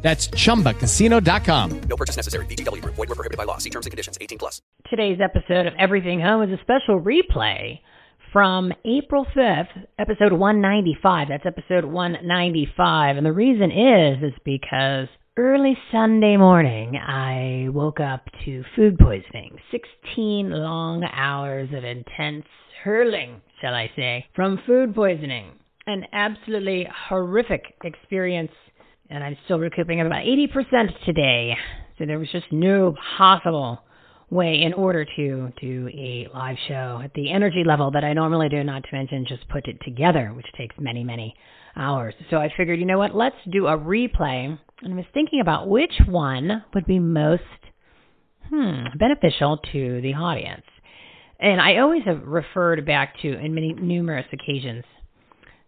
That's chumbacasino.com. No purchase necessary. VGW Group. Void were prohibited by law. See terms and conditions. 18 plus. Today's episode of Everything Home is a special replay from April 5th, episode 195. That's episode 195. And the reason is, is because early Sunday morning, I woke up to food poisoning. 16 long hours of intense hurling, shall I say, from food poisoning. An absolutely horrific experience and I'm still recouping about 80% today. So there was just no possible way in order to do a live show at the energy level that I normally do, not to mention just put it together, which takes many, many hours. So I figured, you know what, let's do a replay. And I was thinking about which one would be most hmm, beneficial to the audience. And I always have referred back to, in many numerous occasions,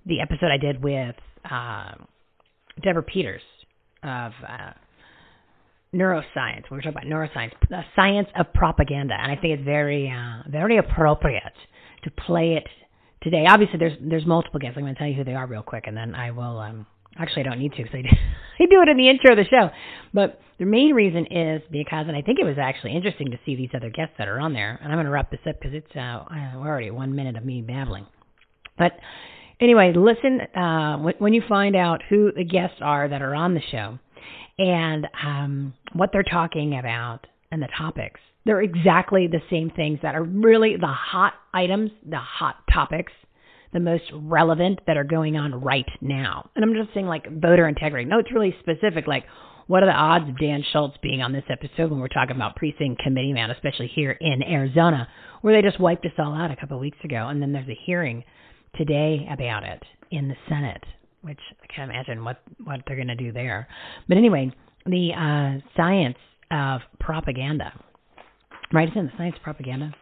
the episode I did with uh, Deborah Peters of uh, neuroscience. We were talking about neuroscience, the science of propaganda, and I think it's very, uh, very appropriate to play it today. Obviously, there's there's multiple guests. I'm going to tell you who they are real quick, and then I will. Um, actually, I don't need to because I, do, I do it in the intro of the show. But the main reason is because, and I think it was actually interesting to see these other guests that are on there. And I'm going to wrap this up because it's uh, we're already at one minute of me babbling. But anyway, listen uh, when you find out who the guests are that are on the show and um, what they're talking about and the topics. They're exactly the same things that are really the hot items, the hot topics, the most relevant that are going on right now. And I'm just saying, like voter integrity. No, it's really specific. Like, what are the odds of Dan Schultz being on this episode when we're talking about precinct committee man, especially here in Arizona, where they just wiped us all out a couple of weeks ago, and then there's a hearing today about it in the Senate, which I can't imagine what what they're going to do there. But anyway, the uh, science of propaganda. Right, it's in the science of propaganda.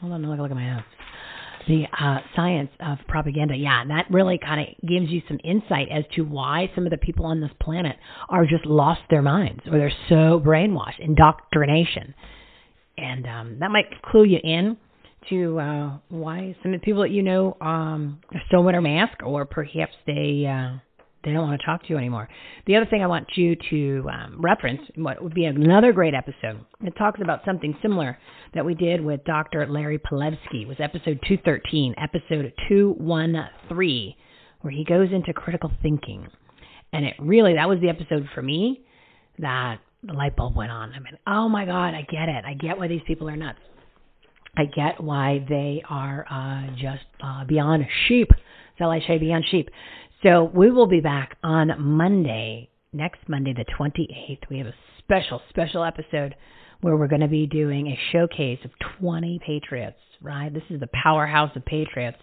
Hold on, look, look at my notes. The uh, science of propaganda, yeah, and that really kind of gives you some insight as to why some of the people on this planet are just lost their minds, or they're so brainwashed, indoctrination, and um, that might clue you in to uh, why some of the people that you know um, still wear a mask, or perhaps they uh, they don't want to talk to you anymore. The other thing I want you to um, reference, what would be another great episode, it talks about something similar that we did with Dr. Larry Palevsky. It was episode 213, episode 213, where he goes into critical thinking. And it really, that was the episode for me that the light bulb went on. I mean, oh my God, I get it. I get why these people are nuts. I get why they are uh, just uh, beyond sheep. Shall I say beyond sheep? So we will be back on Monday, next Monday, the 28th. We have a special, special episode where we're going to be doing a showcase of 20 patriots, right? This is the powerhouse of patriots,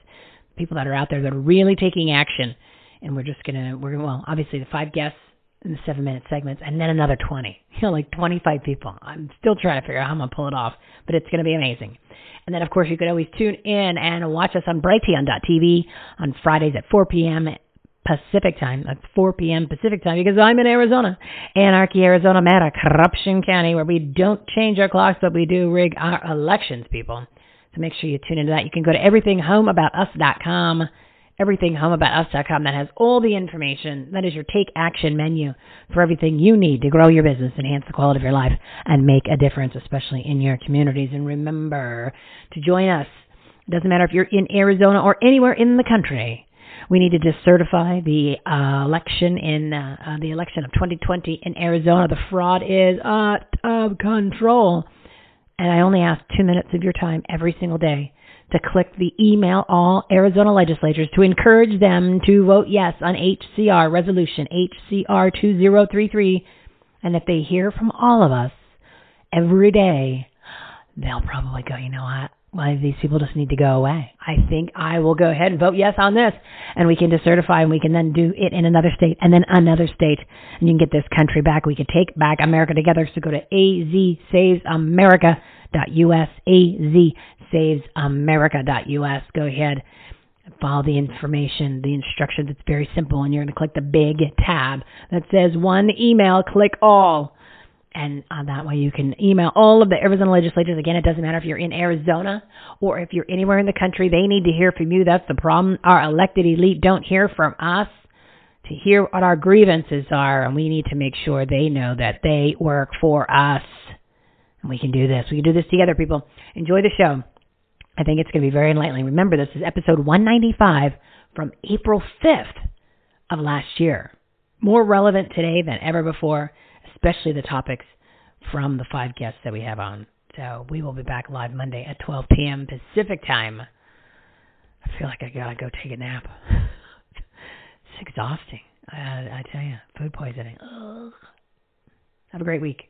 people that are out there that are really taking action. And we're just going to, we're well, obviously the five guests in the seven minute segments and then another 20, you know, like 25 people. I'm still trying to figure out how I'm going to pull it off, but it's going to be amazing. And then, of course, you could always tune in and watch us on Brighteon.tv on Fridays at 4 p.m. Pacific time. That's 4 p.m. Pacific time because I'm in Arizona, Anarchy, Arizona, Meta, Corruption County, where we don't change our clocks, but we do rig our elections, people. So make sure you tune into that. You can go to everythinghomeaboutus.com everythinghomeaboutus.com that has all the information. That is your take action menu for everything you need to grow your business, enhance the quality of your life, and make a difference, especially in your communities. And remember to join us. It doesn't matter if you're in Arizona or anywhere in the country. We need to decertify the uh, election in uh, uh, the election of 2020 in Arizona. The fraud is out of control. And I only ask two minutes of your time every single day to click the email all Arizona legislators to encourage them to vote yes on HCR resolution HCR 2033. And if they hear from all of us every day, they'll probably go, you know what? Why these people just need to go away. I think I will go ahead and vote yes on this, and we can decertify, and we can then do it in another state, and then another state, and you can get this country back. We can take back America together. So go to azsavesamerica.us, azsavesamerica.us. Go ahead follow the information, the instructions. It's very simple, and you're going to click the big tab that says one email. Click all, and that way you can email all of the Arizona legislators. Again, it doesn't matter if you're in Arizona or if you're anywhere in the country. They need to hear from you. That's the problem. Our elected elite don't hear from us to hear what our grievances are, and we need to make sure they know that they work for us. And we can do this. We can do this together, people. Enjoy the show. I think it's going to be very enlightening. Remember, this is episode 195 from April 5th of last year. More relevant today than ever before, especially the topics from the five guests that we have on. So we will be back live Monday at 12 p.m. Pacific time. I feel like I gotta go take a nap. it's exhausting. I, I tell you, food poisoning. Ugh. Have a great week.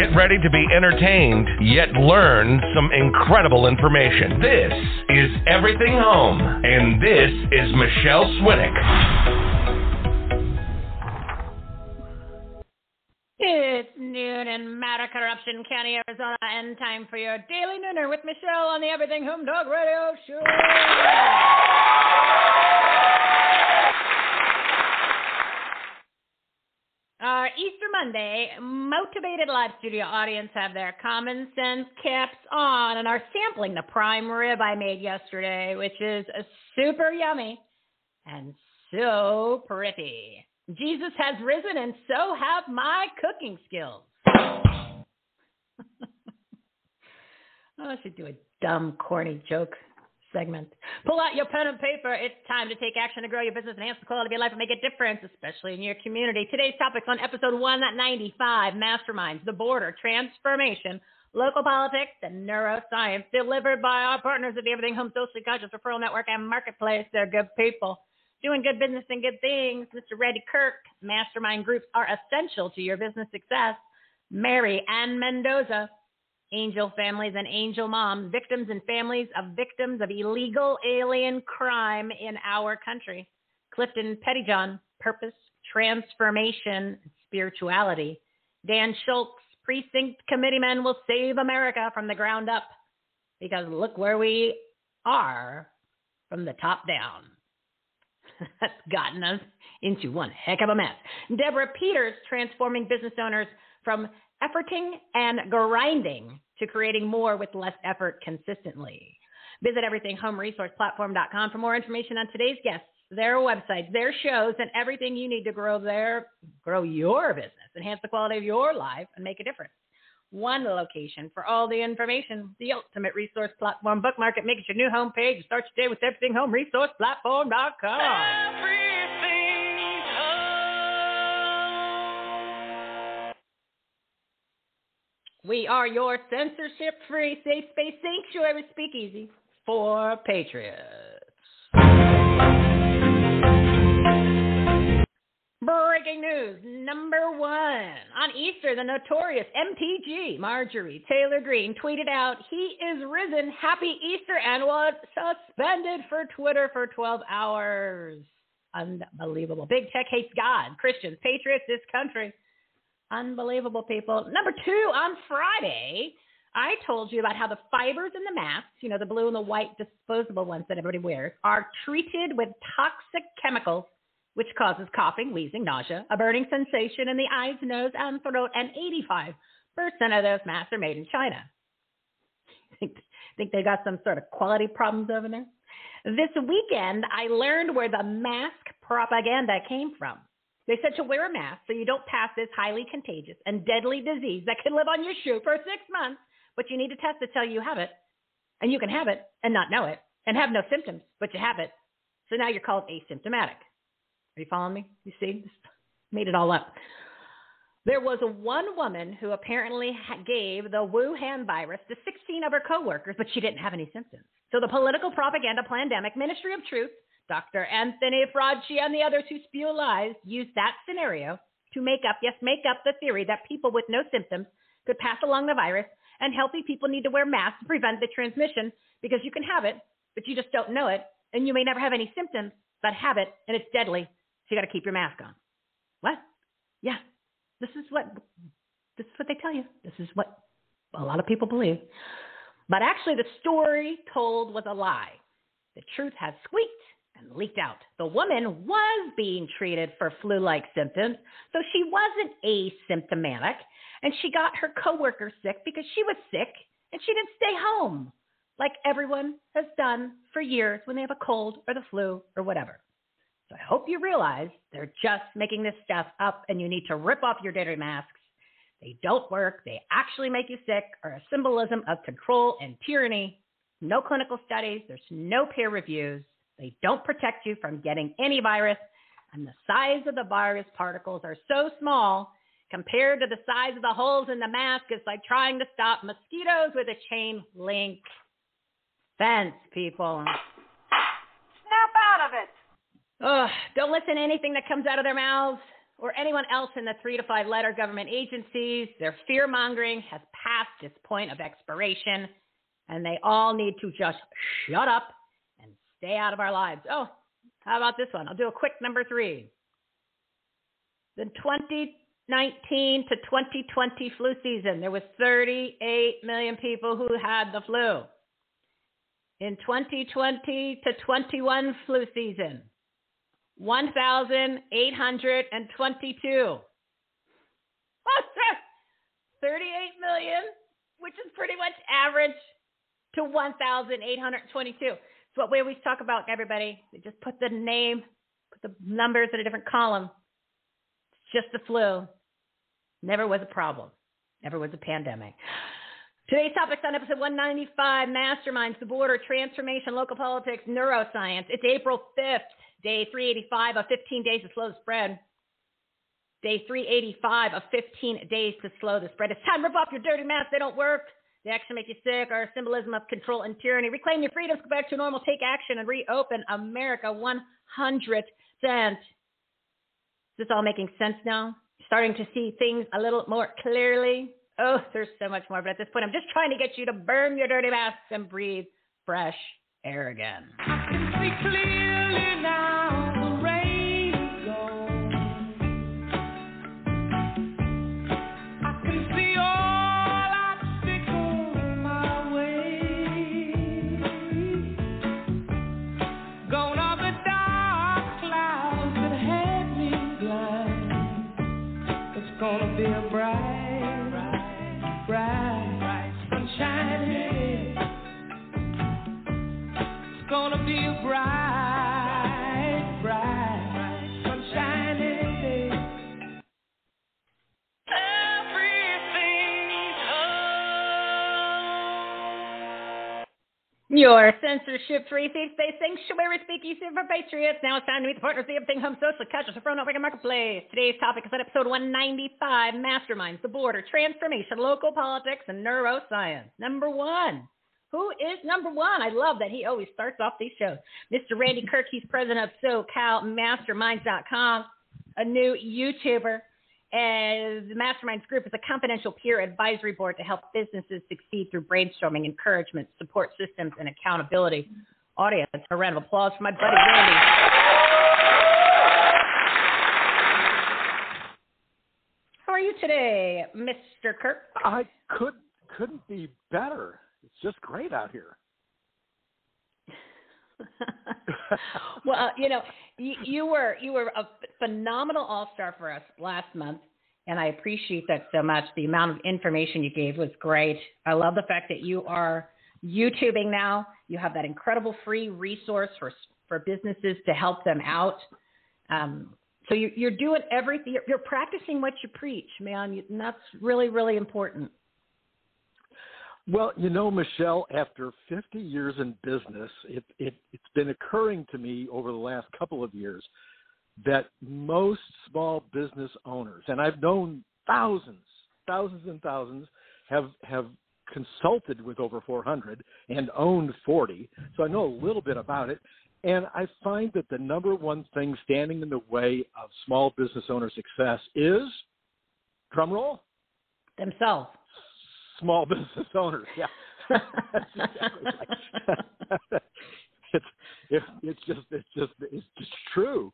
Get ready to be entertained, yet learn some incredible information. This is Everything Home, and this is Michelle Swinick. It's noon in Matter Corruption County, Arizona, and time for your daily nooner with Michelle on the Everything Home Dog Radio Show. Our Easter Monday motivated live studio audience have their common sense caps on and are sampling the prime rib I made yesterday, which is super yummy and so pretty. Jesus has risen, and so have my cooking skills. oh, I should do a dumb, corny joke segment. Pull out your pen and paper. It's time to take action to grow your business, enhance the quality of your life, and make a difference, especially in your community. Today's topics on episode 195 Masterminds, the border, transformation, local politics, and neuroscience, delivered by our partners at the Everything Home Socially Conscious Referral Network and Marketplace. They're good people doing good business and good things. Mr. Randy Kirk, mastermind groups are essential to your business success. Mary Ann Mendoza, angel families and angel moms, victims and families of victims of illegal alien crime in our country. Clifton Pettyjohn, purpose, transformation, spirituality. Dan Schultz, precinct committeeman will save America from the ground up because look where we are from the top down. That's gotten us into one heck of a mess. Deborah Peters transforming business owners from efforting and grinding to creating more with less effort consistently. Visit everythinghomeresourceplatform.com for more information on today's guests, their websites, their shows, and everything you need to grow their grow your business, enhance the quality of your life, and make a difference one location for all the information. The ultimate resource platform. Bookmark it. Make it your new homepage. Start your day with everything home We are your censorship free safe space sanctuary speakeasy for patriots. Breaking news number one. On Easter, the notorious MTG, Marjorie Taylor Greene, tweeted out, He is risen. Happy Easter and was suspended for Twitter for 12 hours. Unbelievable. Big tech hates God, Christians, patriots, this country. Unbelievable, people. Number two, on Friday, I told you about how the fibers in the masks, you know, the blue and the white disposable ones that everybody wears, are treated with toxic chemicals which causes coughing, wheezing, nausea, a burning sensation in the eyes, nose, and throat, and 85% of those masks are made in China. Think, think they got some sort of quality problems over there? This weekend, I learned where the mask propaganda came from. They said to wear a mask so you don't pass this highly contagious and deadly disease that can live on your shoe for six months, but you need to test to tell you have it. And you can have it and not know it and have no symptoms, but you have it. So now you're called asymptomatic. Are you following me? You see? Made it all up. There was one woman who apparently gave the Wuhan virus to 16 of her coworkers, but she didn't have any symptoms. So the political propaganda pandemic Ministry of Truth, Dr. Anthony Fauci and the others who spew lies used that scenario to make up, yes, make up the theory that people with no symptoms could pass along the virus and healthy people need to wear masks to prevent the transmission because you can have it, but you just don't know it. And you may never have any symptoms, but have it and it's deadly. So you got to keep your mask on. What? Yeah, this is what this is what they tell you. This is what a lot of people believe. But actually, the story told was a lie. The truth has squeaked and leaked out. The woman was being treated for flu-like symptoms, so she wasn't asymptomatic, and she got her coworker sick because she was sick and she didn't stay home like everyone has done for years when they have a cold or the flu or whatever. So I hope you realize they're just making this stuff up and you need to rip off your dirty masks. They don't work. They actually make you sick are a symbolism of control and tyranny. No clinical studies. There's no peer reviews. They don't protect you from getting any virus. And the size of the virus particles are so small compared to the size of the holes in the mask. It's like trying to stop mosquitoes with a chain link fence, people. Snap out of it. Ugh, don't listen to anything that comes out of their mouths or anyone else in the three to five letter government agencies. Their fear mongering has passed its point of expiration, and they all need to just shut up stay out of our lives. Oh, how about this one? I'll do a quick number three. The 2019 to 2020 flu season, there was 38 million people who had the flu. In 2020 to 21 flu season, 1,822. 38 million, which is pretty much average to 1,822. What we always talk about, everybody. They just put the name, put the numbers in a different column. It's just the flu. Never was a problem. Never was a pandemic. Today's topics on episode 195 Masterminds, the border, transformation, local politics, neuroscience. It's April 5th. Day 385 of 15 days to slow the spread. Day 385 of 15 days to slow the spread. It's time to rip off your dirty masks. They don't work. They actually make you sick. A symbolism of control and tyranny. Reclaim your freedoms. Go back to normal. Take action and reopen America 100%. Is this all making sense now? Starting to see things a little more clearly? Oh, there's so much more. But at this point, I'm just trying to get you to burn your dirty masks and breathe fresh air again. Your censorship free safe space sanctuary speakeasy for patriots. Now it's time to meet the partners of the Everything Home Social Casual for Network and Marketplace. Today's topic is on episode 195 Masterminds, the border, transformation, local politics, and neuroscience. Number one. Who is number one? I love that he always starts off these shows. Mr. Randy Kirk, he's president of SoCalMasterminds.com, a new YouTuber as the Masterminds Group is a confidential peer advisory board to help businesses succeed through brainstorming, encouragement, support systems, and accountability. Audience, a round of applause for my buddy Randy. How are you today, Mr. Kirk? I could couldn't be better. It's just great out here. well, you know, you, you, were you were a phenomenal all star for us last month, and I appreciate that so much. The amount of information you gave was great. I love the fact that you are YouTubing now. You have that incredible free resource for for businesses to help them out. Um, so you're, you're doing everything. You're, you're practicing what you preach, man. And that's really, really important. Well, you know, Michelle, after 50 years in business, it, it, it's been occurring to me over the last couple of years that most small business owners, and I've known thousands, thousands and thousands, have have consulted with over 400 and owned 40, so I know a little bit about it. And I find that the number one thing standing in the way of small business owner success is, drum roll, themselves. Small business owners, yeah. it's it, it's just it's just it's just true.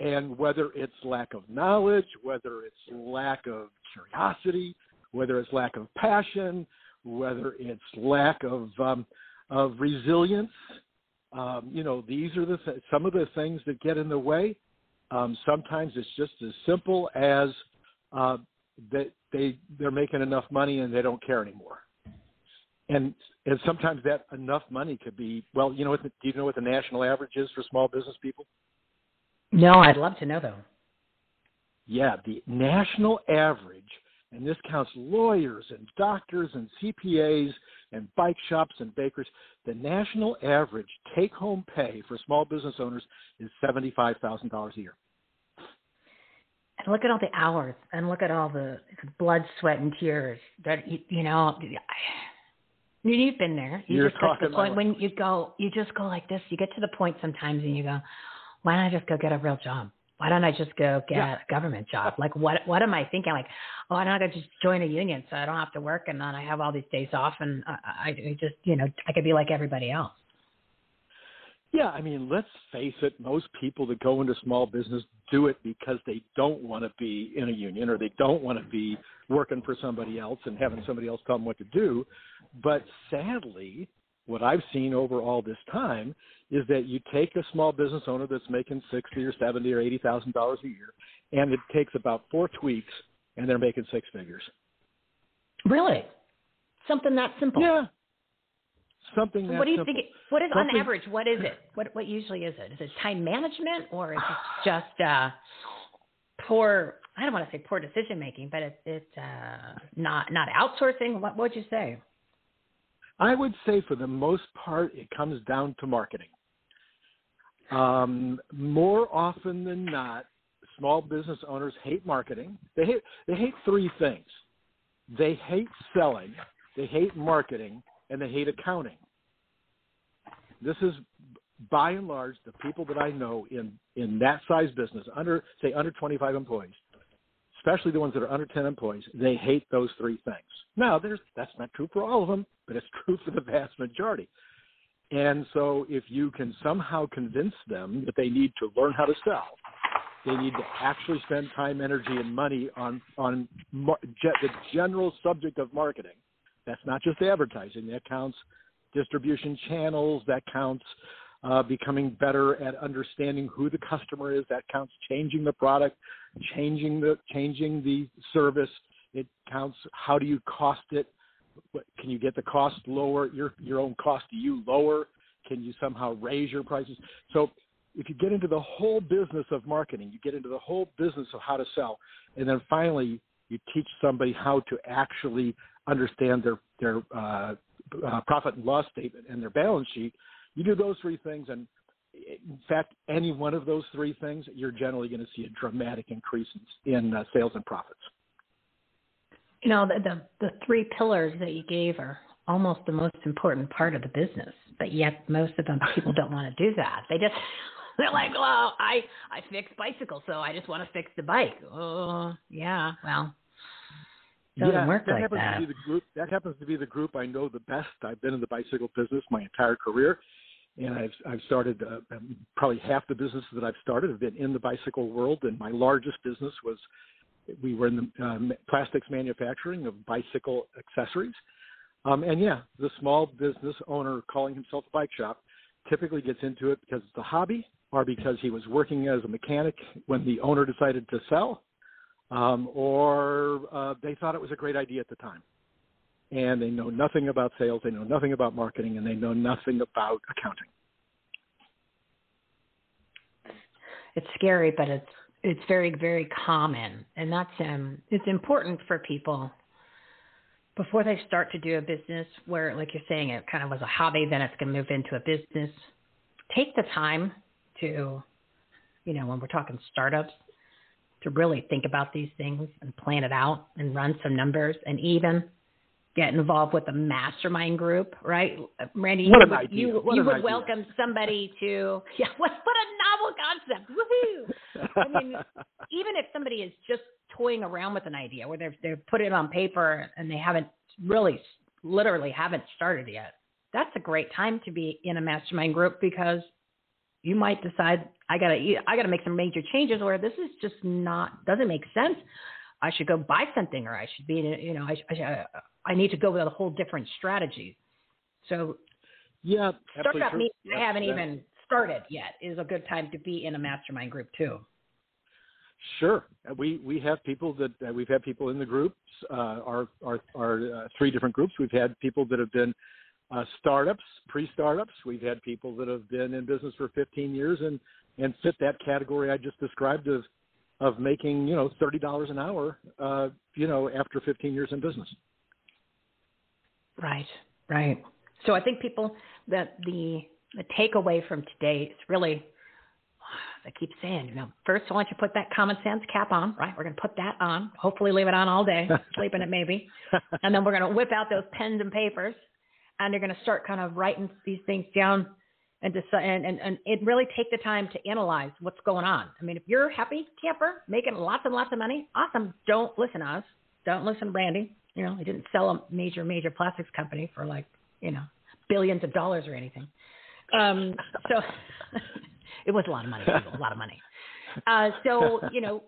And whether it's lack of knowledge, whether it's lack of curiosity, whether it's lack of passion, whether it's lack of um, of resilience, um, you know, these are the th- some of the things that get in the way. Um, sometimes it's just as simple as uh, that they they're making enough money and they don't care anymore. And and sometimes that enough money could be well, you know what? The, do you know what the national average is for small business people? No, I'd love to know though. Yeah, the national average and this counts lawyers and doctors and CPAs and bike shops and bakers. The national average take home pay for small business owners is $75,000 a year. And look at all the hours and look at all the blood, sweat, and tears that, you, you know, you've been there. You You're just get to the point when you go, you just go like this. You get to the point sometimes and you go, why don't I just go get a real job? why don't I just go get yeah. a government job? Like, what what am I thinking? Like, oh, I'm not gonna just join a union so I don't have to work, and then I have all these days off, and I, I just, you know, I could be like everybody else. Yeah, I mean, let's face it. Most people that go into small business do it because they don't want to be in a union or they don't want to be working for somebody else and having somebody else tell them what to do. But sadly, what I've seen over all this time is that you take a small business owner that's making sixty or seventy or eighty thousand dollars a year, and it takes about four tweaks, and they're making six figures. Really, something that simple? Yeah, something. That what do you simple. think? It, what is something, on average? What is it? What what usually is it? Is it time management or is it just uh, poor? I don't want to say poor decision making, but it's it's uh, not not outsourcing. What would you say? I would say for the most part, it comes down to marketing. Um, more often than not, small business owners hate marketing. They hate they hate three things. They hate selling, they hate marketing, and they hate accounting. This is by and large the people that I know in in that size business, under say under 25 employees, especially the ones that are under 10 employees, they hate those three things. Now, there's that's not true for all of them, but it's true for the vast majority. And so, if you can somehow convince them that they need to learn how to sell, they need to actually spend time, energy, and money on on mar- ge- the general subject of marketing. That's not just advertising. That counts distribution channels. That counts uh, becoming better at understanding who the customer is. That counts changing the product, changing the changing the service. It counts how do you cost it can you get the cost lower, your your own cost to you lower? Can you somehow raise your prices? So if you get into the whole business of marketing, you get into the whole business of how to sell, and then finally you teach somebody how to actually understand their their uh, uh, profit and loss statement and their balance sheet. You do those three things, and in fact, any one of those three things, you're generally going to see a dramatic increase in, in uh, sales and profits you know the, the the three pillars that you gave are almost the most important part of the business but yet most of them people don't want to do that they just they're like well i i fix bicycles so i just want to fix the bike oh yeah well doesn't yeah, work that like happens that. to be the group that happens to be the group i know the best i've been in the bicycle business my entire career and I've I've started uh, um, probably half the businesses that I've started have been in the bicycle world, and my largest business was we were in the um, plastics manufacturing of bicycle accessories. Um, and yeah, the small business owner calling himself a bike shop typically gets into it because it's a hobby or because he was working as a mechanic when the owner decided to sell, um, or uh, they thought it was a great idea at the time. And they know nothing about sales, they know nothing about marketing, and they know nothing about accounting. it's scary, but it's it's very very common, and that's um it's important for people before they start to do a business where, like you're saying, it kind of was a hobby, then it's going to move into a business. Take the time to, you know, when we're talking startups, to really think about these things and plan it out and run some numbers and even get involved with a mastermind group, right? Randy, What you an would, idea. you, you would idea. welcome somebody to, yeah, what, what a novel concept. Woohoo! I mean, even if somebody is just toying around with an idea where they've, they've put it on paper and they haven't really, literally haven't started yet, that's a great time to be in a mastermind group because you might decide I gotta I gotta make some major changes or this is just not doesn't make sense. I should go buy something or I should be in a, you know I I, I need to go with a whole different strategy. So yeah, startup true. meetings I haven't that- even started yet is a good time to be in a mastermind group too. Sure, Uh, we we have people that uh, we've had people in the groups. Uh, our our our uh, three different groups. We've had people that have been uh, startups, pre-startups. We've had people that have been in business for 15 years and and fit that category I just described of of making you know thirty dollars an hour. Uh, you know, after 15 years in business. Right, right. So I think people that the the takeaway from today is really I keep saying, you know, first I want you to put that common sense cap on, right? We're going to put that on. Hopefully, leave it on all day, sleep in it maybe, and then we're going to whip out those pens and papers, and you're going to start kind of writing these things down and decide and, and and it really take the time to analyze what's going on. I mean, if you're a happy camper making lots and lots of money, awesome. Don't listen to us. Don't listen to. You know, he didn't sell a major major plastics company for like you know billions of dollars or anything. Um, so it was a lot of money, people, a lot of money. Uh, so you know,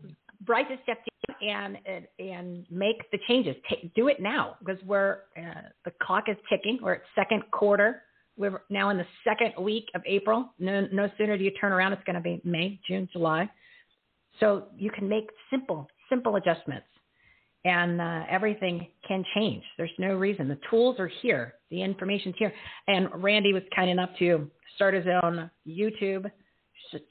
has stepped in and and, make the changes. Do it now because we're uh, the clock is ticking. We're at second quarter. We're now in the second week of April. No, no sooner do you turn around, it's going to be May, June, July. So you can make simple, simple adjustments, and uh, everything can change. There's no reason. The tools are here. The information's here. And Randy was kind enough to start his own YouTube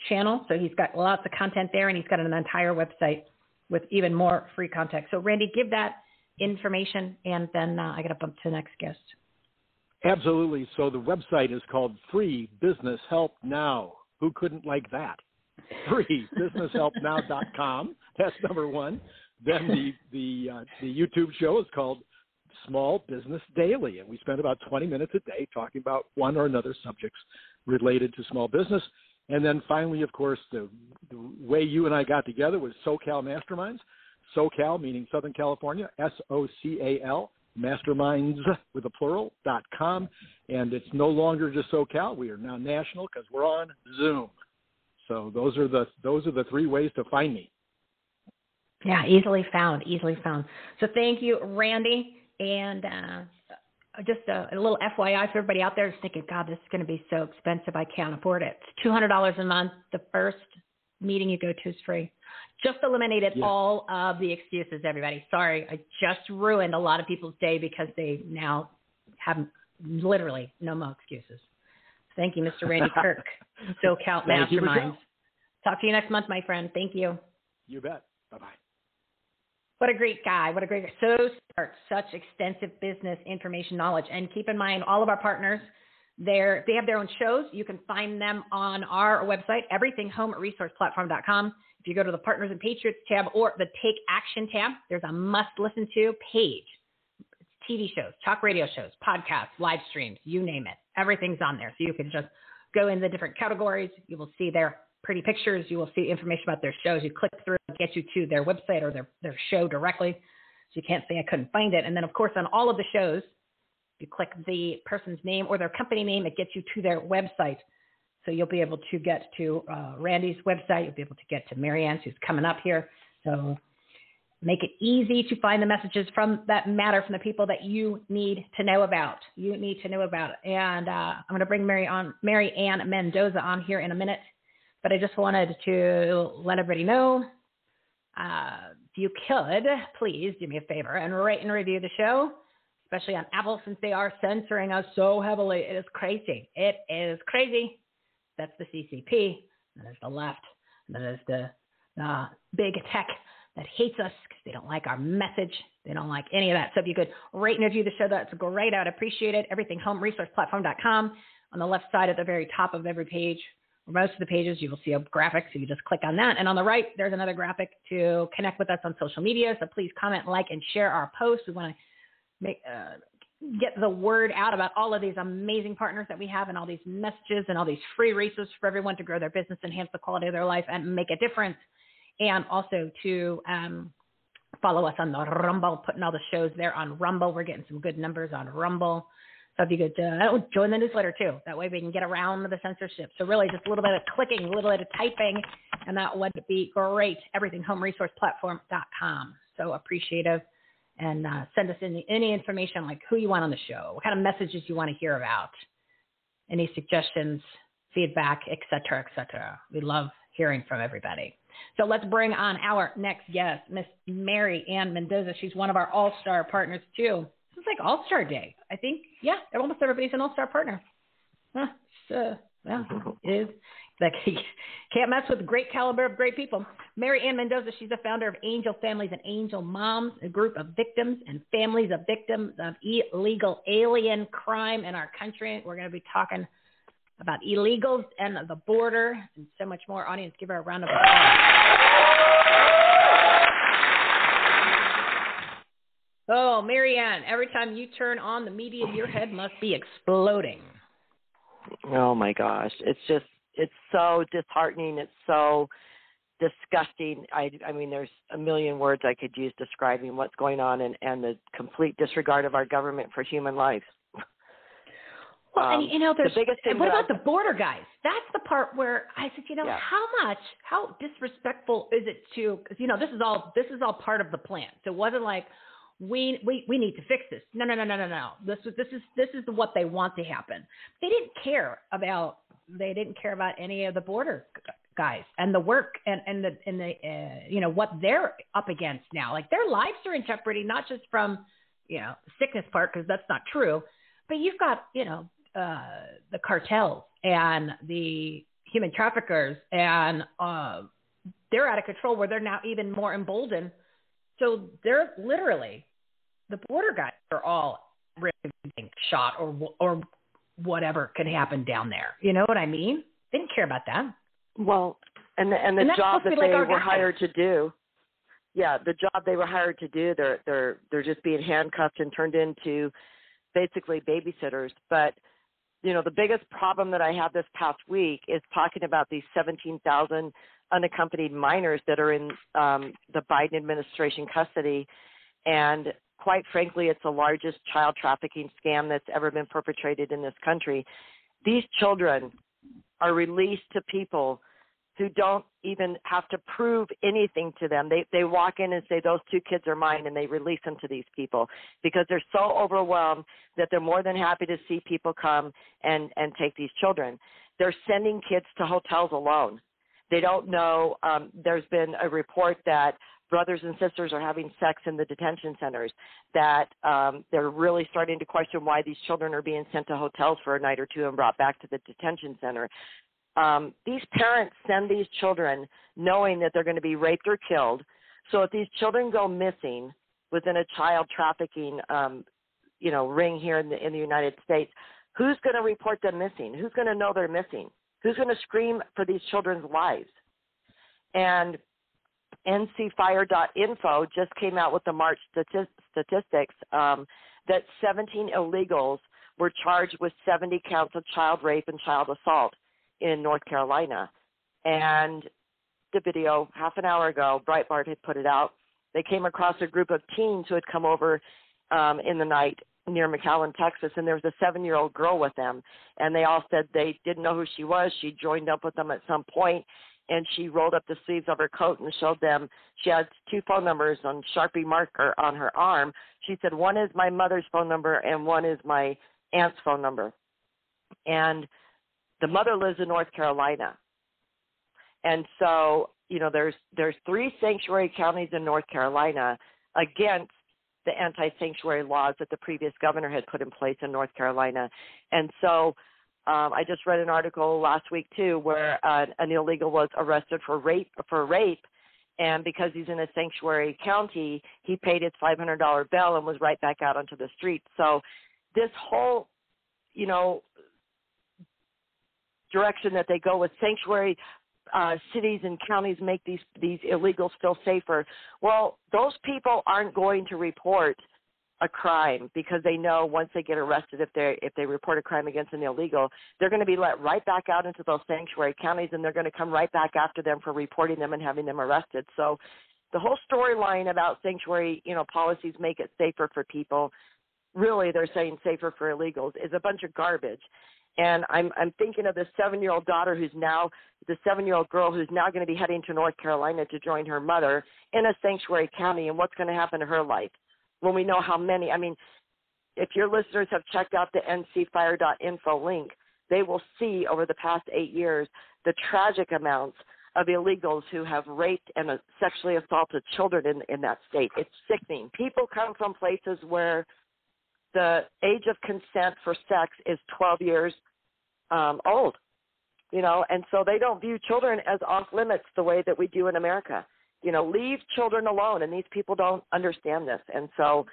channel, so he's got lots of content there, and he's got an entire website with even more free content. So Randy, give that information, and then uh, I got to bump to the next guest. Absolutely. So the website is called Free Business Help Now. Who couldn't like that? FreeBusinessHelpNow.com. That's number one. Then the the uh, the YouTube show is called Small Business Daily, and we spend about 20 minutes a day talking about one or another subjects related to small business. And then finally, of course, the, the way you and I got together was SoCal Masterminds. SoCal meaning Southern California, S O C A L, masterminds with a plural dot com. And it's no longer just SoCal. We are now national because we're on Zoom. So those are the those are the three ways to find me. Yeah, easily found, easily found. So thank you, Randy. And uh, just a, a little FYI for everybody out there who's thinking, God, this is going to be so expensive. I can't afford it. It's $200 a month. The first meeting you go to is free. Just eliminated Yeah. all of the excuses, everybody. Sorry, I just ruined a lot of people's day because they now have literally no more excuses. Thank you, Mr. Randy Kirk, SoCal Thank you, Michelle. Masterminds. Talk to you next month, my friend. Thank you. You bet. Bye bye. What a great guy. What a great guy. So smart. Such extensive business information knowledge. And keep in mind, all of our partners, they have their own shows. You can find them on our website, everythinghomeresourceplatform.com. If you go to the Partners and Patriots tab or the Take Action tab, there's a must listen to page. It's TV shows, talk radio shows, podcasts, live streams, you name it. Everything's on there. So you can just go in the different categories. You will see their pretty pictures. You will see information about their shows. You click through, get you to their website or their, their show directly. So you can't say I couldn't find it. And then, of course, on all of the shows, you click the person's name or their company name, it gets you to their website. So you'll be able to get to uh, Randy's website. You'll be able to get to Mary Ann's, who's coming up here. So make it easy to find the messages from that matter from the people that you need to know about. You need to know about. And uh, I'm going to bring Mary on, Mary Ann Mendoza on here in a minute. But I just wanted to let everybody know uh, if you could, please do me a favor and rate and review the show, especially on Apple since they are censoring us so heavily. It is crazy. It is crazy. That's the CCP. That is the left. That is the uh, big tech that hates us because they don't like our message. They don't like any of that. So if you could rate and review the show, that's great. I'd appreciate it. Everything home resourceplatform.com. On the left side at the very top of every page, most of the pages, you will see a graphic. So you just click on that. And on the right, there's another graphic to connect with us on social media. So please comment, like, and share our posts. We want to make uh, get the word out about all of these amazing partners that we have and all these messages and all these free resources for everyone to grow their business, enhance the quality of their life, and make a difference. And also to um, follow us on the Rumble, putting all the shows there on Rumble. We're getting some good numbers on Rumble. You could uh, join the newsletter too, that way we can get around the censorship. So really, just a little bit of clicking, a little bit of typing, and that would be great. EverythingHomeResourcePlatform.com. So appreciative, and uh, send us any, any information like who you want on the show, what kind of messages you want to hear about, any suggestions, feedback, etc., etc. We love hearing from everybody. So let's bring on our next guest, Miss Mary Ann Mendoza. She's one of our all-star partners too. Is like All-Star Day. I think, yeah, almost everybody's an all-star partner. Huh, so, uh, well, it is like can't mess with great caliber of great people. Mary Ann Mendoza, she's the founder of Angel Families and Angel Moms, a group of victims and families of victims of illegal alien crime in our country. We're going to be talking about illegals and the border and so much more. Audience, give her a round of applause. Oh, Mary Ann, every time you turn on the media, your head must be exploding. Oh my gosh, it's just it's so disheartening. It's so disgusting. I I mean, there's a million words I could use describing what's going on and and the complete disregard of our government for human life. Well, Um, and you know, there's the biggest thing what that about the border guys? That's the part where I said, you know, Yeah. how much, how disrespectful is it to? Because you know, this is all this is all part of the plan. So it wasn't like we we we need to fix this. No, no, no, no, no, no. This is this is this is what they want to happen. They didn't care about they didn't care about any of the border guys and the work and and the and the uh, you know what they're up against now. Like their lives are in jeopardy, not just from you know sickness part because that's not true, but you've got you know uh, the cartels and the human traffickers and uh, they're out of control where they're now even more emboldened. So they're literally the border guys are all really being shot or or whatever could happen down there. You know what I mean? They didn't care about that. Well, and the, and the And job that like they were guys. hired to do, yeah, the job they were hired to do, they're they're they're just being handcuffed and turned into basically babysitters. But you know, the biggest problem that I had this past week is talking about these 17,000 unaccompanied minors that are in um, the Biden administration custody, and quite frankly, it's the largest child trafficking scam that's ever been perpetrated in this country. These children are released to people who don't even have to prove anything to them. They they walk in and say those two kids are mine and they release them to these people because they're so overwhelmed that they're more than happy to see people come and and take these children. They're sending kids to hotels alone. They don't know um there's been a report that brothers and sisters are having sex in the detention centers that um they're really starting to question why these children are being sent to hotels for a night or two and brought back to the detention center um, these parents send these children knowing that they're going to be raped or killed. So if these children go missing within a child trafficking, um, you know, ring here in the in the United States, who's going to report them missing? Who's going to know they're missing? Who's going to scream for these children's lives? And ncfire.info just came out with the March stati- statistics um, that 17 illegals were charged with 70 counts of child rape and child assault in North Carolina. And the video half an hour ago, Breitbart had put it out. They came across a group of teens who had come over um, in the night near McAllen, Texas, and there was a seven year old girl with them. And they all said they didn't know who she was. She joined up with them at some point, and she rolled up the sleeves of her coat and showed them she had two phone numbers on Sharpie marker on her arm. She said, One is my mother's phone number, and one is my aunt's phone number. And the mother lives in North Carolina. And so, you know, there's there's three sanctuary counties in North Carolina against the anti-sanctuary laws that the previous governor had put in place in North Carolina. And so Um, I just read an article last week too, where uh, an illegal was arrested for rape for rape, and because he's in a sanctuary county, he paid his $500 bail and was right back out onto the street. So, this whole, you know, direction that they go with sanctuary uh, cities and counties make these these illegals still safer. Well, those people aren't going to report a crime because they know once they get arrested if they if they report a crime against an illegal, they're going to be let right back out into those sanctuary counties and they're going to come right back after them for reporting them and having them arrested. So the whole storyline about sanctuary, you know, policies make it safer for people. Really, they're saying safer for illegals is a bunch of garbage. And I'm I'm thinking of this seven year old daughter who's now the seven year old girl who's now going to be heading to North Carolina to join her mother in a sanctuary county and what's going to happen to her life when we know how many I mean if your listeners have checked out the ncfire.info link, they will see over the past eight years the tragic amounts of illegals who have raped and sexually assaulted children in, in that state. It's sickening. People come from places where the age of consent for sex is 12 years um, old, you know, and so they don't view children as off limits the way that we do in America. You know, leave children alone, and these people don't understand this. And so,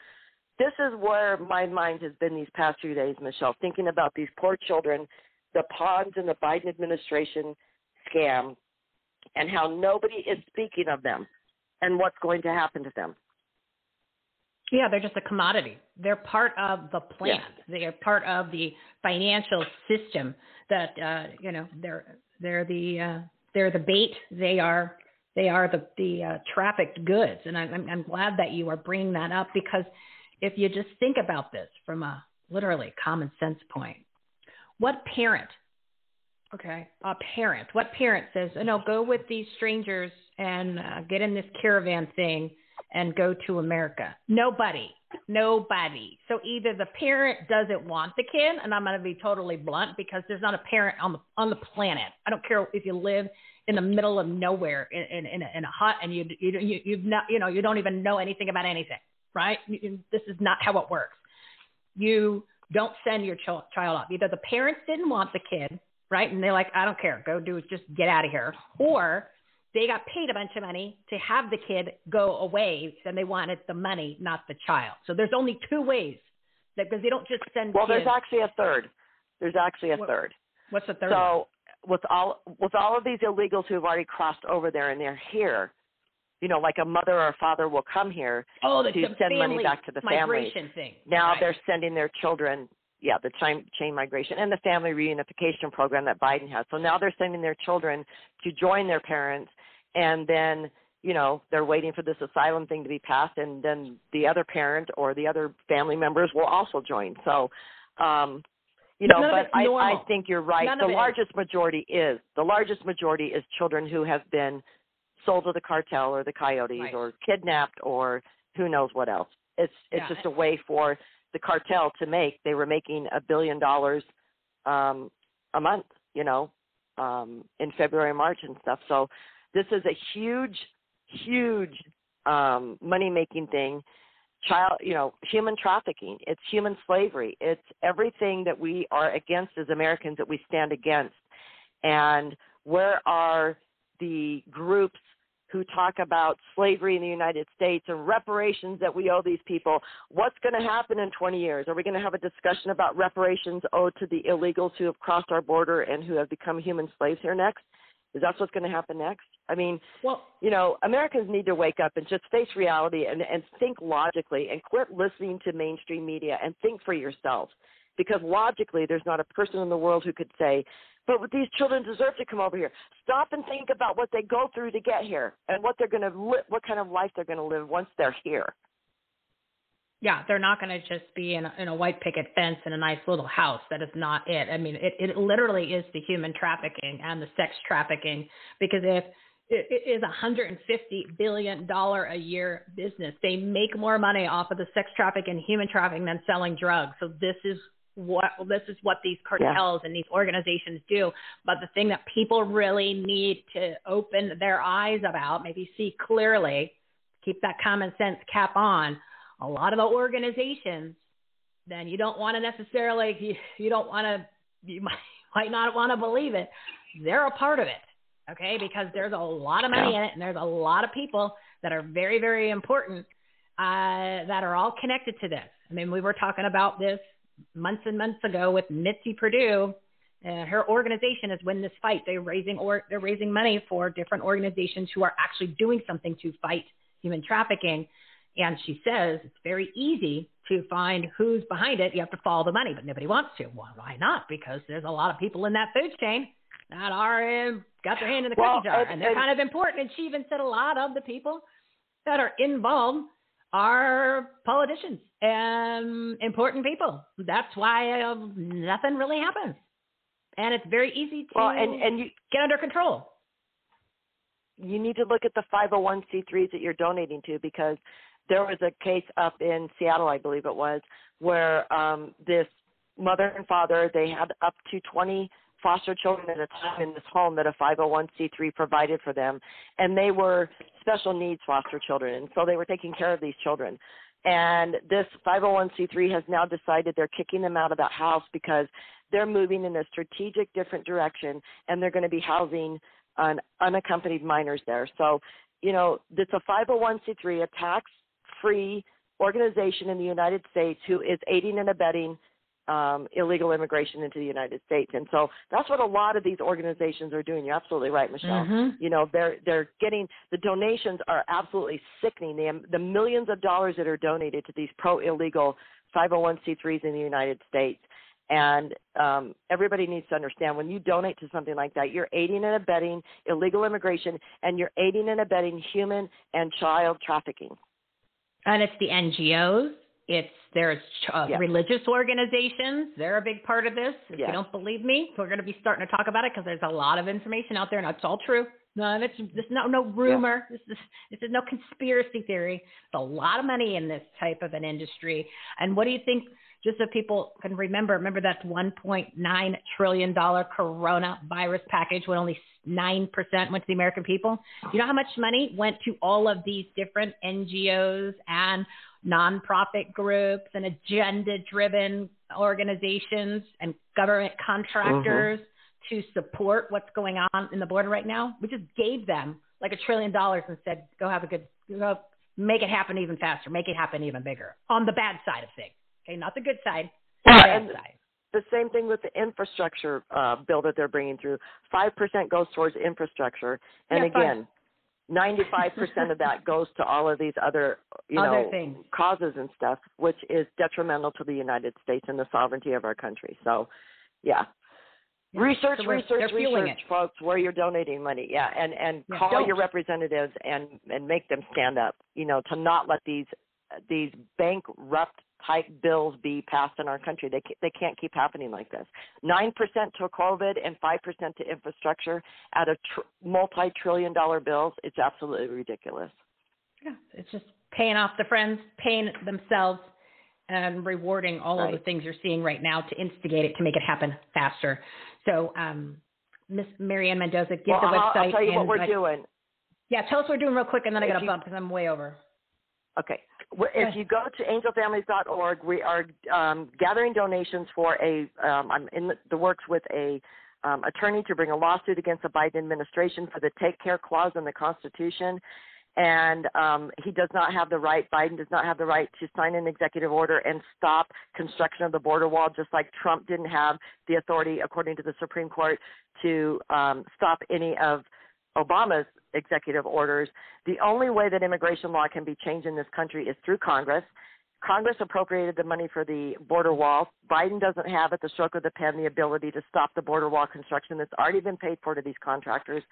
this is where my mind has been these past few days, Michelle, thinking about these poor children, the pawns in the Biden administration scam, and how nobody is speaking of them and what's going to happen to them. Yeah, they're just a commodity. They're part of the plan. Yeah. They are part of the financial system that uh, you know they're they're the uh, they're the bait. They are they are the the uh, trafficked goods. And I'm I'm glad that you are bringing that up because if you just think about this from a literally common sense point, what parent, okay, a parent, what parent says, oh, no, go with these strangers and uh, get in this caravan thing and go to America. Nobody, nobody. So either the parent doesn't want the kid, and I'm going to be totally blunt because there's not a parent on the on the planet. I don't care if you live in the middle of nowhere in in, in, a, in a hut and you you you you've not you know you don't even know anything about anything, right? You, this is not how it works. You don't send your ch- child off. Either the parents didn't want the kid, right, and they're like, I don't care, go do it, just get out of here, or they got paid a bunch of money to have the kid go away and they wanted the money, not the child. So there's only two ways that because they don't just send. Well, kids. there's actually a third. There's actually a what, third. What's the third? So with all with all of these illegals who have already crossed over there and they're here, you know, like a mother or a father will come here oh, to send family money back to the migration family. thing. Now right. they're sending their children yeah, the chain, chain migration and the family reunification program that Biden has. So now they're sending their children to join their parents and then you know they're waiting for this asylum thing to be passed and then the other parent or the other family members will also join so um you know but I, I think you're right None the largest is. majority is the largest majority is children who have been sold to the cartel or the coyotes right. or kidnapped or who knows what else it's it's yeah. just a way for the cartel to make they were making a billion dollars um a month you know um in february march and stuff so this is a huge, huge um, money making thing. Child, you know, human trafficking. It's human slavery. It's everything that we are against as Americans that we stand against. And where are the groups who talk about slavery in the United States and reparations that we owe these people. What's going to happen in 20 years? Are we going to have a discussion about reparations owed to the illegals who have crossed our border and who have become human slaves here next? Is that what's going to happen next? I mean, well, you know, Americans need to wake up and just face reality and, and think logically and quit listening to mainstream media and think for yourself. Because logically, there's not a person in the world who could say, but these children deserve to come over here. Stop and think about what they go through to get here and what they're going to li- what kind of life they're going to live once they're here. Yeah, they're not going to just be in a, in a white picket fence in a nice little house. That is not it. I mean, it, it literally is the human trafficking and the sex trafficking because if it, is a hundred and fifty billion dollar a year business, they make more money off of the sex trafficking and human trafficking than selling drugs. So this is what this is what these cartels yeah. and these organizations do. But the thing that people really need to open their eyes about, maybe see clearly, keep that common sense cap on a lot of the organizations, then you don't want to necessarily, you, you don't want to, you might might not want to believe it, they're a part of it. Okay, because there's a lot of money in it, and there's a lot of people that are very, very important uh, that are all connected to this. I mean, we were talking about this months and months ago with Mitzi Perdue. Uh, her organization is Win This Fight. They're raising or they're raising money for different organizations who are actually doing something to fight human trafficking. And she says it's very easy to find who's behind it. You have to follow the money, but nobody wants to. Well, why not? Because there's a lot of people in that food chain that are uh, got their hand in the Well, cookie jar, and- and they're and- kind of important. And she even said a lot of the people that are involved are politicians and important people. That's why uh, nothing really happens, and it's very easy to Well, and and you get under control. you need to look at the 501c3s that you're donating to because there was a case up in Seattle, I believe it was, where um, this mother and father they had up to 20 foster children at a time in this home that a 501c3 provided for them, and they were special needs foster children, and so they were taking care of these children. And this 501c3 has now decided they're kicking them out of that house because they're moving in a strategic different direction, and they're going to be housing un- unaccompanied minors there. So, you know, it's a 501c3, a tax-free organization in the United States who is aiding and abetting um, illegal immigration into the United States. And so that's what a lot of these organizations are doing. You're absolutely right, Michelle. Mhm. You know, they're they're getting the donations are absolutely sickening. The the millions of dollars that are donated to these pro illegal 501c3s in the United States. And um, everybody needs to understand when you donate to something like that, you're aiding and abetting illegal immigration, and you're aiding and abetting human and child trafficking. And it's the NGOs. It's there's uh, religious organizations. They're a big part of this. If you don't believe me, we're going to be starting to talk about it because there's a lot of information out there, and it's all true. No, it's this no no rumor. This is this is no conspiracy theory. There's a lot of money in this type of an industry. And what do you think? Just so people can remember, remember that 1.9 trillion dollar coronavirus package when only nine percent went to the American people. You know how much money went to all of these different NGOs and nonprofit groups and agenda driven organizations and government contractors mm-hmm. to support what's going on in the border right now. We just gave them like a trillion dollars and said, go have a good, go make it happen even faster, make it happen even bigger on the bad side of things. Okay, not the good side, the Well, bad and- side. The same thing with the infrastructure uh, bill that they're bringing through. Five percent goes towards infrastructure, and Yeah, again, ninety-five percent of that goes to all of these other, you Other know, things. causes and stuff, which is detrimental to the United States and the sovereignty of our country. So, yeah. Yeah. Research, So research, research, folks. Where you're donating money, yeah, and and Yeah, call don't. your representatives and and make them stand up. You know, to not let these these bankrupt type bills be passed in our country. They they can't keep happening like this. Nine percent to COVID and five percent to infrastructure out of tr- multi-trillion dollar bills. It's absolutely ridiculous. Yeah, it's just paying off the friends, paying themselves, and rewarding all of the things you're seeing right now to instigate it to make it happen faster. So, um, Miss Mary Ann Mendoza, give well, the I'll, website. I'll tell you what we're I- doing. Yeah, tell us what we're doing real quick, and then I got to bump because I'm way over. Okay. If you go to angelfamilies.org, we are um, gathering donations for a. Um, I'm in the, the works with a um, attorney to bring a lawsuit against the Biden administration for the Take Care Clause in the Constitution, and um, he does not have the right. Biden does not have the right to sign an executive order and stop construction of the border wall, just like Trump didn't have the authority, according to the Supreme Court, to um, stop any of Obama's executive orders. The only way that immigration law can be changed in this country is through Congress. Congress appropriated the money for the border wall. Biden doesn't have, at the stroke of the pen, the ability to stop the border wall construction that's already been paid for to these contractors.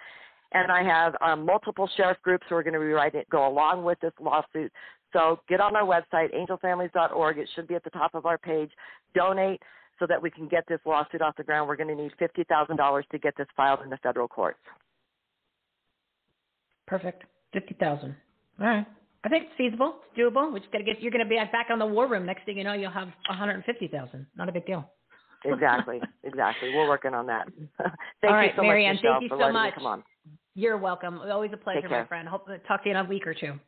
And I have um, multiple sheriff groups who are going to be it, go along with this lawsuit. So get on our website, angelfamilies.org. It should be at the top of our page. Donate so that we can get this lawsuit off the ground. We're going to need $50,000 to get this filed in the federal courts. Perfect. Fifty thousand. All right. I think it's feasible. It's doable. We just got to get. You're going to be back on the war room. Next thing you know, you'll have one hundred and fifty thousand. Not a big deal. Exactly, exactly. We're working on that. thank All you so Mary Ann, much, Michelle, thank you so much. come on. You're welcome. Always a pleasure, my friend. Hope to talk to you in a week or two.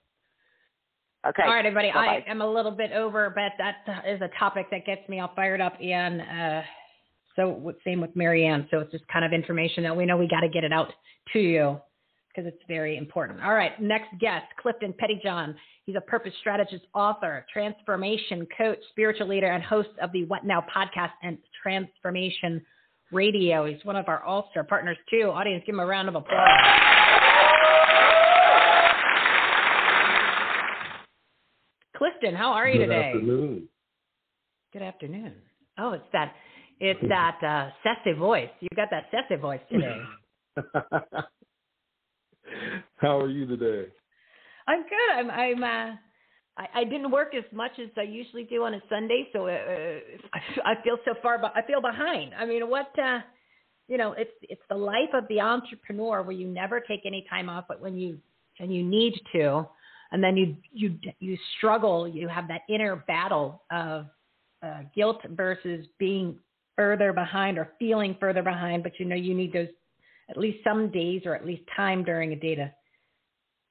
Okay. All right, everybody. Bye-bye. I am a little bit over, but that is a topic that gets me all fired up and uh, So same with Mary Ann. So it's just kind of information that we know we got to get it out to you because it's very important. All right, next guest, Clifton Pettyjohn. He's a purpose strategist, author, transformation coach, spiritual leader, and host of the What Now podcast and Transformation Radio. He's one of our all-star partners too. Audience, give him a round of applause. Clifton, how are you Good today? afternoon. Good afternoon. Oh, it's that it's that uh sassy voice. You got that sassy voice today. How are you today? I'm good. I'm I'm uh I, I didn't work as much as I usually do on a Sunday, so uh, I, I feel so far. But I feel behind. I mean, what uh, you know, it's it's the life of the entrepreneur where you never take any time off, but when you and you need to, and then you you you struggle. You have that inner battle of uh, guilt versus being further behind or feeling further behind. But you know, you need those at least some days or at least time during a day to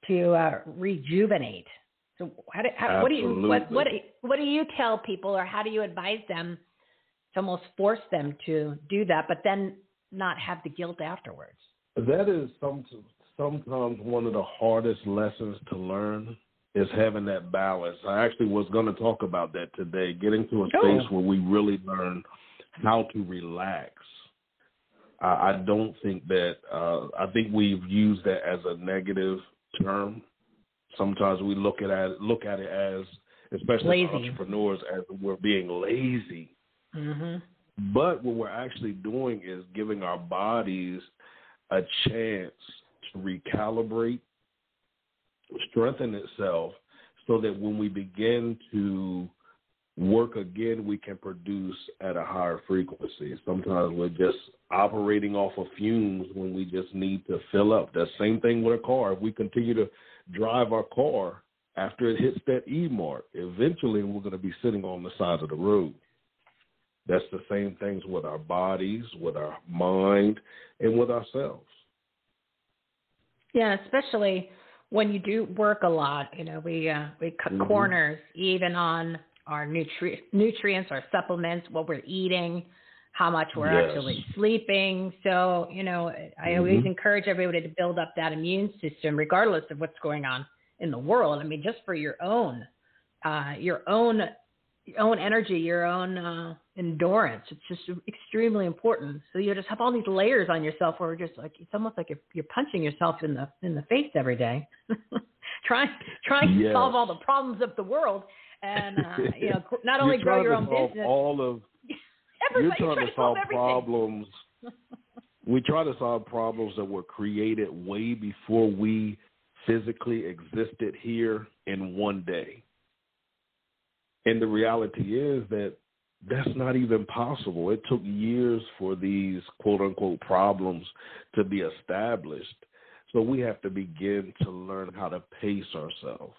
to uh, rejuvenate. So how do, how, what do you what what do- what do you tell people or how do you advise them to almost force them to do that, but then not have the guilt afterwards? That is some, sometimes one of the hardest lessons to learn is having that balance. I actually was going to talk about that today, getting to a Oh. space where we really learn how to relax. I, I don't think that, uh, I think we've used that as a negative term. Sometimes we look at it, look at it as, especially Lazy. entrepreneurs, as we're being lazy. Mm-hmm. But what we're actually doing is giving our bodies a chance to recalibrate, strengthen itself, so that when we begin to work again, we can produce at a higher frequency. Sometimes we're just operating off of fumes when we just need to fill up. The same thing with a car. If we continue to drive our car after it hits that E mark, eventually we're going to be sitting on the side of the road. That's the same things with our bodies, with our mind, and with ourselves. Yeah, especially when you do work a lot. You know, we uh, we cut Mhm. corners even on our nutri- nutrients, our supplements, what we're eating, how much we're Yes. actually sleeping. So, you know, I always Mhm. encourage everybody to build up that immune system, regardless of what's going on in the world. I mean, just for your own, uh, your own, your own energy, your own uh, endurance. It's just extremely important. So you just have all these layers on yourself, where you're just like it's almost like you're, you're punching yourself in the in the face every day, trying trying to solve all the problems of the world, and uh, you know, not only You're grow trying your to own solve business. All of Everybody you're trying trying to solve everything. problems. we try to solve problems that were created way before we physically existed here in one day. And the reality is that that's not even possible. It took years for these quote unquote problems to be established. So we have to begin to learn how to pace ourselves.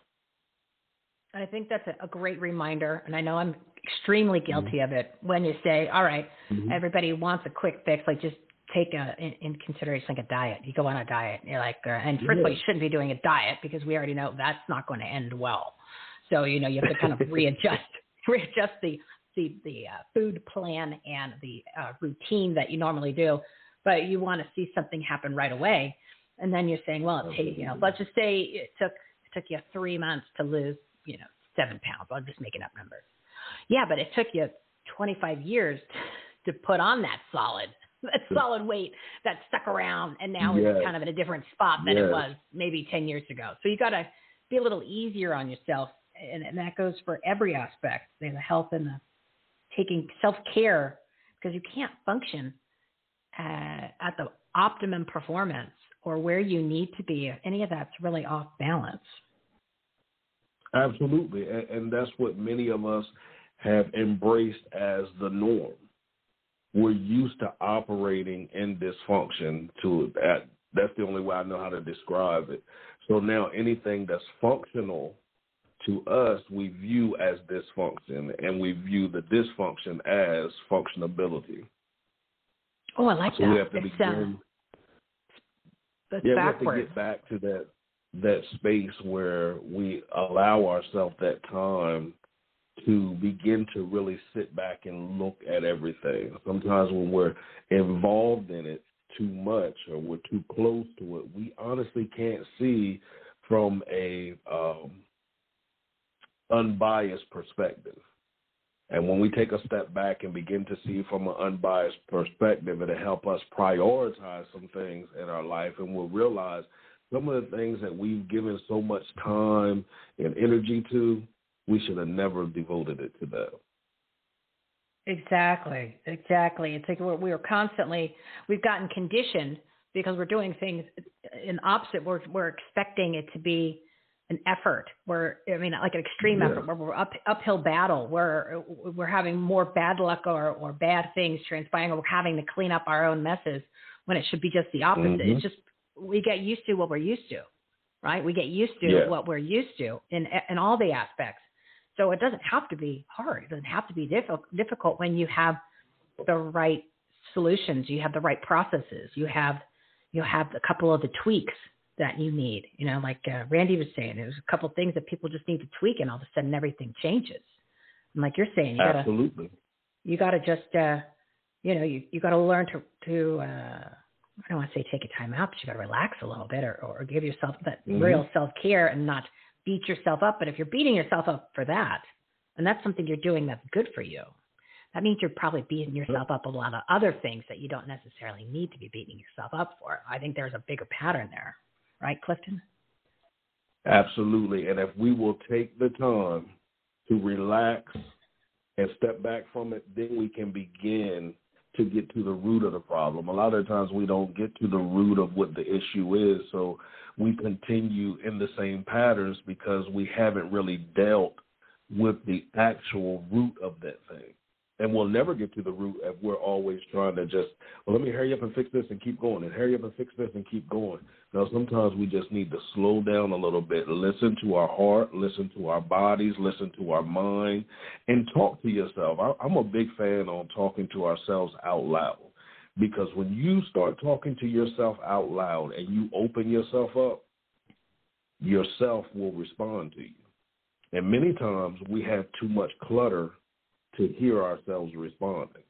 And I think that's a, a great reminder. And I know I'm extremely Mm-hmm. guilty of it when you say, all right, everybody wants a quick fix, like just take a, in, in consideration like a diet. You go on a diet. You're like, uh, and first of all, you shouldn't be doing a diet because we already know that's not going to end well. So, you know, you have to kind of readjust, readjust the, the, the uh, food plan and the uh, routine that you normally do. But you want to see something happen right away. And then you're saying, well, it take, you know, let's just say it took, it took you three months to lose, you know, seven pounds. I'm just making up numbers. Yeah, but it took you 25 years to put on that solid, that solid weight that stuck around, and now Yes. it's kind of in a different spot than it was maybe 10 years ago. So you got to be a little easier on yourself, and, and that goes for every aspect, the health and the taking self care, because you can't function uh, at the optimum performance or where you need to be. if Any of that's really off balance. Absolutely, and, and that's what many of us have embraced as the norm. We're used to operating in dysfunction. To that, that's the only way I know how to describe it. So now, anything that's functional to us, we view as dysfunction, and we view the dysfunction as functionability. Oh, I like So that. we have to it's, begin. uh, it's yeah, backwards. we have to get back to that that space where we allow ourselves that time to begin to really sit back and look at everything. Sometimes when we're involved in it too much or we're too close to it, we honestly can't see from a um, unbiased perspective. And when we take a step back and begin to see from an unbiased perspective, it'll help us prioritize some things in our life, and we'll realize some of the things that we've given so much time and energy to, we should have never devoted it to them. Exactly, exactly. It's like we're, we're constantly we've gotten conditioned because we're doing things in opposite. We're we're expecting it to be an effort. We're I mean like an extreme Yeah. effort where we're up uphill battle. Where we're having more bad luck or or bad things transpiring, or we're having to clean up our own messes when it should be just the opposite. Mhm. It's just we get used to what we're used to, right? We get used to Yeah. what we're used to in in all the aspects. So it doesn't have to be hard. It doesn't have to be difficult difficult when you have the right solutions. You have the right processes. You have you have a couple of the tweaks that you need. You know, like uh, Randy was saying, there's a couple things that people just need to tweak, and all of a sudden everything changes. And like you're saying, you gotta Absolutely. you gotta just uh, you know you you gotta learn to to uh, I don't want to say take a time out, but you gotta relax a little bit, or or give yourself that Mhm. real self care and not beat yourself up. But if you're beating yourself up for that, and that's something you're doing that's good for you, that means you're probably beating yourself up a lot of other things that you don't necessarily need to be beating yourself up for. I think there's a bigger pattern there, right, Clifton? Absolutely. And if we will take the time to relax and step back from it, then we can begin to get to the root of the problem. A lot of times we don't get to the root of what the issue is. So we continue in the same patterns because we haven't really dealt with the actual root of that thing. And we'll never get to the root if we're always trying to just, well, let me hurry up and fix this and keep going, and hurry up and fix this and keep going. Now, sometimes we just need to slow down a little bit, listen to our heart, listen to our bodies, listen to our mind, and talk to yourself. I, I'm a big fan on talking to ourselves out loud because when you start talking to yourself out loud and you open yourself up, yourself will respond to you. And many times we have too much clutter to hear ourselves responding.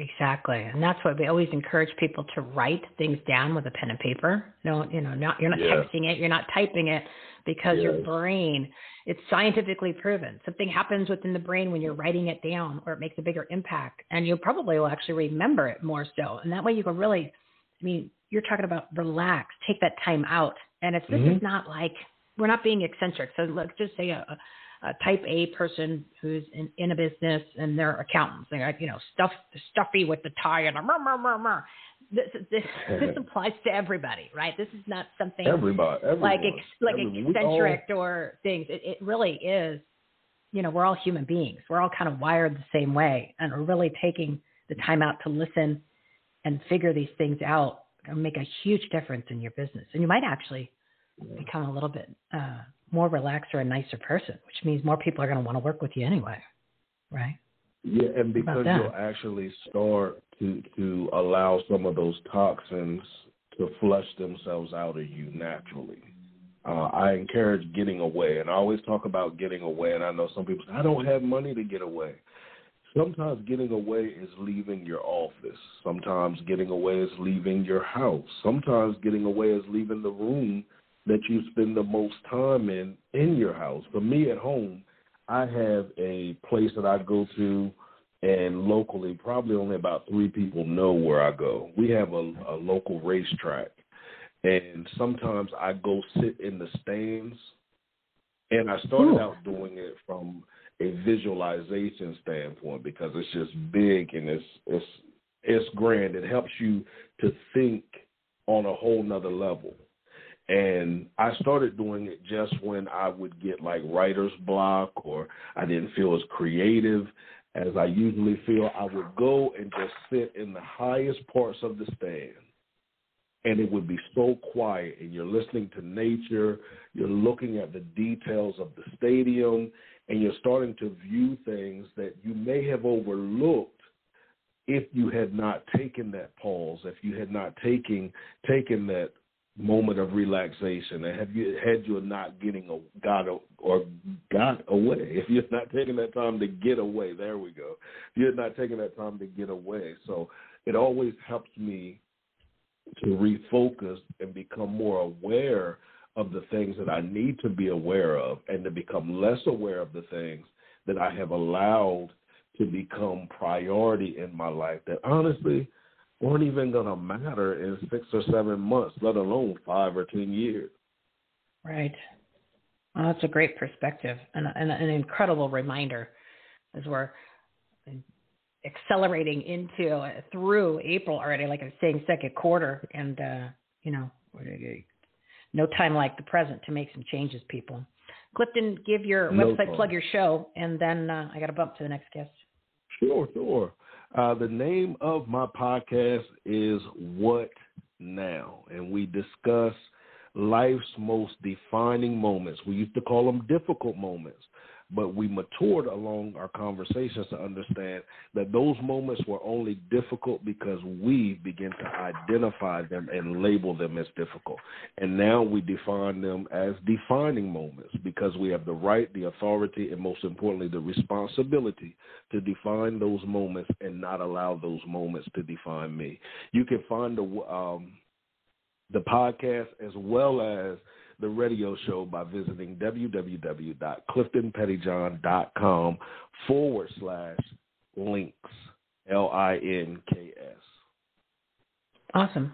Exactly, and that's why we always encourage people to write things down with a pen and paper. No, you know, not you're not Yeah. texting it, you're not typing it, because your brain, it's scientifically proven. Something happens within the brain when you're writing it down, or it makes a bigger impact, and you probably will actually remember it more so. And that way, you can really, I mean, you're talking about relax, take that time out, and if this is Mhm. not like we're not being eccentric, so let's just say a, a a type A person who's in, in a business and they're accountants. They're like, you know, stuff stuffy with the tie and a mur, mur, mur, mur. This, this this applies to everybody, right? This is not something Everybody, everyone, like ex, like everyone. We all- eccentric or things. It, it really is. You know, we're all human beings. We're all kind of wired the same way, and we're really taking the time out to listen and figure these things out make a huge difference in your business. And you might actually become a little bit uh, more relaxed or a nicer person, which means more people are going to want to work with you anyway, right? Yeah, and because you'll actually start to to allow some of those toxins to flush themselves out of you naturally. Uh, I encourage getting away, and I always talk about getting away. And I know some people say, "I don't have money to get away." Sometimes getting away is leaving your office. Sometimes getting away is leaving your house. Sometimes getting away is leaving the room that you spend the most time in in your house. For me at home, I have a place that I go to, and locally, probably only about three people know where I go. We have a, a local racetrack, and sometimes I go sit in the stands. And I started Ooh. out doing it from a visualization standpoint because it's just big and it's it's it's grand. It helps you to think on a whole nother level. And I started doing it just when I would get like writer's block or I didn't feel as creative as I usually feel. I would go and just sit in the highest parts of the stand. And it would be so quiet, and you're listening to nature, you're looking at the details of the stadium, and you're starting to view things that you may have overlooked if you had not taken that pause, if you had not taken taken that moment of relaxation. And have you had you not getting a, got a, or got away if you're not taking that time to get away there we go. If you're not taking that time to get away. So it always helps me to refocus and become more aware of the things that I need to be aware of and to become less aware of the things that I have allowed to become priority in my life that honestly weren't even going to matter in six or seven months, let alone five or 10 years. Right. Well, that's a great perspective and, and an incredible reminder as we're accelerating into uh, through April already, like I was saying, second quarter. And, uh, you know, no time like the present to make some changes, people. Clifton, give your No website, problem. plug your show, and then uh, I got to bump to the next guest. Sure, sure. Uh, the name of my podcast is What Now? And we discuss life's most defining moments. We used to call them difficult moments, but we matured along our conversations to understand that those moments were only difficult because we began to identify them and label them as difficult. And now we define them as defining moments because we have the right, the authority, and most importantly, the responsibility to define those moments and not allow those moments to define me. You can find the um, the podcast as well as the radio show by visiting www.cliftonpettyjohn.com forward slash links L I N K S. Awesome.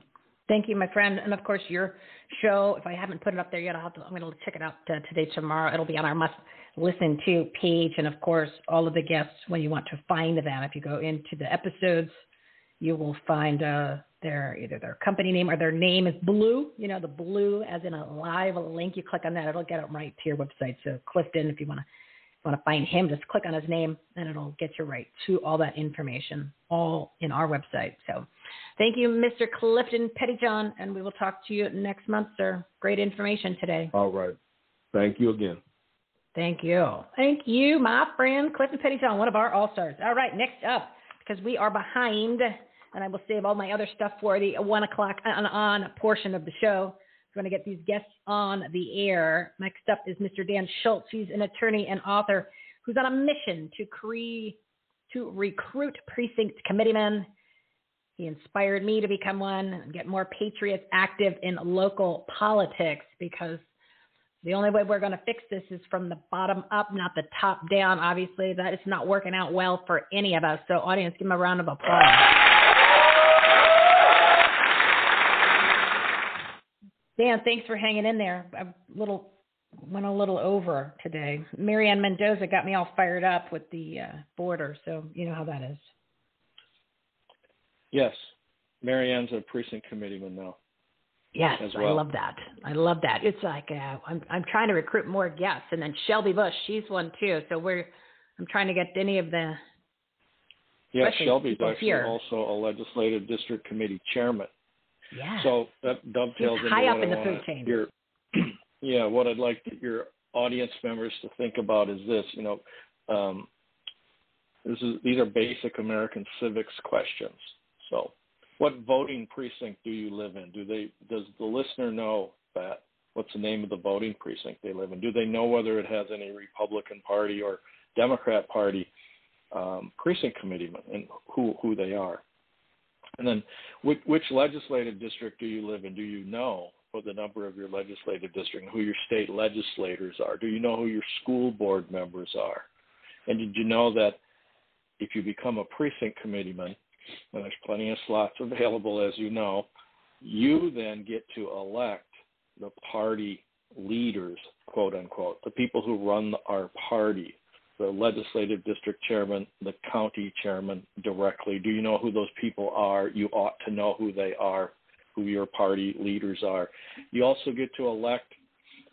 Thank you, my friend. And of course, your show, if I haven't put it up there yet, I'll have to, I'm going to check it out uh, today, tomorrow. It'll be on our must listen to page. And of course, all of the guests, when you want to find them, if you go into the episodes, you will find uh, their either their company name or their name is blue, you know, the blue as in a live link. You click on that, it'll get it right to your website. So Clifton, if you want to want to find him, just click on his name and it'll get you right to all that information, all in our website. So thank you, Mr. Clifton Pettyjohn, and we will talk to you next month, sir. Great information today. All right. Thank you again. Thank you. Thank you, my friend Clifton Pettyjohn, one of our all stars. All right, next up, because we are behind, and I will save all my other stuff for the one o'clock on, on portion of the show. I'm going to get these guests on the air. Next up is Mr. Dan Schultz. He's an attorney and author who's on a mission to cre- to recruit precinct committeemen. He inspired me to become one and get more patriots active in local politics because the only way we're going to fix this is from the bottom up, not the top down. Obviously, that is not working out well for any of us. So, audience, give him a round of applause. Dan, thanks for hanging in there. I little went a little over today. Mary Ann Mendoza got me all fired up with the uh, border, so you know how that is. Yes, Mary Ann's a precinct committeeman now. Yes, as I love that. I love that. It's like uh, I'm I'm trying to recruit more guests, and then Shelby Bush, she's one too. So we're I'm trying to get any of the Yeah, Especially Shelby's people actually here. also a legislative district committee chairman. Yeah. So that dovetails He's into high up in the food chain. Your, yeah, what I'd like your audience members to think about is this. You know, um, this is these are basic American civics questions. So, what voting precinct do you live in? Do they does the listener know that? What's the name of the voting precinct they live in? Do they know whether it has any Republican Party or Democrat Party um, precinct committeemen and who who they are? And then, which, which legislative district do you live in? Do you know what the number of your legislative district, who your state legislators are? Do you know who your school board members are? And did you know that if you become a precinct committeeman, and there's plenty of slots available, as you know, you then get to elect the party leaders, quote unquote, the people who run our party, the legislative district chairman, the county chairman directly. Do you know who those people are? You ought to know who they are, who your party leaders are. You also get to elect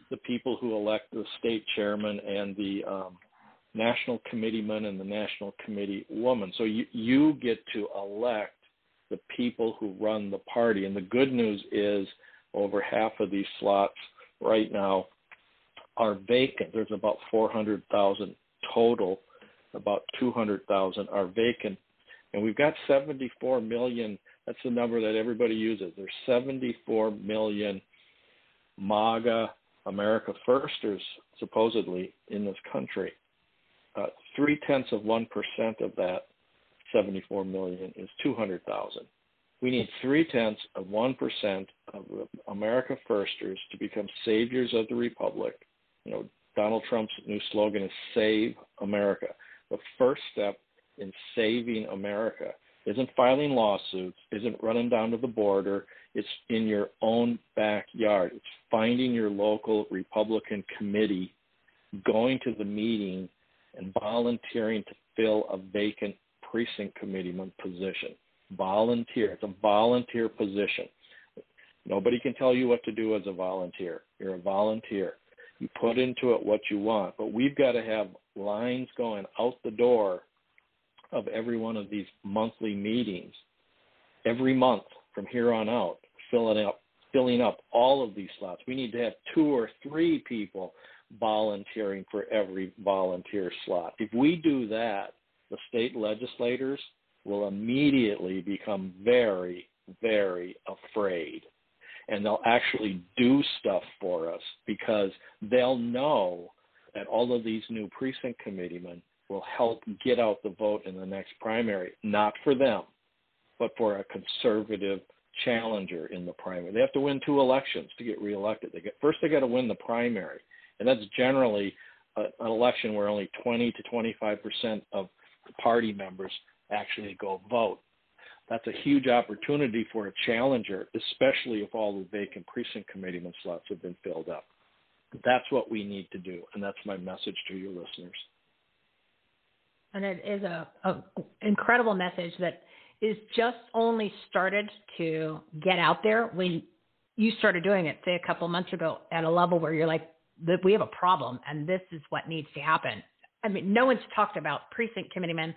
the people who elect the state chairman and the um, national committeeman and the national committee woman. So you, you get to elect the people who run the party. And the good news is over half of these slots right now are vacant. There's about 400,000 total. About 200,000 are vacant. And we've got 74 million. That's the number that everybody uses. There's 74 million MAGA, America Firsters, supposedly in this country. Uh, three tenths of one percent of that 74 million is 200,000. We need three tenths of one percent of the America Firsters to become saviors of the republic. You know, Donald Trump's new slogan is "Save America." The first step in saving America isn't filing lawsuits, isn't running down to the border. It's in your own backyard. It's finding your local Republican committee, going to the meeting, and volunteering to fill a vacant precinct committeeman position. Volunteer. It's a volunteer position. Nobody can tell you what to do as a volunteer. You're a volunteer. You put into it what you want, but we've got to have lines going out the door of every one of these monthly meetings every month from here on out, filling up filling up all of these slots. We need to have two or three people volunteering for every volunteer slot. If we do that, the state legislators will immediately become very, very afraid. And they'll actually do stuff for us because they'll know that all of these new precinct committeemen will help get out the vote in the next primary, not for them, but for a conservative challenger in the primary. They have to win two elections to get reelected. They get first they got to win the primary, and that's generally a, an election where only 20 to 25 percent of the party members actually go vote. That's a huge opportunity for a challenger, especially if all the vacant precinct committeeman slots have been filled up. That's what we need to do, and that's my message to your listeners and it is a, a incredible message that is just only started to get out there when you started doing it, say a couple months ago, at a level where you're like, we have a problem, and this is what needs to happen. I mean, no one's talked about precinct committeemen.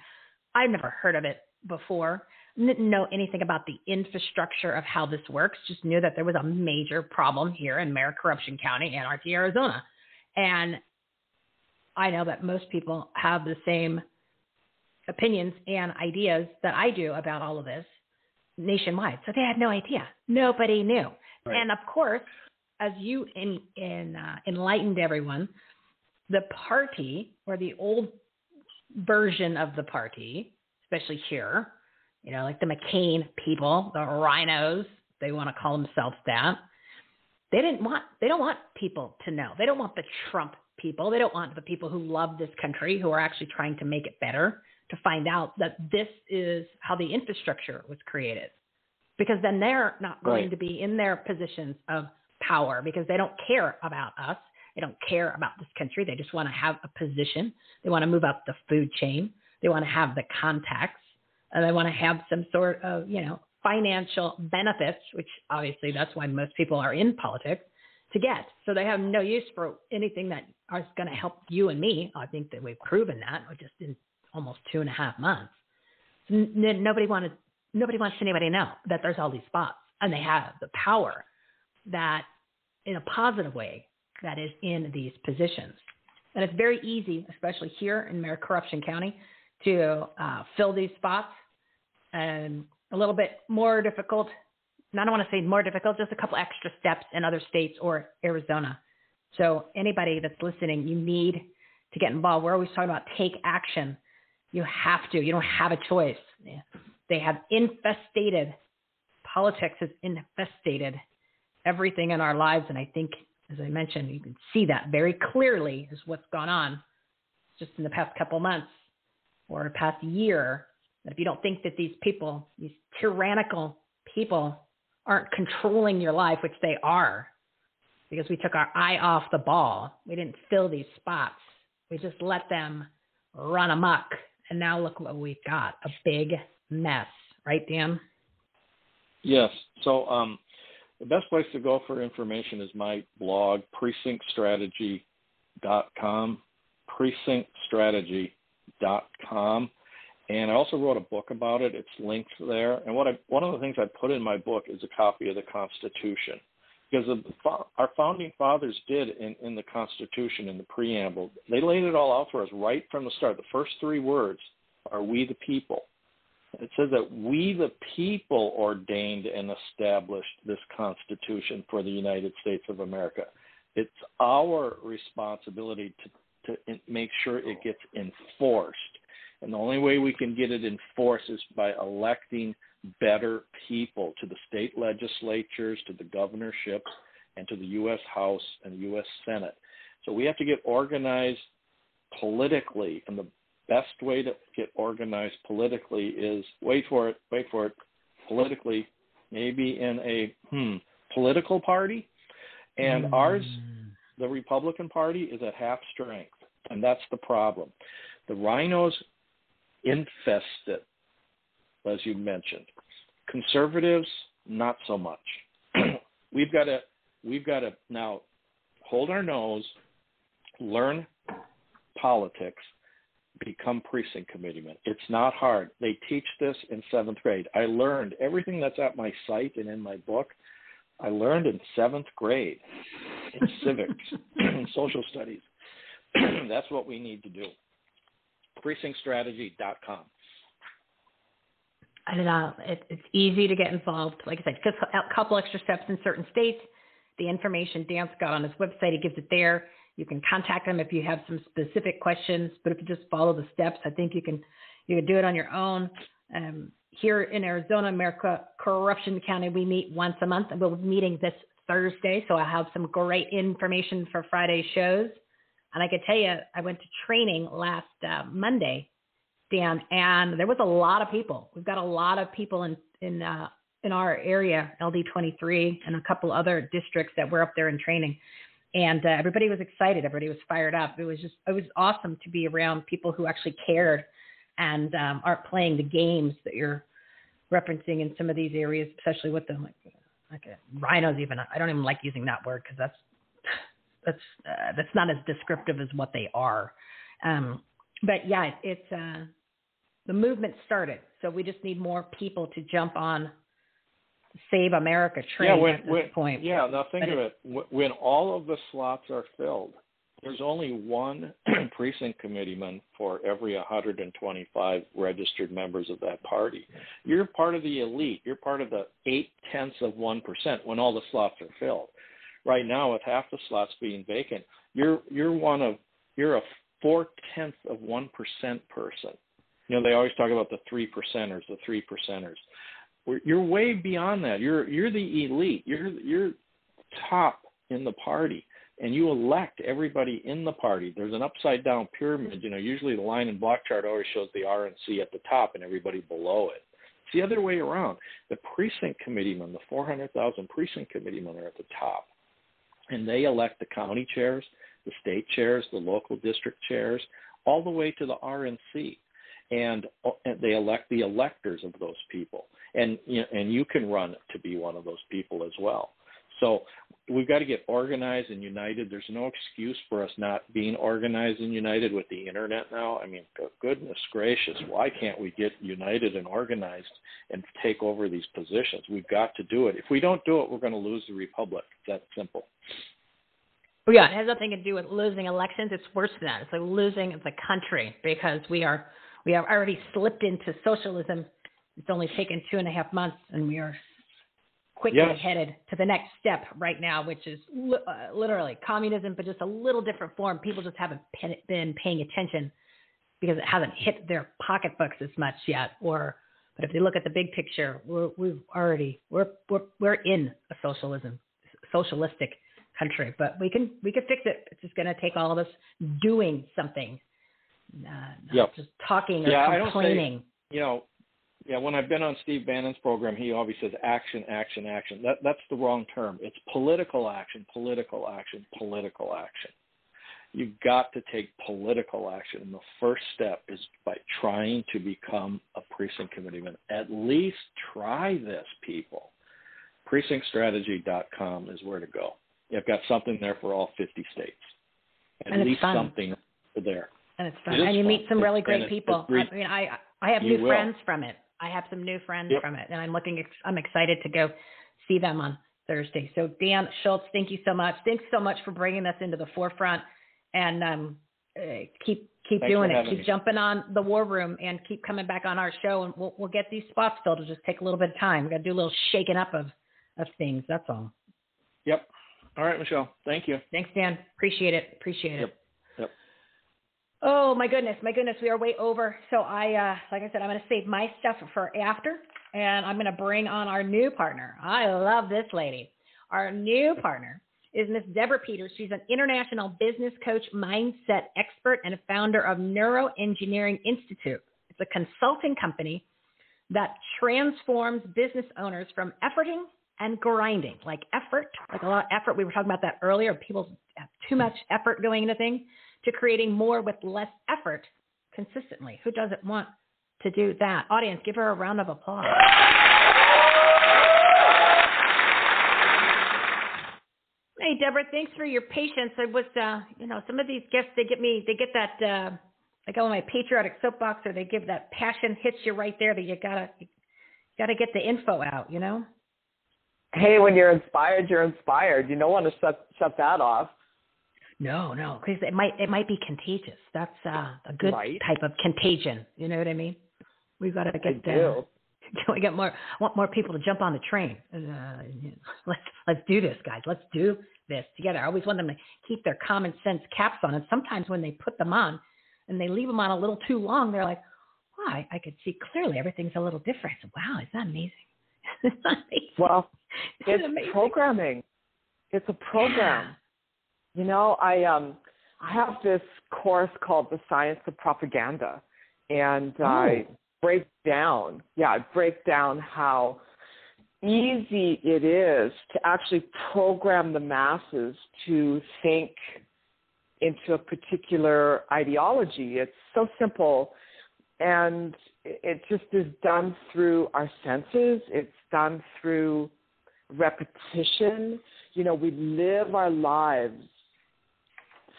I've never heard of it before. Didn't know anything about the infrastructure of how this works. Just knew that there was a major problem here in Mayor Corruption County, Anarchy, Arizona, and I know that most people have the same opinions and ideas that I do about all of this nationwide. So they had no idea. Nobody knew. Right. And of course, as you in, in, uh, enlightened everyone, the party or the old version of the party, especially here, you know, like the McCain people, the RINOs, they want to call themselves that. They didn't want they don't want people to know. They don't want the Trump people. They don't want the people who love this country who are actually trying to make it better to find out that this is how the infrastructure was created. Because then they're not going right. to be in their positions of power because they don't care about us. They don't care about this country. They just want to have a position. They want to move up the food chain. They want to have the contacts. And they want to have some sort of, you know, financial benefits, which obviously that's why most people are in politics to get. So they have no use for anything that is going to help you and me. I think that we've proven that just in almost two and a half months. N- nobody wanted, nobody wants anybody to know that there's all these spots, and they have the power that, in a positive way, that is in these positions. And it's very easy, especially here in Mayor Corruption County, to uh, fill these spots, and a little bit more difficult. I don't want to say more difficult, just a couple extra steps in other states or Arizona. So anybody that's listening, you need to get involved. We're always talking about take action. You have to. You don't have a choice. They have infestated, politics has infestated everything in our lives. And I think, as I mentioned, you can see that very clearly is what's gone on just in the past couple months or past year. That if you don't think that these people, these tyrannical people, aren't controlling your life, which they are, because we took our eye off the ball. We didn't fill these spots. We just let them run amok and now look what we've got a big mess, right, Dan? Yes. So, um, the best place to go for information is my blog, precinctstrategy.com, precinctstrategy.com. And I also wrote a book about it. It's linked there. And what I, one of the things I put in my book is a copy of the Constitution because the, our founding fathers did in, in the Constitution, in the preamble. They laid it all out for us right from the start. The first three words are "We the people." It says that we, the people, ordained and established this Constitution for the United States of America. It's our responsibility to, to make sure it gets enforced. And the only way we can get it enforced is by electing better people to the state legislatures, to the governorships, and to the U.S. House and the U.S. Senate. So we have to get organized politically, and the best way to get organized politically is wait for it, wait for it, politically, maybe in a hmm, political party. And mm. ours, the Republican Party, is at half strength, and that's the problem. The RINOs infest it, as you mentioned. Conservatives, not so much. we've got to we've got to now hold our nose, learn politics, become precinct committeemen. It's not hard. They teach this in seventh grade. I learned everything that's at my site and in my book. I learned in seventh grade in civics social studies. that's what we need to do. Precinctstrategy.com. I don't know. It, it's easy to get involved. Like I said, just a couple extra steps in certain states. The information Dan's got on his website, he gives it there. You can contact him if you have some specific questions, but if you just follow the steps, I think you can you can do it on your own. Um, here in Arizona, America Corruption County, we meet once a month, and we'll be meeting this Thursday. So I'll have some great information for Friday shows. And I can tell you, I went to training last uh, Monday, Dan, and there was a lot of people. We've got a lot of people in in uh, in our area, LD23, and a couple other districts that were up there in training and uh, everybody was excited. Everybody was fired up. It was just it was awesome to be around people who actually cared and um, aren't playing the games that you're referencing in some of these areas, especially with them like like RINOs. Even I don't even like using that word because that's that's uh, that's not as descriptive as what they are. Um, but yeah, it, it's uh, the movement started, so we just need more people to jump on Save America train yeah, when, at this when, point. Yeah, now think but of it. it. When all of the slots are filled, there's only one precinct committeeman for every 125 registered members of that party. You're part of the elite. You're part of the eight tenths of one percent when all the slots are filled. Right now, with half the slots being vacant, you're you're one of you're a four tenths of one percent person. You know, they always talk about the three percenters, the three percenters you're way beyond that. You're you're the elite. You're you're top in the party, and you elect everybody in the party. There's an upside down pyramid. You know, usually the line and block chart always shows the RNC at the top and everybody below it. It's the other way around. The precinct committeemen, the 400,000 precinct committeemen, are at the top, and they elect the county chairs, the state chairs, the local district chairs, all the way to the RNC and, uh, and they elect the electors of those people and you and you can run to be one of those people as well. So we've got to get organized and united. There's no excuse for us not being organized and united with the internet now. I mean, goodness gracious, why can't we get united and organized and take over these positions? We've got to do it. If we don't do it, we're going to lose the republic. It's that simple. Well, yeah, it has nothing to do with losing elections. It's worse than that. It's like losing the country because we are we have already slipped into socialism it's only taken two and a half months, and we are quickly yes. headed to the next step right now, which is li- uh, literally communism, but just a little different form. People just haven't pe- been paying attention because it hasn't hit their pocketbooks as much yet. Or, but if they look at the big picture, we're, we've already we're we're we're in a socialism, socialistic country. But we can we can fix it. It's just going to take all of us doing something, uh, not yep. just talking or yeah, complaining. Say, you know, yeah, when I've been on Steve Bannon's program, he always says action, action, action. That that's the wrong term. It's political action, political action, political action. You've got to take political action. And the first step is by trying to become a precinct committeeman. At least try this, people. Precinctstrategy.com is where to go. You've got something there for all 50 states. At and least fun. something there. And it's fun. It and you fun. meet some really great people. I mean, I I have you new will. friends from it. I have some new friends yep. from it, and I'm looking. I'm excited to go see them on Thursday. So Dan Schultz, thank you so much. Thanks so much for bringing this into the forefront. And um, uh, keep keep Thanks doing it. Keep me. jumping on the war room and keep coming back on our show, and we'll we'll get these spots filled. It'll just take a little bit of time. We got to do a little shaking up of of things. That's all. Yep. All right, Michelle. Thank you. Thanks, Dan. Appreciate it. Appreciate it. Yep. Yep. Oh my goodness, my goodness, we are way over. So I, uh, like I said, I'm going to save my stuff for after, and I'm going to bring on our new partner. I love this lady. Our new partner is Miss Deborah Peters. She's an international business coach, mindset expert, and a founder of Neuroengineering Institute. It's a consulting company that transforms business owners from efforting and grinding, like effort, like a lot of effort. We were talking about that earlier. People have too much effort going into things to creating more with less effort consistently. Who doesn't want to do that? Audience, give her a round of applause. Hey, Deborah, thanks for your patience. I was, uh, you know, some of these guests, they get me, they get that, uh, I go on my patriotic soapbox or they give that passion hits you right there that you gotta, you gotta get the info out, you know? Hey, when you're inspired, you're inspired. You don't want to shut shut that off. No, no, because it might it might be contagious. That's uh, a good Right. type of contagion. You know what I mean? We've got to get do. Uh, we get more I want more people to jump on the train. Uh, you know, let's let's do this, guys. Let's do this together. I always want them to keep their common sense caps on, and sometimes when they put them on and they leave them on a little too long, they're like, "Wow, I, could see clearly everything's a little different." Wow, is that amazing? Isn't that amazing? Well, Isn't it's amazing? programming. It's a program. You know, I um I have this course called The Science of Propaganda and I break down, yeah, I break down how easy it is to actually program the masses to think into a particular ideology. It's so simple and it just is done through our senses. It's done through repetition. You know, we live our lives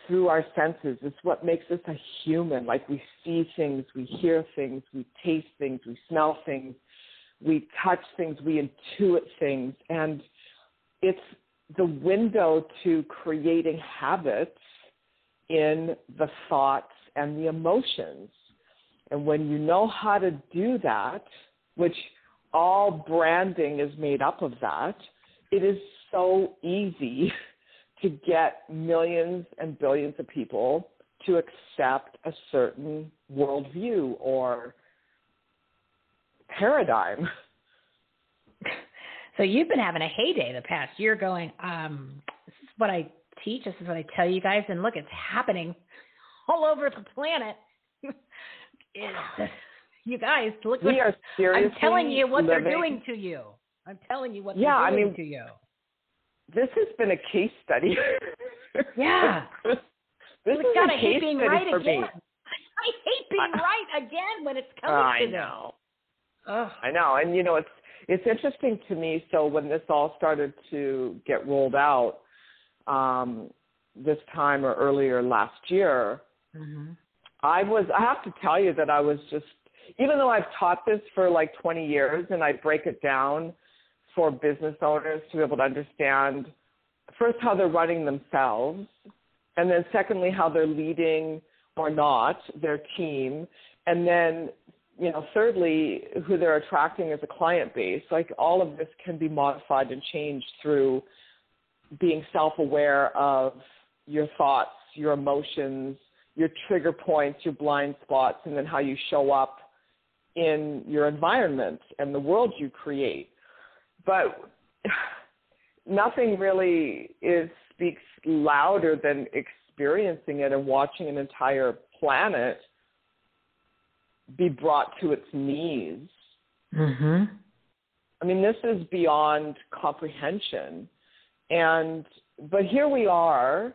through our senses. It's what makes us a human. Like we see things, we hear things, we taste things, we smell things, we touch things, we intuit things. And it's the window to creating habits in the thoughts and the emotions. And when you know how to do that, which all branding is made up of that, it is so easy to get millions and billions of people to accept a certain worldview or paradigm. So you've been having a heyday the past year going, um, this is what I teach, this is what I tell you guys, and look, it's happening all over the planet. You guys, look what We are seriously I'm telling you what they're doing to you. I'm telling you what Yeah, I they're doing mean- to you. This has been a case study. Yeah. this is God, a case being study right for again. me. I hate being right again when it's coming I to know. Ugh. I know, and you know it's it's interesting to me. So when this all started to get rolled out, um, this time or earlier last year, hmm I was. I have to tell you that I was just. Even though I've taught this for like 20 years, and I break it down for business owners to be able to understand first how they're running themselves, and then secondly how they're leading or not their team, and then you know thirdly who they're attracting as a client base. Like all of this can be modified and changed through being self-aware of your thoughts, your emotions, your trigger points, your blind spots, and then how you show up in your environment and the world you create. But nothing really is speaks louder than experiencing it and watching an entire planet be brought to its knees. hmm I mean, this is beyond comprehension. And but here we are,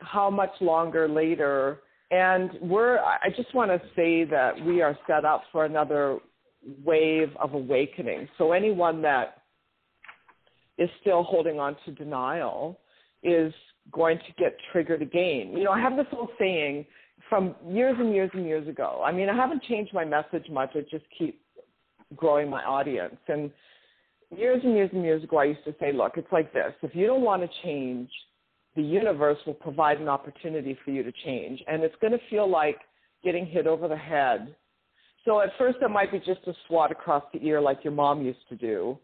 how much longer later? And we're I just want to say that we are set up for another wave of awakening. So anyone that is still holding on to denial is going to get triggered again. You know, I have this old saying from years and years and years ago. I mean, I haven't changed my message much. I just keep growing my audience. And years and years and years ago, I used to say, look, it's like this. If you don't want to change, the universe will provide an opportunity for you to change. And it's going to feel like getting hit over the head. So at first, it might be just a swat across the ear like your mom used to do.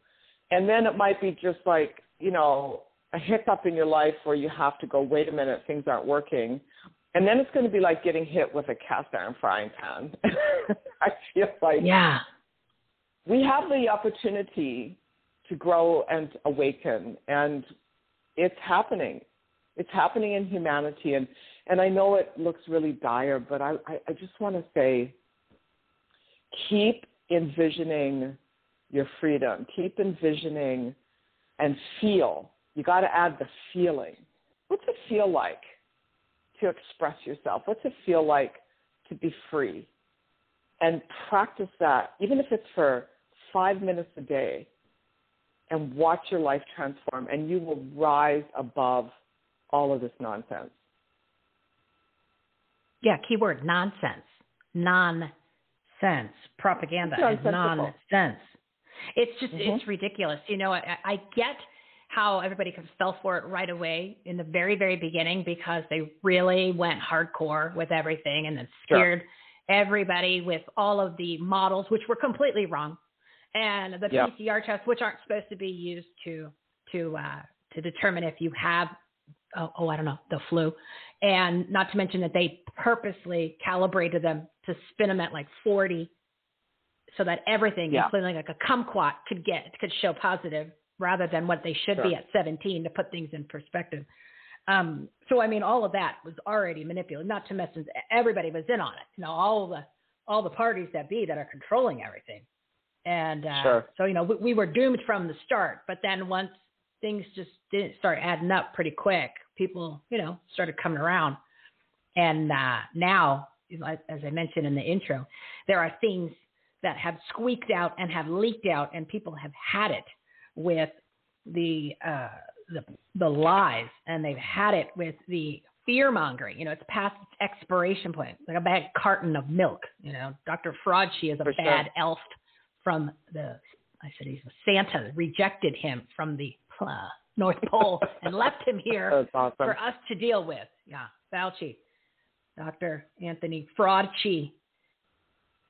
And then it might be just like, you know, a hiccup in your life where you have to go, wait a minute, things aren't working. And then it's going to be like getting hit with a cast iron frying pan. I feel like Yeah. we have the opportunity to grow and awaken and it's happening it's happening in humanity and and i know it looks really dire but i i, I just want to say keep envisioning your freedom keep envisioning and feel you got to add the feeling what's it feel like to express yourself what's it feel like to be free and practice that even if it's for five minutes a day and watch your life transform and you will rise above all of this nonsense. Yeah, keyword nonsense. Nonsense. Propaganda is nonsense. It's just, Mhm. it's ridiculous. You know, I, I get how everybody kind of fell for it right away in the very, very beginning because they really went hardcore with everything and then Sure. scared everybody with all of the models, which were completely wrong, and the Yeah. PCR tests, which aren't supposed to be used to to uh, to determine if you have oh, oh I don't know the flu, and not to mention that they purposely calibrated them to spin them at like 40 so that everything, Yeah. including like a kumquat, could get could show positive rather than what they should be at 17 to put things in perspective. Um, so I mean, all of that was already manipulated. Not to mention everybody was in on it. You know, all the all the parties that be that are controlling everything. And uh, Sure. so you know, we, we were doomed from the start. But then once things just didn't start adding up pretty quick, people you know started coming around. And uh, now, as as I mentioned in the intro, there are things that have squeaked out and have leaked out, and people have had it with the uh, the the lies, and they've had it with the fear mongering. You know, it's past its expiration point, like a bad carton of milk. You know, Dr. Fraudchi is a For sure. bad elf from the. I said he's a Santa rejected him from the uh, North Pole and left him here awesome. for us to deal with. Yeah, Fauci, Dr. Anthony Fraudchi,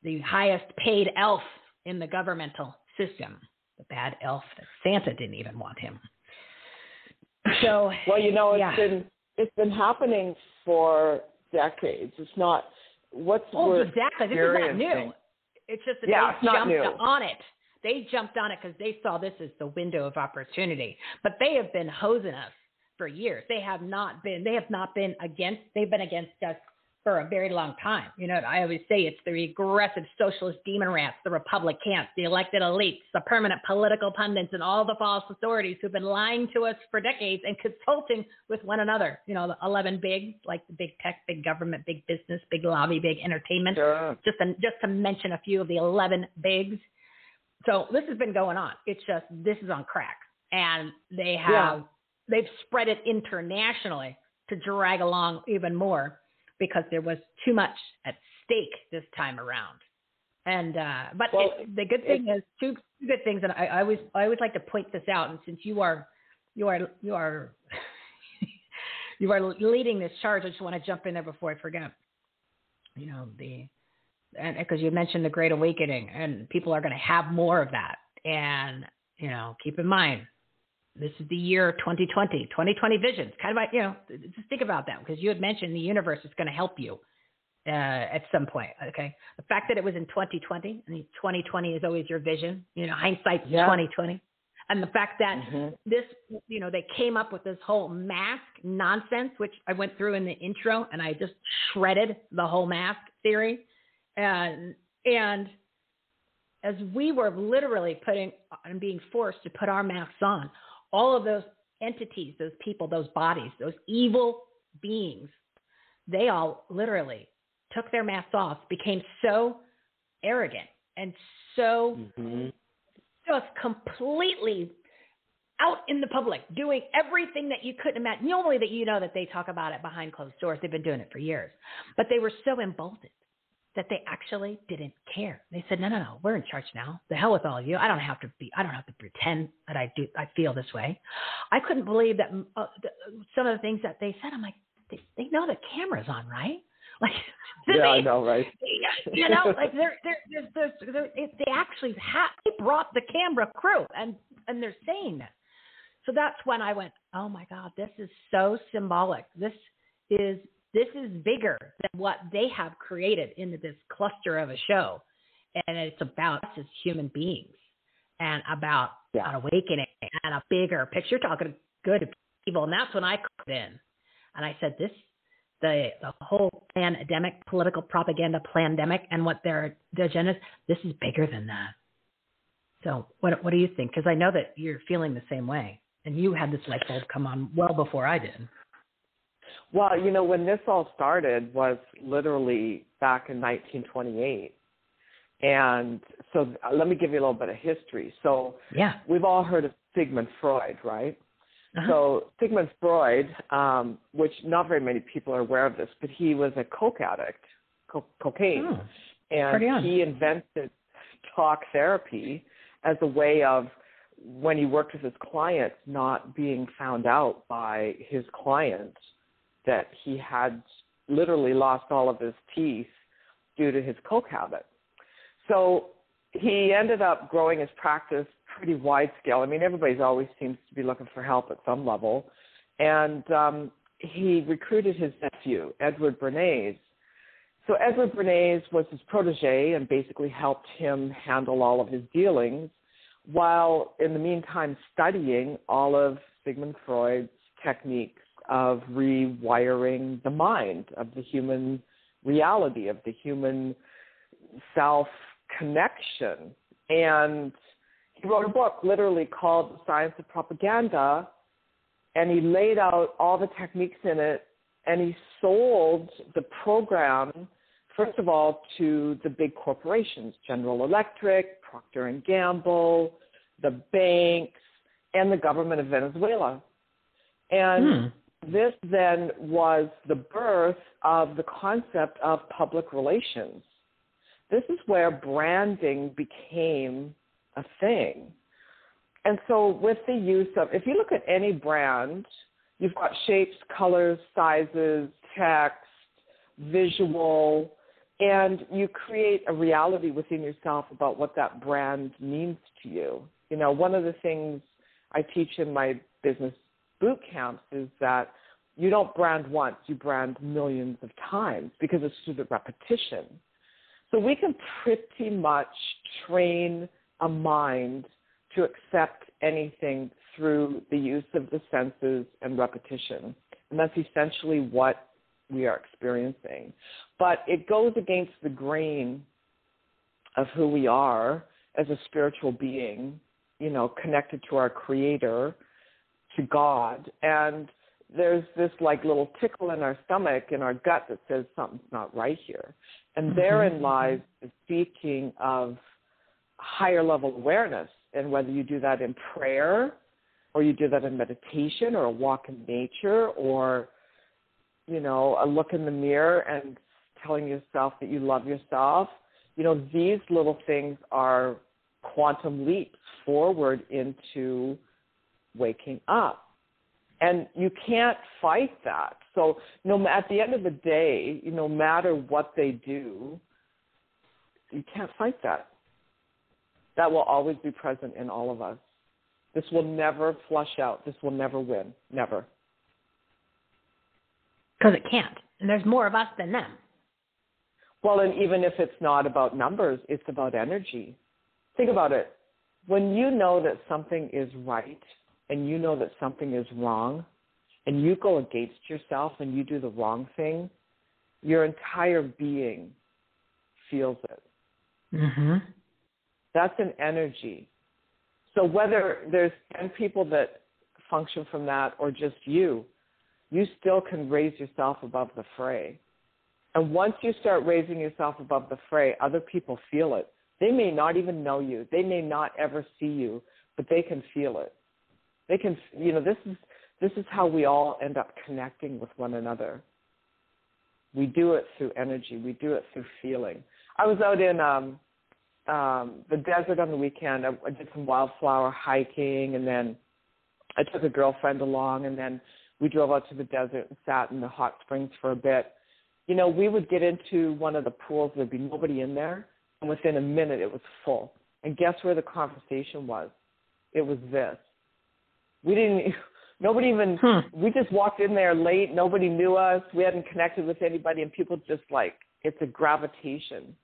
the highest paid elf in the governmental system. The bad elf that Santa didn't even want him. So, Well, you know, it's yeah. been it's been happening for decades. It's not what's Oh, we're exactly. This is not new. It's just that Yeah, they jumped on it. They jumped on it because they saw this as the window of opportunity. But they have been hosing us for years. They have not been. They have not been against. They've been against us for a very long time. You know, I always say it's the aggressive socialist demon rats, the Republicans, the elected elites, the permanent political pundits, and all the false authorities who've been lying to us for decades and consulting with one another. You know, the 11 bigs, like the big tech, big government, big business, big lobby, big entertainment Sure. just to, just to mention a few of the 11 bigs. So this has been going on. It's just this is on crack, and they have Yeah. they've spread it internationally to drag along even more because there was too much at stake this time around. And uh, but Well, it, the good thing is two two good things, and I, I always I always like to point this out. And since you are you are you are you are leading this charge, I just want to jump in there before I forget. You know the and because you mentioned the Great Awakening, and people are going to have more of that. And you know, keep in mind, this is the year 2020, 2020 visions. Kind of like you know, just think about that because you had mentioned the universe is going to help you uh, at some point. Okay, the fact that it was in 2020, and 2020 is always your vision. You know, hindsight's Yeah. 2020, and the fact that Mhm. this, you know, they came up with this whole mask nonsense, which I went through in the intro, and I just shredded the whole mask theory, and and as we were literally putting and being forced to put our masks on, all of those entities, those people, those bodies, those evil beings, they all literally took their masks off, became so arrogant and so Mhm. just completely out in the public, doing everything that you couldn't imagine. Normally, that you know that they talk about it behind closed doors. They've been doing it for years, but they were so emboldened that they actually didn't care. They said, "No, no, no, we're in charge now. The hell with all of you. I don't have to be. I don't have to pretend that I do. I feel this way." I couldn't believe that uh, th- some of the things that they said. I'm like, they, they know the camera's on, right? Like, yeah, they, I know, right? you know, like they're they're they're, they're, they're they actually have they brought the camera crew and and they're saying this. So that's when I went, oh my God, this is so symbolic. This is this is bigger than what they have created into this cluster of a show, and it's about us as human beings and about yeah. an awakening and a bigger picture. You're talking good evil, and that's when I cut in and I said, this the the whole pandemic, political propaganda pandemic, and what their the agenda is. This is bigger than that. So, what what do you think? Because I know that you're feeling the same way, and you had this light bulb come on well before I did. Well, you know, when this all started was literally back in 1928. And so uh, let me give you a little bit of history. So yeah, we've all heard of Sigmund Freud, right? Uh-huh. So Sigmund Freud, um, which not very many people are aware of this, but he was a coke addict, co- cocaine, oh, and he invented talk therapy as a way of when he worked with his clients not being found out by his clients that he had literally lost all of his teeth due to his coke habit. So he ended up growing his practice pretty wide scale. I mean, everybody's always seems to be looking for help at some level. And um, he recruited his nephew, Edward Bernays. So Edward Bernays was his protege and basically helped him handle all of his dealings while in the meantime studying all of Sigmund Freud's techniques of rewiring the mind, of the human reality, of the human self connection. And he wrote a book literally called The Science of Propaganda, and he laid out all the techniques in it, and he sold the program, first of all, to the big corporations, General Electric, Procter and Gamble, the banks, and the government of Venezuela. And Hmm. This then was the birth of the concept of public relations. This is where branding became a thing. And so, with the use of, if you look at any brand, you've got shapes, colors, sizes, text, visual, and you create a reality within yourself about what that brand means to you. You know, one of the things I teach in my business boot camps is that you don't brand once, you brand millions of times because it's through the repetition. So we can pretty much train a mind to accept anything through the use of the senses and repetition. And that's essentially what we are experiencing. But it goes against the grain of who we are as a spiritual being, you know, connected to our creator, to God. And there's this like little tickle in our stomach, in our gut that says something's not right here. And Mm-hmm. therein lies the seeking of higher level awareness. And whether you do that in prayer or you do that in meditation or a walk in nature or, you know, a look in the mirror and telling yourself that you love yourself, you know, these little things are quantum leaps forward into waking up. And you can't fight that. So, no, at the end of the day, no matter what they do, you can't fight that. That will always be present in all of us. This will never flush out. This will never win. Never. Because it can't. And there's more of us than them. Well, and even if it's not about numbers, it's about energy. Think about it. When you know that something is right and you know that something is wrong, and you go against yourself and you do the wrong thing, your entire being feels it. Mm-hmm. That's an energy. So whether there's 10 people that function from that or just you, you still can raise yourself above the fray. And once you start raising yourself above the fray, other people feel it. They may not even know you. They may not ever see you, but they can feel it. They can, you know, this is this is how we all end up connecting with one another. We do it through energy. We do it through feeling. I was out in um, um, the desert on the weekend. I, I did some wildflower hiking, and then I took a girlfriend along, and then we drove out to the desert and sat in the hot springs for a bit. You know, we would get into one of the pools, there'd be nobody in there, and within a minute it was full. And guess where the conversation was? It was this. We didn't nobody even Hmm. we just walked in there late, nobody knew us, we hadn't connected with anybody and people just like it's a gravitation.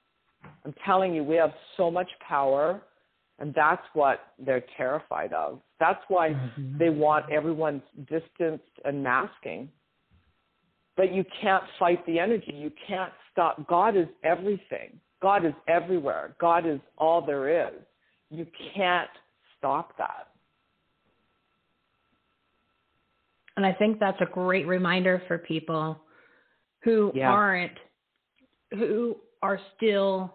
I'm telling you, we have so much power and that's what they're terrified of. That's why Mm-hmm. they want everyone distanced and masking. But you can't fight the energy. You can't stop. God is everything. God is everywhere. God is all there is. You can't stop that. And I think that's a great reminder for people who Yeah. aren't, who are still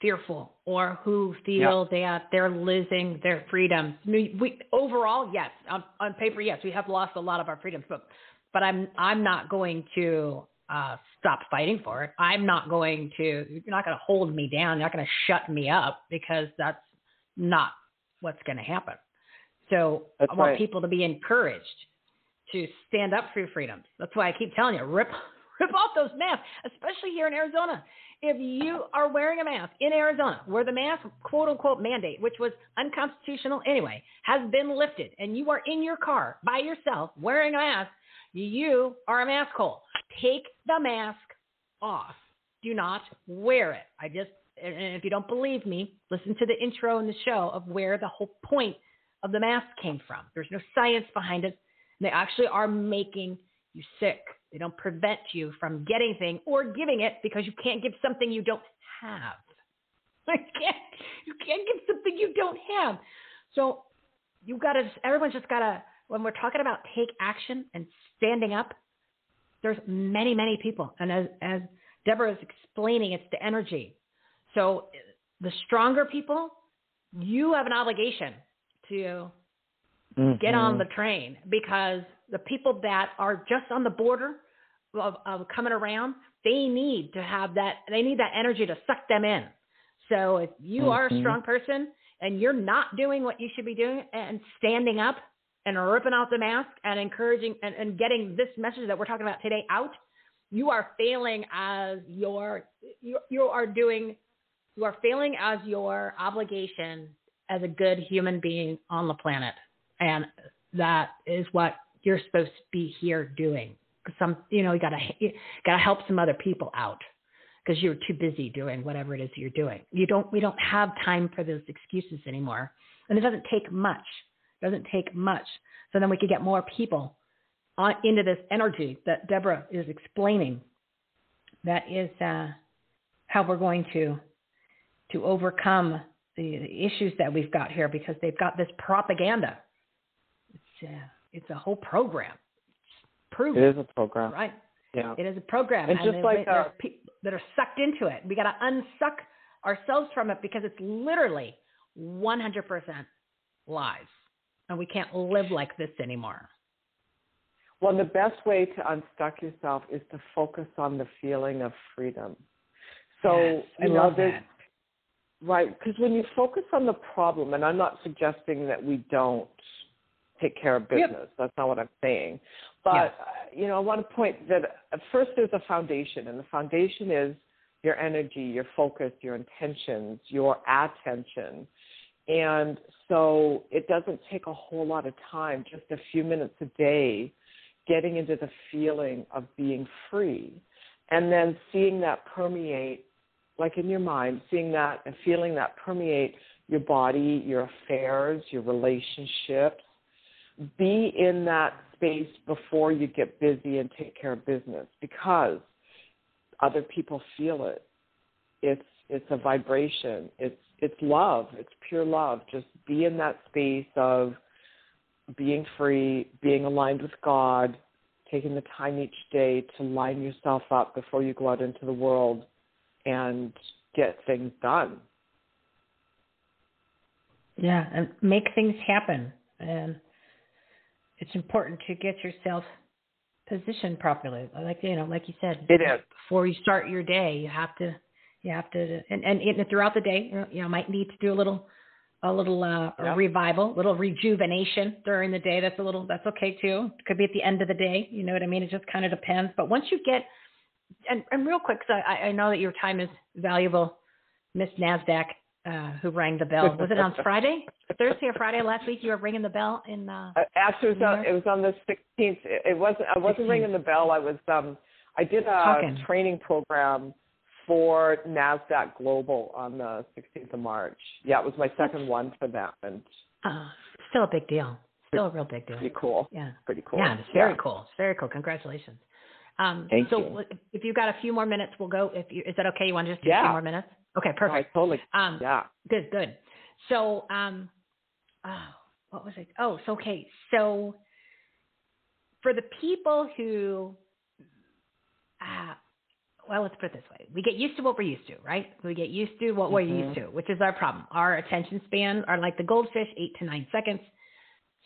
fearful or who feel that they're losing their freedoms. Mean, we overall, yes, on, on paper, yes, we have lost a lot of our freedoms, but but I'm I'm not going to uh, stop fighting for it. I'm not going to. You're not going to hold me down. You're not going to shut me up because that's not what's going to happen. So That's I want right. people to be encouraged to stand up for your freedoms. That's why I keep telling you, rip rip off those masks, especially here in Arizona. If you are wearing a mask in Arizona, where the mask quote unquote mandate, which was unconstitutional anyway, has been lifted, and you are in your car by yourself wearing a mask, you are a mask hole. Take the mask off. Do not wear it. I just, and if you don't believe me, listen to the intro in the show of where the whole point of the mask came from. There's no science behind it. They actually are making you sick. They don't prevent you from getting thing or giving it because you can't give something you don't have. You can't, you can't give something you don't have. So you got to, everyone's just got to, when we're talking about take action and standing up, there's many, many people. And as, as Deborah is explaining, it's the energy. So the stronger people, you have an obligation to get on the train because the people that are just on the border of, of coming around, they need to have that, they need that energy to suck them in. So if you are a Mhm. strong person and you're not doing what you should be doing and standing up and ripping out the mask and encouraging and, and getting this message that we're talking about today out, you are failing as your, you, you are doing, you are failing as your obligation as a good human being on the planet. And that is what you're supposed to be here doing. Some, you know, you gotta, you gotta help some other people out because you're too busy doing whatever it is you're doing. You don't, we don't have time for those excuses anymore. And it doesn't take much. It doesn't take much. So then we could get more people on into this energy that Deborah is explaining. That is uh, how we're going to to overcome the, the issues that we've got here because they've got this propaganda. It's uh, it's a whole program. It's It is a program. right? Yeah. It is a program, And just like, uh, people that are sucked into it. We got to unsuck ourselves from it because it's literally 100% lies, and we can't live like this anymore. Well, the best way to unstuck yourself is to focus on the feeling of freedom. So, Yes, I you love there's- that. Right, because when you focus on the problem, and I'm not suggesting that we don't take care of Yep. business. That's not what I'm saying. But uh, you know, I want to point that first there's a foundation, and the foundation is your energy, your focus, your intentions, your attention. And so it doesn't take a whole lot of time, just a few minutes a day, getting into the feeling of being free. And then seeing that permeate, like in your mind, seeing that and feeling that permeate your body, your affairs, your relationships. Be in that space before you get busy and take care of business because other people feel it. It's it's a vibration. It's it's love. It's pure love. Just be in that space of being free, being aligned with God, taking the time each day to line yourself up before you go out into the world and get things done. Yeah, and make things happen. And it's important to get yourself positioned properly. Like you know, like you said, It is. before you start your day, you have to, you have to, and and, and throughout the day, you know, you know, might need to do a little a little uh, Yeah. revival, a little rejuvenation during the day. That's a little that's okay too. Could be at the end of the day. You know what I mean? It just kind of depends. But once you get and, and real quick, because I, I know that your time is valuable, Miss Nasdaq, uh, who rang the bell. Was it on Friday, Thursday or Friday last week? You were ringing the bell in. Uh, Uh, Actually, it was, on, it was on the 16th. It, it wasn't. I wasn't 16th. ringing the bell. I was. Um, I did a Talking. training program for Nasdaq Global on the 16th of March. Yeah, it was my second one for them, and uh, still a big deal. Still a real big deal. pretty cool. Yeah. Pretty cool. Yeah, it's very Yeah. cool. It's very cool. Congratulations. Um, Thank so you. if- you've got a few more minutes, we'll go. If you, is that okay? You want to just do a few more minutes? Okay, perfect. Totally. Um, Yeah. Good, good. So, um, oh, what was it? Oh, so okay. So, for the people who, uh, well, let's put it this way: we get used to what we're used to, right? We get used to what we're used to, which is our problem. Our attention spans are like the goldfish, eight to nine seconds.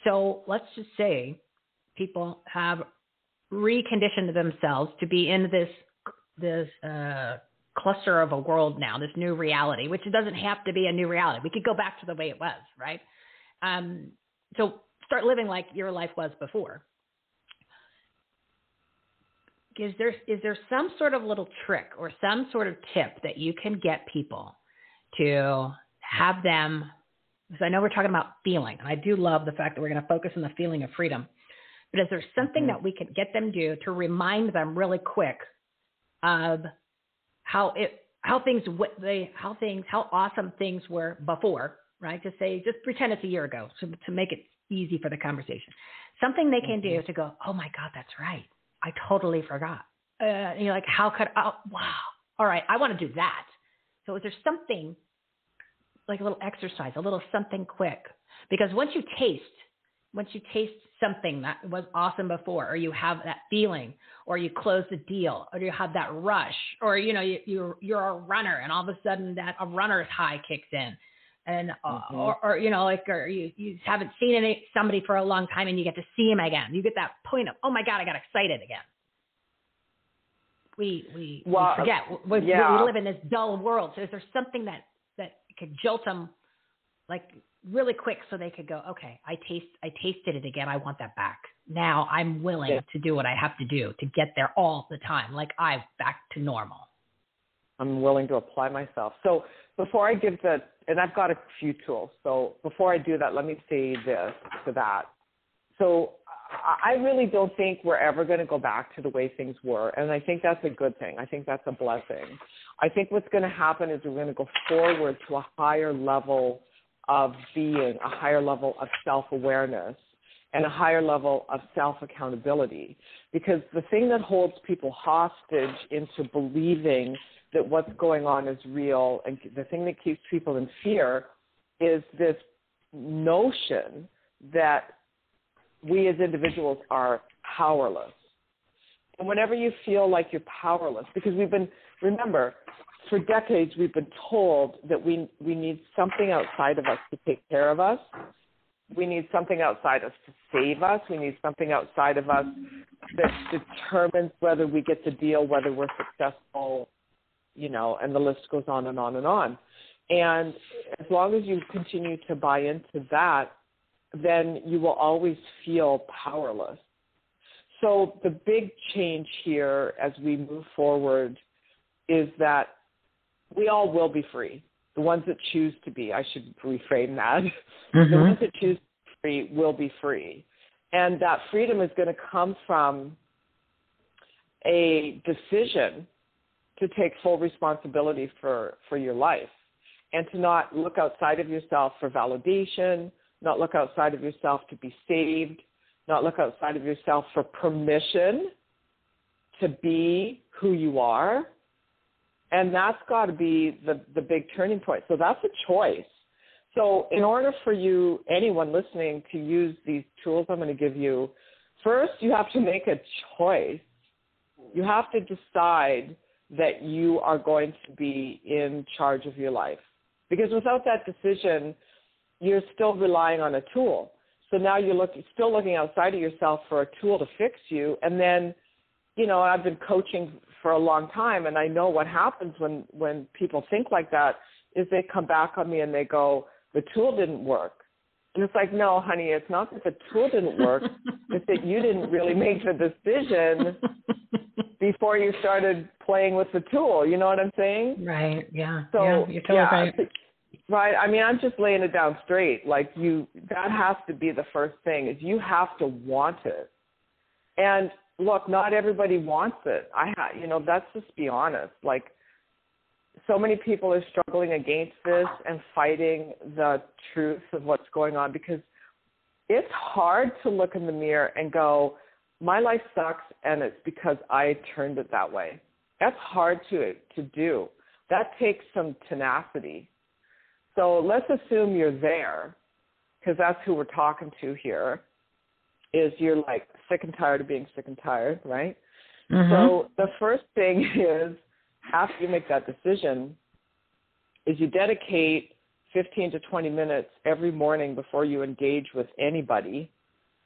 So let's just say people have reconditioned themselves to be in this this uh, cluster of a world now, this new reality, which doesn't have to be a new reality. We could go back to the way it was, right? Um, so start living like your life was before. Is there is there some sort of little trick or some sort of tip that you can get people to have them? Because I know we're talking about feeling, and I do love the fact that we're going to focus on the feeling of freedom. But is there something Mhm. that we can get them to do to remind them really quick of how it how things w- they how things how awesome things were before, right? To say just pretend it's a year ago, so to make it easy for the conversation. Something they can do to go, oh my god, that's right, I totally forgot. Uh, and you're like, how could? Oh, wow. All right, I want to do that. So is there something like a little exercise, a little something quick? Because once you taste, once you taste something that was awesome before, or you have that feeling, or you close the deal, or you have that rush, or you know you, you're you're a runner, and all of a sudden that a runner's high kicks in, and uh, Mhm. or, or you know like or you you haven't seen any, somebody for a long time, and you get to see him again. You get that point of oh my god, I got excited again. We we, Well, we forget we, we- yeah. we live in this dull world. So is there something that that could jolt them like really quick so they could go, okay, I taste, I tasted it again. I want that back. Now I'm willing Yeah. to do what I have to do to get there all the time. Like I'm back to normal. I'm willing to apply myself. So before I give the, and I've got a few tools. So before I do that, let me say this to that. So I I really don't think we're ever going to go back to the way things were, and I think that's a good thing. I think that's a blessing. I think what's going to happen is we're going to go forward to a higher level of being, a higher level of self-awareness, and a higher level of self-accountability. Because the thing that holds people hostage into believing that what's going on is real and the thing that keeps people in fear is this notion that we as individuals are powerless. And whenever you feel like you're powerless, because we've been, remember, for decades we've been told that we, we need something outside of us to take care of us. We need something outside of us to save us. We need something outside of us that determines whether we get the deal, whether we're successful, you know, and the list goes on and on and on. And as long as you continue to buy into that, then you will always feel powerless. So the big change here as we move forward is that we all will be free. The ones that choose to be, I should reframe that. The mm-hmm. ones that choose to be free will be free. And that freedom is going to come from a decision to take full responsibility for, for your life and to not look outside of yourself for validation, not look outside of yourself to be saved, not look outside of yourself for permission to be who you are. And that's got to be the, the big turning point. So that's a choice. So, in order for you, anyone listening, to use these tools I'm going to give you, first you have to make a choice. You have to decide that you are going to be in charge of your life. Because without that decision, you're still relying on a tool. So now you're look, still looking outside of yourself for a tool to fix you. And then, you know, I've been coaching for a long time, and I know what happens when when people think like that is they come back on me and they go, the tool didn't work. And it's like, no, honey, it's not that the tool didn't work. it's that you didn't really make the decision before you started playing with the tool. You know what I'm saying? Right. Yeah. So yeah, you're totally yeah, right. Right. I mean, I'm just laying it down straight. Like you, that has to be the first thing is you have to want it. And look, not everybody wants it. I ha you know, that's just be honest. Like so many people are struggling against this and fighting the truth of what's going on because it's hard to look in the mirror and go, my life sucks and it's because I turned it that way. That's hard to to do. That takes some tenacity. So let's assume you're there because that's who we're talking to here is you're like sick and tired of being sick and tired, right? Mm-hmm. So the first thing is after you make that decision is you dedicate 15 to 20 minutes every morning before you engage with anybody.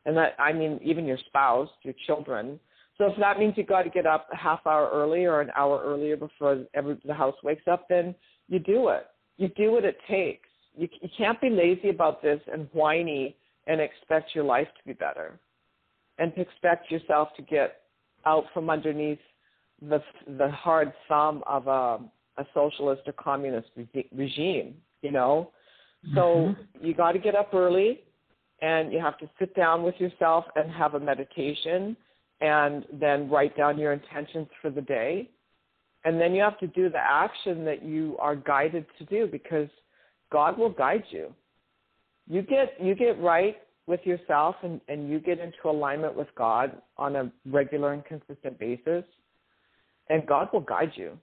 And that, I mean, even your spouse, your children. So if that means you got to get up a half hour early or an hour earlier before every, the house wakes up, then you do it. You do what it takes. You, you can't be lazy about this and whiny and expect your life to be better and to expect yourself to get out from underneath the the hard thumb of a a socialist or communist re- regime, you know. So Mm-hmm. you got to get up early, and you have to sit down with yourself and have a meditation, and then write down your intentions for the day, and then you have to do the action that you are guided to do because God will guide you. You get you get right with yourself and, and you get into alignment with God on a regular and consistent basis and God will guide you.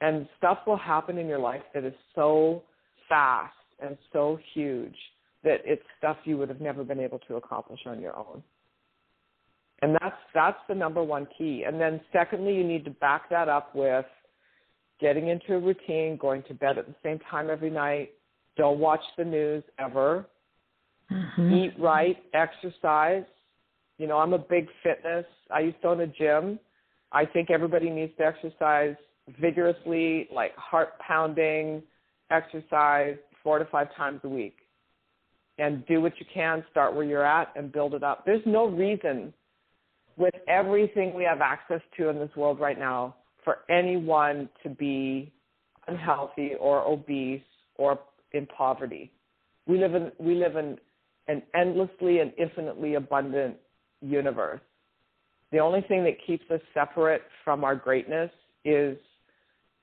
And stuff will happen in your life that is so fast and so huge that it's stuff you would have never been able to accomplish on your own. And that's that's the number one key. And then secondly, you need to back that up with getting into a routine, going to bed at the same time every night, don't watch the news ever, Mhm. eat right, exercise. You know, I'm a big fitness. I used to own a gym. I think everybody needs to exercise vigorously, like heart pounding exercise four to five times a week. And do what you can, start where you're at and build it up. There's no reason with everything we have access to in this world right now for anyone to be unhealthy or obese or in poverty. We live in we live in an endlessly and infinitely abundant universe. The only thing that keeps us separate from our greatness is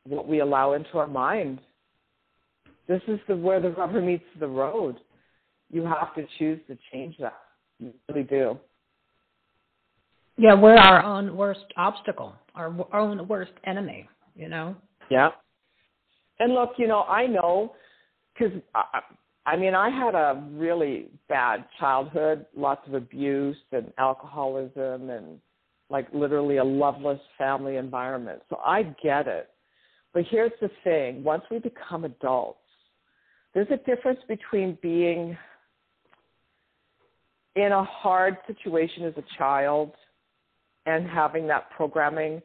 what we allow into our mind. This is the where the rubber meets the road. You have to choose to change that. You really do. Yeah, we're our own worst obstacle, our w- own worst enemy. You know. Yeah. And look, you know, I know because I, I mean, I had a really bad childhood, lots of abuse and alcoholism, and like literally a loveless family environment. So I get it. But here's the thing: once we become adults, there's a difference between being in a hard situation as a child and having that programming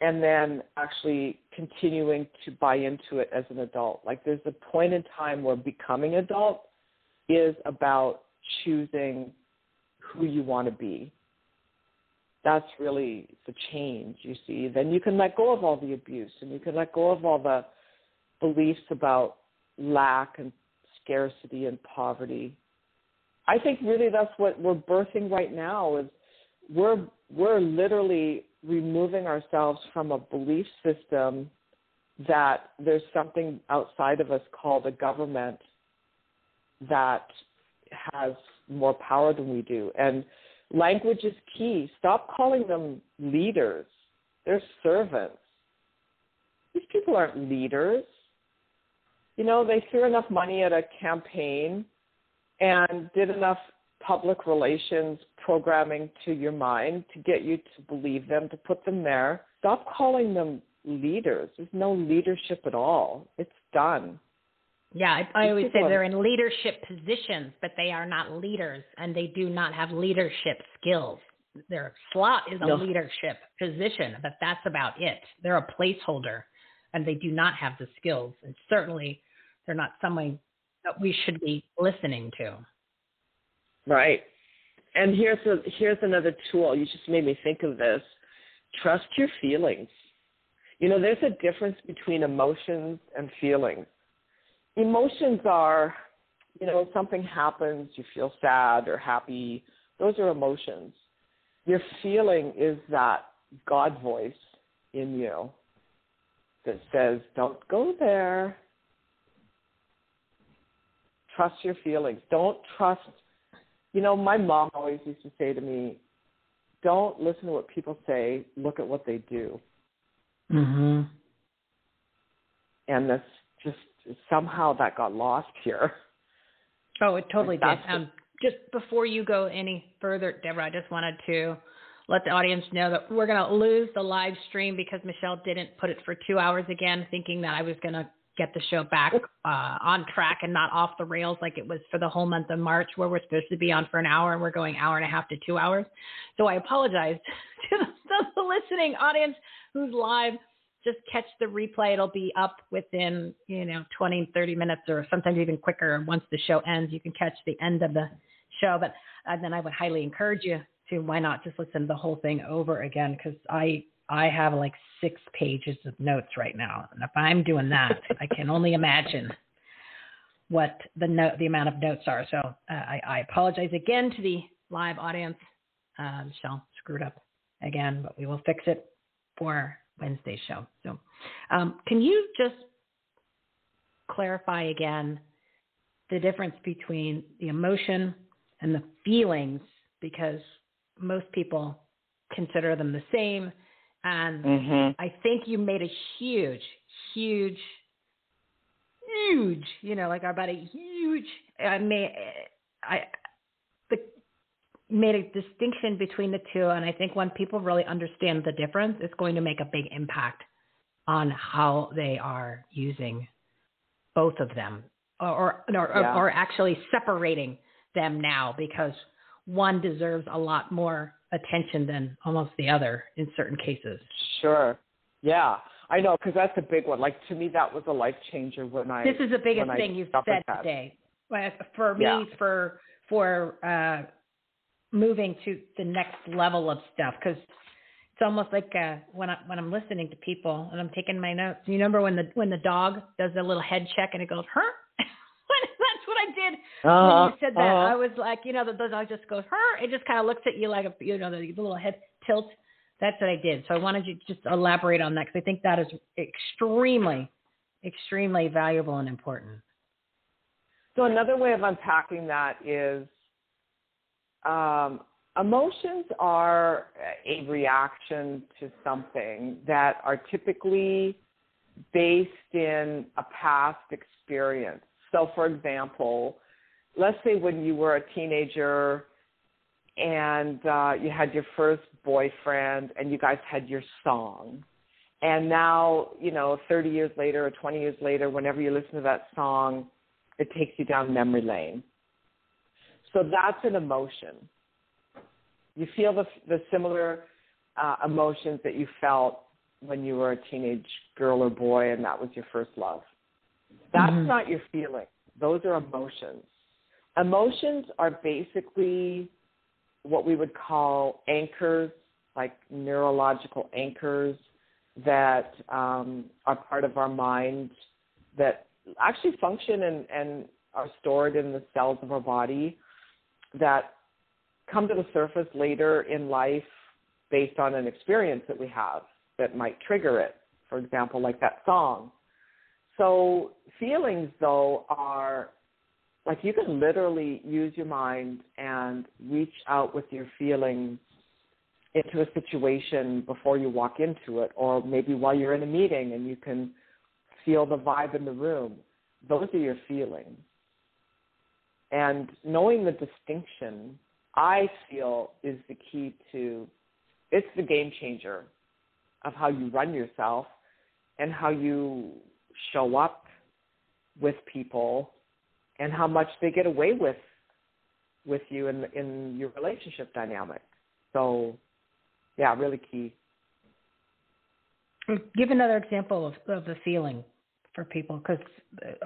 and then actually continuing to buy into it as an adult. Like there's a point in time where becoming adult is about choosing who you want to be. That's really the change, you see. Then you can let go of all the abuse and you can let go of all the beliefs about lack and scarcity and poverty. I think really that's what we're birthing right now is we're we're literally removing ourselves from a belief system that there's something outside of us called a government that has more power than we do. And language is key. Stop calling them leaders. They're servants. These people aren't leaders. You know, they threw enough money at a campaign and did enough public relations programming to your mind to get you to believe them, to put them there. Stop calling them leaders. There's no leadership at all. It's done. Yeah, I, I always say they're in leadership positions, but they are not leaders, and they do not have leadership skills. Their slot is a No. leadership position, but that's about it. They're a placeholder, and they do not have the skills, and certainly they're not someone that we should be listening to. Right. And here's a here's another tool. You just made me think of this. Trust your feelings. You know, there's a difference between emotions and feelings. Emotions are, you know, something happens, you feel sad or happy. Those are emotions. Your feeling is that God voice in you that says, don't go there. Trust your feelings. Don't trust. You know, my mom always used to say to me, don't listen to what people say, look at what they do. Mm-hmm. And that's just somehow that got lost here. Oh, it totally Like, did. that's Um, just before you go any further, Deborah, I just wanted to let the audience know that we're going to lose the live stream because Michelle didn't put it for two hours again, thinking that I was going to get the show back uh, on track and not off the rails like it was for the whole month of March, where we're supposed to be on for an hour and we're going hour and a half to two hours. So I apologize to the, the listening audience who's live. Just catch the replay. It'll be up within, you know, 20, 30 minutes or sometimes even quicker. Once the show ends, you can catch the end of the show. But uh, then I would highly encourage you to why not just listen to the whole thing over again because I I have like six pages of notes right now, and if I'm doing that, I can only imagine what the note the amount of notes are. So uh, I, I apologize again to the live audience. Uh, Michelle screwed up again, but we will fix it for Wednesday's show. So um, can you just clarify again the difference between the emotion and the feelings because most people consider them the same. And Mm-hmm. I think you made a huge, huge, huge, you know, like about a huge, I may, I, the, made a distinction between the two. And I think when people really understand the difference, it's going to make a big impact on how they are using both of them or, or, or, Yeah. or actually separating them now because one deserves a lot more attention than almost the other in certain cases. Sure. Yeah. I know because that's a big one. Like to me, that was a life changer when I. This is the biggest thing you've said that. today. For me, Yeah. for for uh, moving to the next level of stuff, because it's almost like uh, when I when I'm listening to people and I'm taking my notes. You remember when the when the dog does a little head check and it goes, "Her." That's what I did when Uh-huh, you said that. uh-huh. I was like, you know, the, the dog just goes, "Her." It just kind of looks at you like a, you know, the, the little head tilt. That's what I did. So I wanted you to just elaborate on that because I think that is extremely, extremely valuable and important. So another way of unpacking that is um, emotions are a reaction to something that are typically based in a past experience. So, for example, let's say when you were a teenager and uh, you had your first boyfriend and you guys had your song. And now, you know, 30 years later or 20 years later, whenever you listen to that song, it takes you down memory lane. So that's an emotion. You feel the, the similar uh, emotions that you felt when you were a teenage girl or boy and that was your first love. That's Mhm. not your feeling. Those are emotions. Emotions are basically what we would call anchors, like neurological anchors that um, are part of our mind that actually function and, and are stored in the cells of our body that come to the surface later in life based on an experience that we have that might trigger it. For example, like that song. So feelings though are like you can literally use your mind and reach out with your feelings into a situation before you walk into it or maybe while you're in a meeting and you can feel the vibe in the room. Those are your feelings. And knowing the distinction, I feel, is the key to it's the game changer of how you run yourself and how you show up with people and how much they get away with with you in in your relationship dynamic. So yeah, really key. Mm, give another example of, of the feeling for people because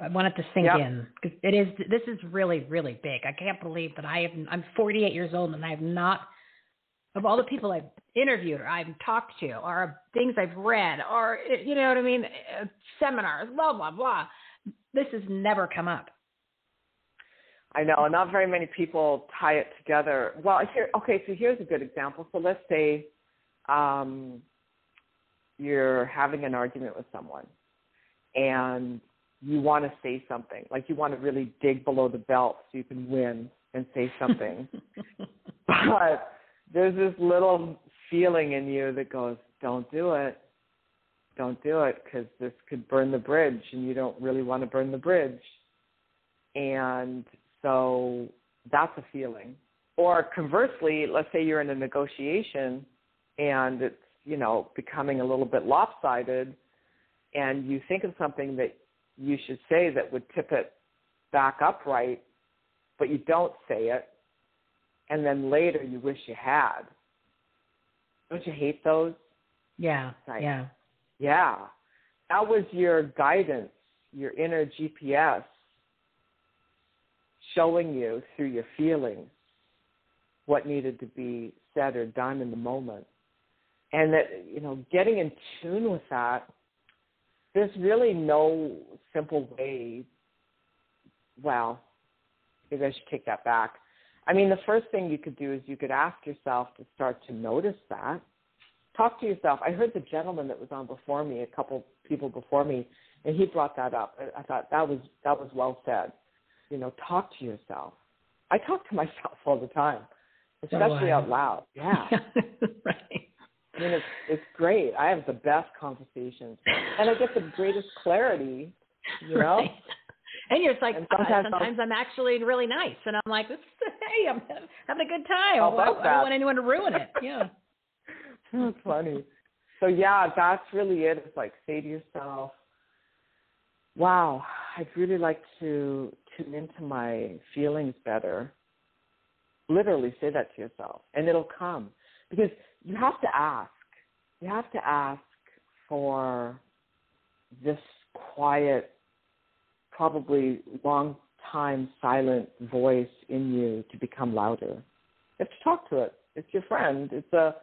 I want it to sink Yep. in. 'Cause it is. This is really, really big. I can't believe that I have. I'm 48 years old and I have not. Of all the people I've interviewed or I've talked to, or things I've read, or you know what I mean, uh, seminars, blah blah blah. This has never come up. I know, and not very many people tie it together. Well, here, okay, so here's a good example. So let's say um, you're having an argument with someone, and you want to say something, like you want to really dig below the belt so you can win and say something, but there's this little feeling in you that goes, "Don't do it, don't do it," because this could burn the bridge, and you don't really want to burn the bridge and so that's a feeling. Or conversely, let's say you're in a negotiation and it's, you know, becoming a little bit lopsided and you think of something that you should say that would tip it back upright, but you don't say it, and then later you wish you had. Don't you hate those? Yeah. Right. Yeah. Yeah. That was your guidance, your inner GPS showing you through your feelings what needed to be said or done in the moment. And that, you know, getting in tune with that, there's really no simple way. Well, maybe I should take that back. I mean, the first thing you could do is you could ask yourself to start to notice that. Talk to yourself. I heard the gentleman that was on before me, a couple people before me, and he brought that up. I- I thought that was that was well said. You know, talk to yourself. I talk to myself all the time, oh, especially I. out loud. Yeah. right. I mean, it's it's great. I have the best conversations, and I get the greatest clarity. You know, Right. And you're just like, And uh, sometimes sometimes, I'm actually really nice, and I'm like, hey, I'm having a good time. I, I don't want anyone to ruin it. Yeah. That's funny. So yeah, that's really it. It's like say to yourself, "Wow, I'd really like to tune into my feelings better." Literally say that to yourself, and it'll come because you have to ask. You have to ask for this quiet, probably long time silent voice in you to become louder. You have to talk to it. It's your friend. It's a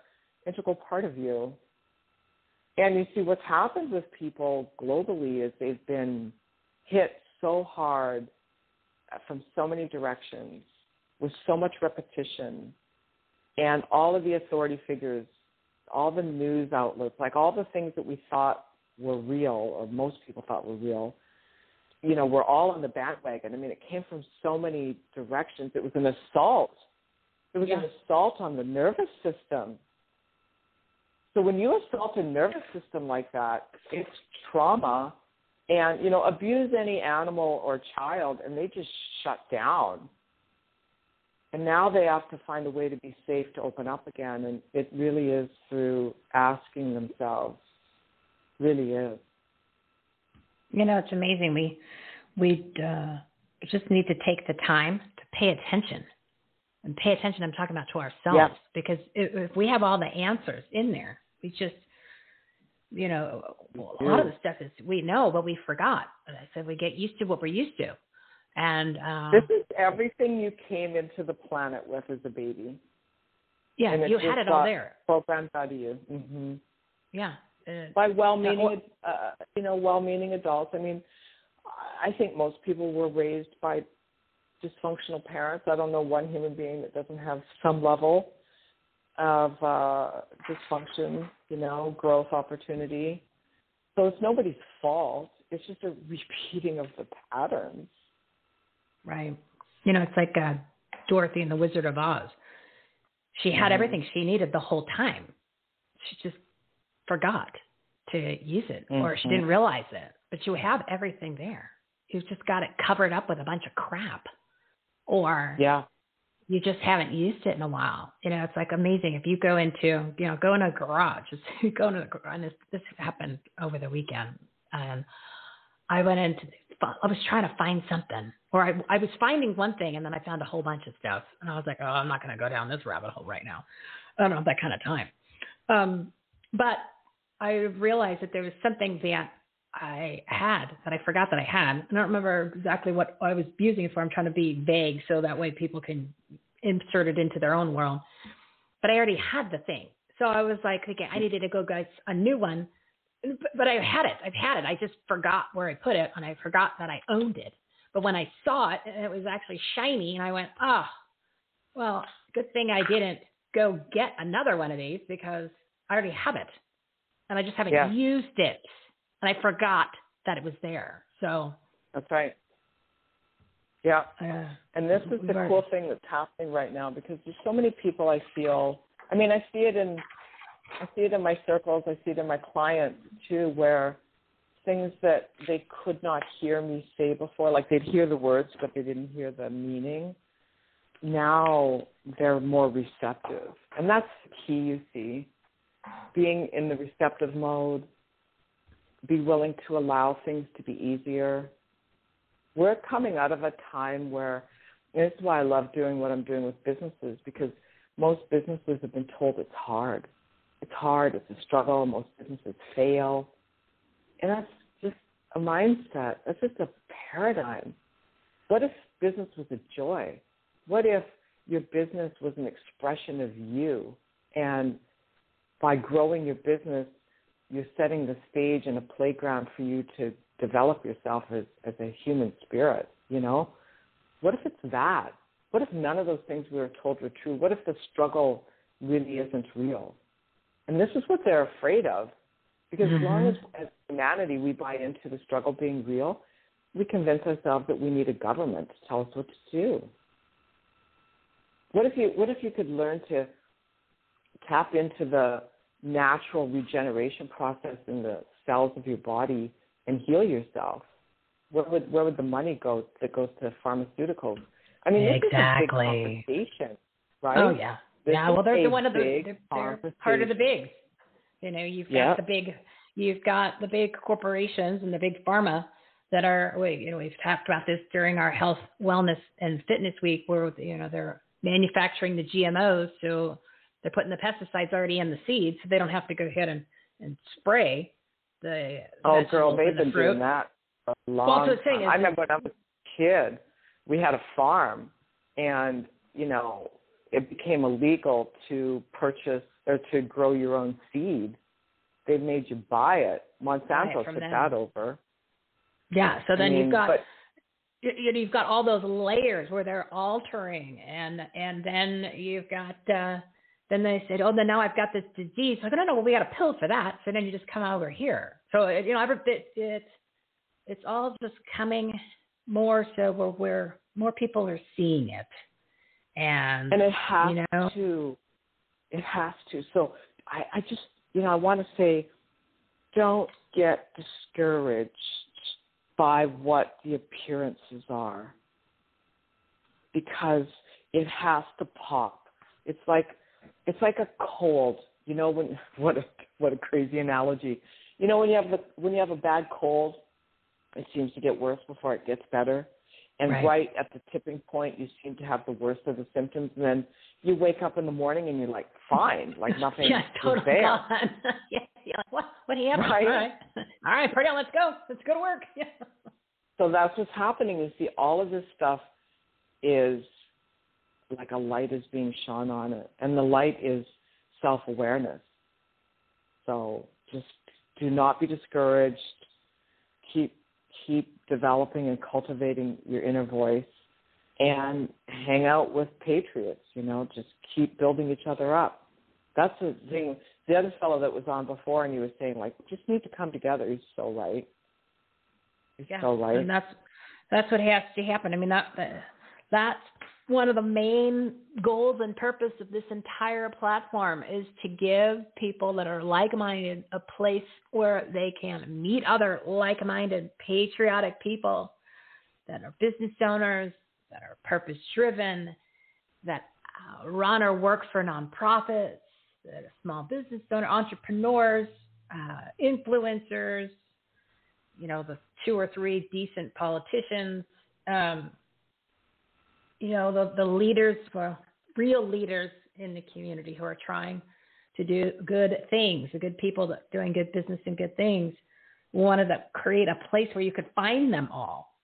integral part of you. And you see what's happened with people globally is they've been hit so hard from so many directions with so much repetition and all of the authority figures, all the news outlets, like all the things that we thought were real or most people thought were real, you know, we're all on the bandwagon. I mean, it came from so many directions. It was an assault. It was an assault on the nervous system. So when you assault a nervous system like that, it's trauma. And, you know, abuse any animal or child and they just shut down. And now they have to find a way to be safe to open up again. And it really is through asking themselves. Really is. You know, it's amazing. We we uh, just need to take the time to pay attention, and pay attention. I'm talking about to ourselves Yeah. because if, if we have all the answers in there, we just, you know, a lot of the stuff is we know, but we forgot. And I said we get used to what we're used to, and um, This is everything you came into the planet with as a baby. yeah, and you had it all there. Programmed out of you. hmm Yeah, uh, by well-meaning, uh, you know, well-meaning adults. I mean, I think most people were raised by dysfunctional parents. I don't know one human being that doesn't have some level of uh, dysfunction, you know, growth opportunity. So it's nobody's fault. It's just a repeating of the patterns. Right. You know, it's like uh, Dorothy and the Wizard of Oz. She had Mhm. everything she needed the whole time. She just forgot to use it, or she didn't realize it. But you have everything there. You've just got it covered up with a bunch of crap, or Yeah. you just haven't used it in a while. You know, it's like amazing if you go into, you know, go in a garage. Just you go into the garage. And this, this happened over the weekend, and I went into. I was trying to find something, or I, I was finding one thing, and then I found a whole bunch of stuff, and I was like, oh, I'm not going to go down this rabbit hole right now. I don't have that kind of time. Um, but I realized that there was something that I had that I forgot that I had. I don't remember exactly what I was using it for. I'm trying to be vague so that way people can insert it into their own world. But I already had the thing. So I was like, okay, I needed to go get a new one. But I had it. I've had it. I just forgot where I put it and I forgot that I owned it. But when I saw it, it was actually shiny and I went, oh, well, good thing I didn't go get another one of these because I already have it. And I just haven't Yeah. used it. And I forgot that it was there. So That's right. Yeah. uh, And this is the cool thing that's happening right now because there's so many people I feel I mean, I see it in I see it in my circles, I see it in my clients too, where things that they could not hear me say before, like they'd hear the words but they didn't hear the meaning. Now they're more receptive. And that's the key you see. Being in the receptive mode, be willing to allow things to be easier. We're coming out of a time where and this is why I love doing what I'm doing with businesses because most businesses have been told it's hard. It's hard, it's a struggle, most businesses fail. And that's just a mindset. That's just a paradigm. What if business was a joy? What if your business was an expression of you and by growing your business you're setting the stage and a playground for you to develop yourself as, as a human spirit, you know? What if it's that? What if none of those things we were told were true? What if the struggle really isn't real? And this is what they're afraid of. Because as long mm-hmm. as, as humanity we buy into the struggle being real, we convince ourselves that we need a government to tell us what to do. What if you what if you could learn to tap into the natural regeneration process in the cells of your body and heal yourself? Where would where would the money go that goes to pharmaceuticals? I mean, this is a big conversation, right? Oh yeah, This yeah. Well, they're the one of the big they're, they're part of the bigs. You know, you've got Yeah. the big, you've got the big corporations and the big pharma that are. We you know, we've talked about this during our health, wellness, and fitness week, where you know they're manufacturing the GMOs, so they're putting the pesticides already in the seeds, so they don't have to go ahead and and spray the. Oh, girl, they've the been fruit. doing that a long Well, I'm saying. I remember when I was a kid, we had a farm, and you know, it became illegal to purchase or to grow your own seed. They made you buy it. Monsanto took that over. Yeah. So I then mean, you've got but you you know, you've got all those layers where they're altering and and then you've got uh then they said oh then now i've got this disease. Like no no well we got a pill for that. So then you just come over here. So it, you know every bit it's it's all just coming more so where where more people are seeing it. And and it has you know to it has to. So i i just you know i want to say don't get discouraged by what the appearances are. Because it has to pop. It's like it's like a cold you know when what a what a crazy analogy you know when you have the when you have a bad cold it seems to get worse before it gets better and Right. right. at the tipping point you seem to have the worst of the symptoms and then you wake up in the morning and you're like fine like nothing yeah totally there gone. yeah, yeah like, what what happened Right. all right all right pretty let's go let's go to work yeah so that's what's happening you see all of this stuff is like a light is being shone on it. And the light is self awareness so just do not be discouraged. Keep keep developing and cultivating your inner voice and hang out with patriots you know just keep building each other up. That's the thing. The other fellow that was on before and he was saying like just need to come together. He's so right. He's yeah. so right. And that's that's what has to happen. I mean that, that that's one of the main goals and purpose of this entire platform is to give people that are like-minded a place where they can meet other like-minded patriotic people that are business owners, that are purpose-driven, that uh, run or work for nonprofits, that are small business owner, entrepreneurs, uh, influencers, you know, the two or three decent politicians, um, you know, the, the leaders, well, real leaders in the community who are trying to do good things, the good people that doing good business and good things. wanted to create a place where you could find them all.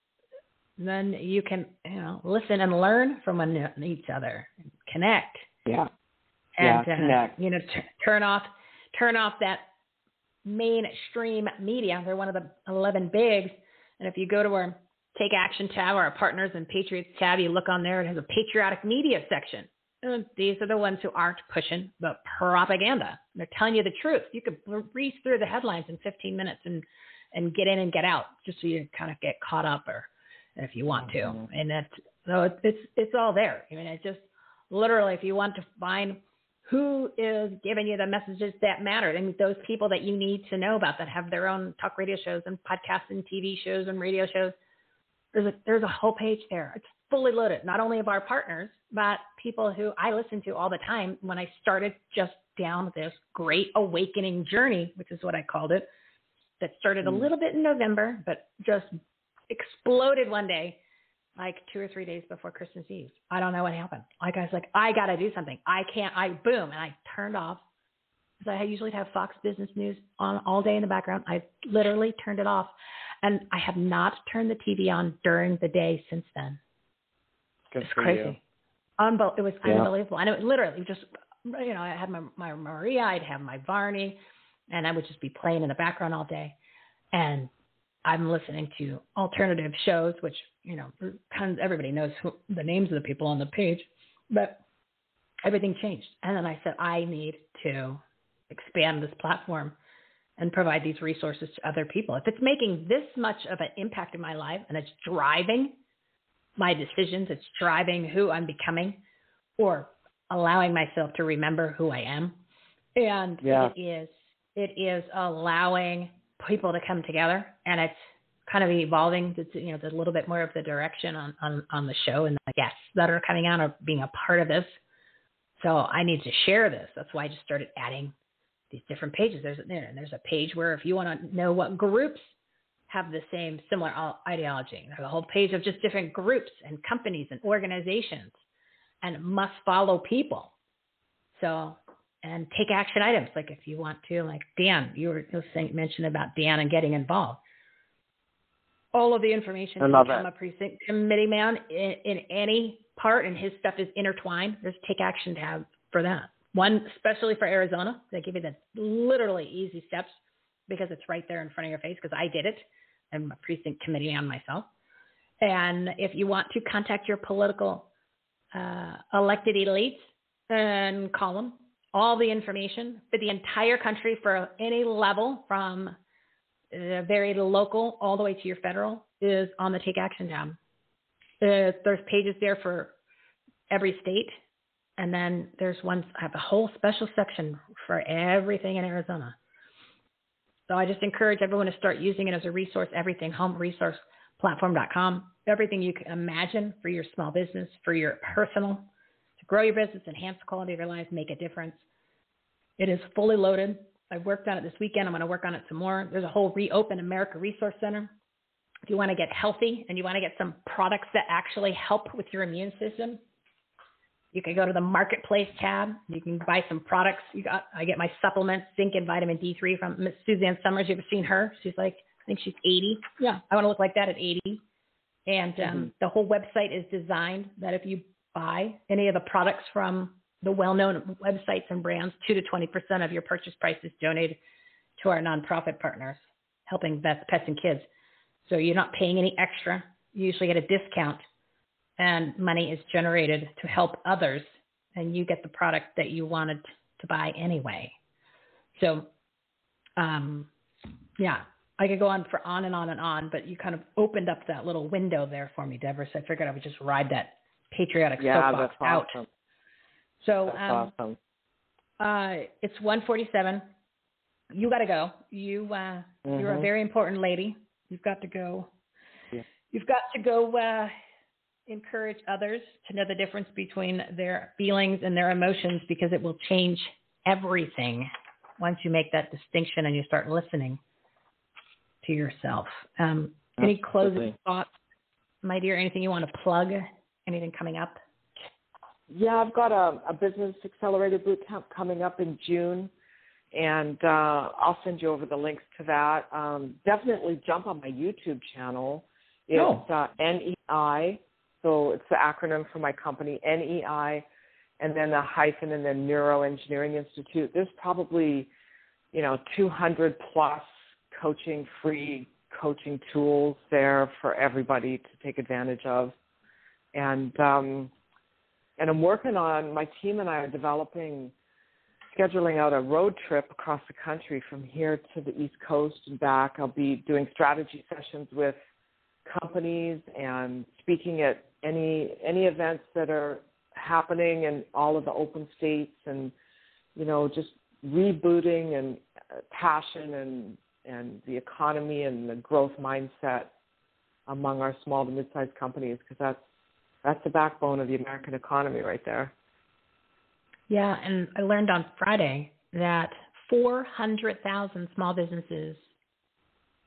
then you can, you know, listen and learn from one, each other, connect. Yeah. And yeah, uh, connect. you know, t- turn off, turn off that mainstream media. They're one of the 11 bigs. And if you go to our Take Action tab or our Partners and Patriots tab, you look on there, it has a patriotic media section. And these are the ones who aren't pushing the propaganda. They're telling you the truth. You could breeze through the headlines in 15 minutes and, and get in and get out just so you kind of get caught up or if you want to. Mm-hmm. And that, so it's, it's, it's all there. I mean, it just literally, if you want to find who is giving you the messages that matter. I mean, those people that you need to know about that have their own talk radio shows and podcasts and TV shows and radio shows. There's a there's a whole page there. It's fully loaded, not only of our partners, but people who I listen to all the time when I started just down this great awakening journey, which is what I called it, that started a hmm. little bit in November, but just exploded one day like two or three days before Christmas Eve. I don't know what happened. Like I was like, I got to do something. I can't. I boom, and I turned off. Because I usually have Fox Business News on all day in the background. I literally turned it off, and I have not turned the TV on during the day since then. Good it's crazy. you. Unbel- it was Yeah. unbelievable, and it was literally just you know I had my my Maria, I'd have my Varney, and I would just be playing in the background all day, and I'm listening to alternative shows, which you know, of everybody knows who, the names of the people on the page, but everything changed. And then I said, I need to expand this platform and provide these resources to other people. If it's making this much of an impact in my life and it's driving my decisions, it's driving who I'm becoming or allowing myself to remember who I am. And Yeah. it is it is allowing people to come together and it's kind of evolving to, to, you know, a little bit more of the direction on, on, on the show and the guests that are coming on are being a part of this. So I need to share this. That's why I just started adding these different pages. There's there, and there's a page where if you want to know what groups have the same similar ideology, there's a whole page of just different groups and companies and organizations and must follow people. So and take action items like if you want to, like Dan, you were saying mentioned about Dan and getting involved all of the information to become it. a precinct committee man in, in any part, and his stuff is intertwined. There's take action tab for that. One, especially for Arizona, they give you the literally easy steps because it's right there in front of your face. Because I did it. I'm a precinct committeeman myself. And if you want to contact your political uh, elected elites, then call them. All the information for the entire country for any level from uh, very local all the way to your federal is on the Take Action tab. Uh, there's pages there for every state, and then there's one. I have a whole special section for everything in Arizona. So I just encourage everyone to start using it as a resource. Everything home resource platform.com. Everything you can imagine for your small business, for your personal, to grow your business, enhance the quality of your life, make a difference. It is fully loaded. I worked on it this weekend. I'm going to work on it some more. There's a whole Reopen America Resource Center. If you want to get healthy and you want to get some products that actually help with your immune system, you can go to the Marketplace tab. You can buy some products. You got, I get my supplements, zinc and vitamin D3 from Miss Suzanne Somers. You ever seen her? She's like, I think she's 80. Yeah, I want to look like that at 80. And um, Mhm. the whole website is designed that if you buy any of the products from the well-known websites and brands, two to 20% of your purchase price is donated to our nonprofit partners, helping vets, pets, and kids. So you're not paying any extra. You usually get a discount, and money is generated to help others, and you get the product that you wanted to buy anyway. So, um, yeah, I could go on for on and on and on, but you kind of opened up that little window there for me, Deborah. So I figured I would just ride that patriotic Yeah, soapbox that's out. So um, awesome. uh, it's 147. You got to go. You uh, you're a Mhm. very important lady. You've got to go. Yeah. You've got to go uh, encourage others to know the difference between their feelings and their emotions because it will change everything once you make that distinction and you start listening to yourself. Um, any closing thoughts, my dear? Anything you want to plug? Anything coming up? Yeah, I've got a, a business accelerator boot camp coming up in June, and uh, I'll send you over the links to that. Um, definitely jump on my YouTube channel. It's Oh. uh, NEI, so it's the acronym for my company, NEI, and then the hyphen, and then Neuroengineering Institute. There's probably, you know, 200 plus coaching free coaching tools there for everybody to take advantage of, and um, and I'm working on my team and I are developing scheduling out a road trip across the country from here to the East Coast and back. I'll be doing strategy sessions with companies and speaking at any any events that are happening in all of the open states and you know just rebooting and uh, passion and and the economy and the growth mindset among our small to mid-sized companies because that's that's the backbone of the American economy right there. Yeah, and I learned on Friday that 400,000 small businesses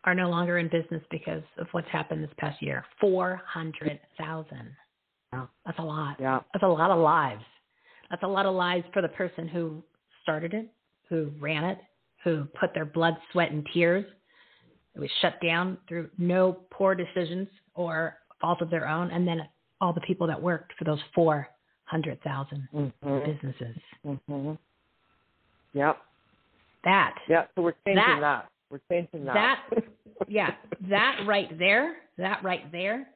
are no longer in business because of what's happened this past year. 400,000. Yeah. That's a lot. Yeah. That's a lot of lives. That's a lot of lives for the person who started it, who ran it, who put their blood, sweat, and tears. It was shut down through no poor decisions or fault of their own, and then all the people that worked for those 400,000 Mm-hmm. businesses. Mm-hmm. Yep. That Yeah. So we're changing That- that. We're changing that. that yeah, that right there, that right there,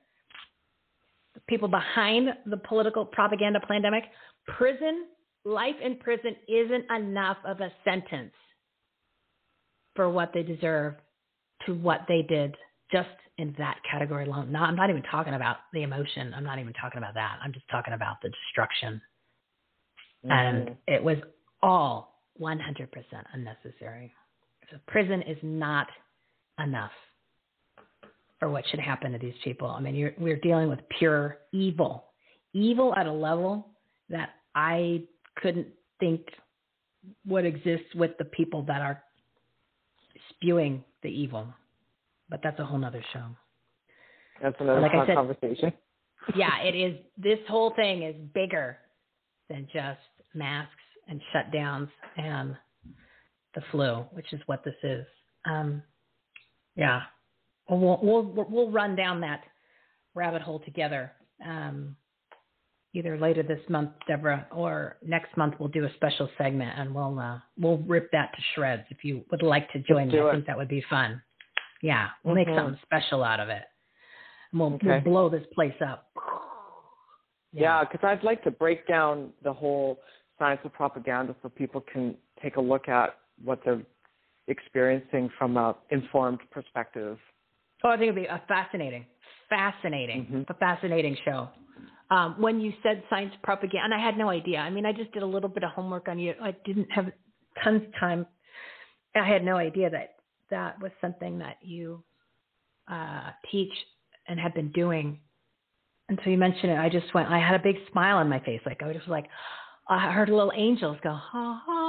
the people behind the political propaganda pandemic, prison, life in prison isn't enough of a sentence for what they deserve to what they did just in that category alone. No, I'm not even talking about the emotion. I'm not even talking about that. I'm just talking about the destruction. And Mhm. it was all 100% unnecessary. So prison is not enough for what should happen to these people. I mean, you're, we're dealing with pure evil, evil at a level that I couldn't think would exist with the people that are spewing the evil. But that's a whole nother show. That's another Like said- conversation. yeah, it is. This whole thing is bigger than just masks and shutdowns and the flu, which is what this is. Um, yeah, we'll, we'll we'll run down that rabbit hole together. Um, either later this month, Deborah, or next month we'll do a special segment and we'll uh, we'll rip that to shreds. If you would like to join me, I think that would be fun. Yeah, we'll make Mhm. something special out of it. And we'll, we'll blow this place up. Yeah, because I'd like to break down the whole science of propaganda so people can take a look at what they're experiencing from an informed perspective. Oh, I think it'd be a fascinating, fascinating, Mhm. a fascinating show. Um, when you said science propaganda, and I had no idea. I mean, I just did a little bit of homework on you. I didn't have tons of time. I had no idea that that was something that you uh, teach and have been doing. And so you mentioned it, I just went. I had a big smile on my face. Like I was just like, I heard little angels go, ha ha.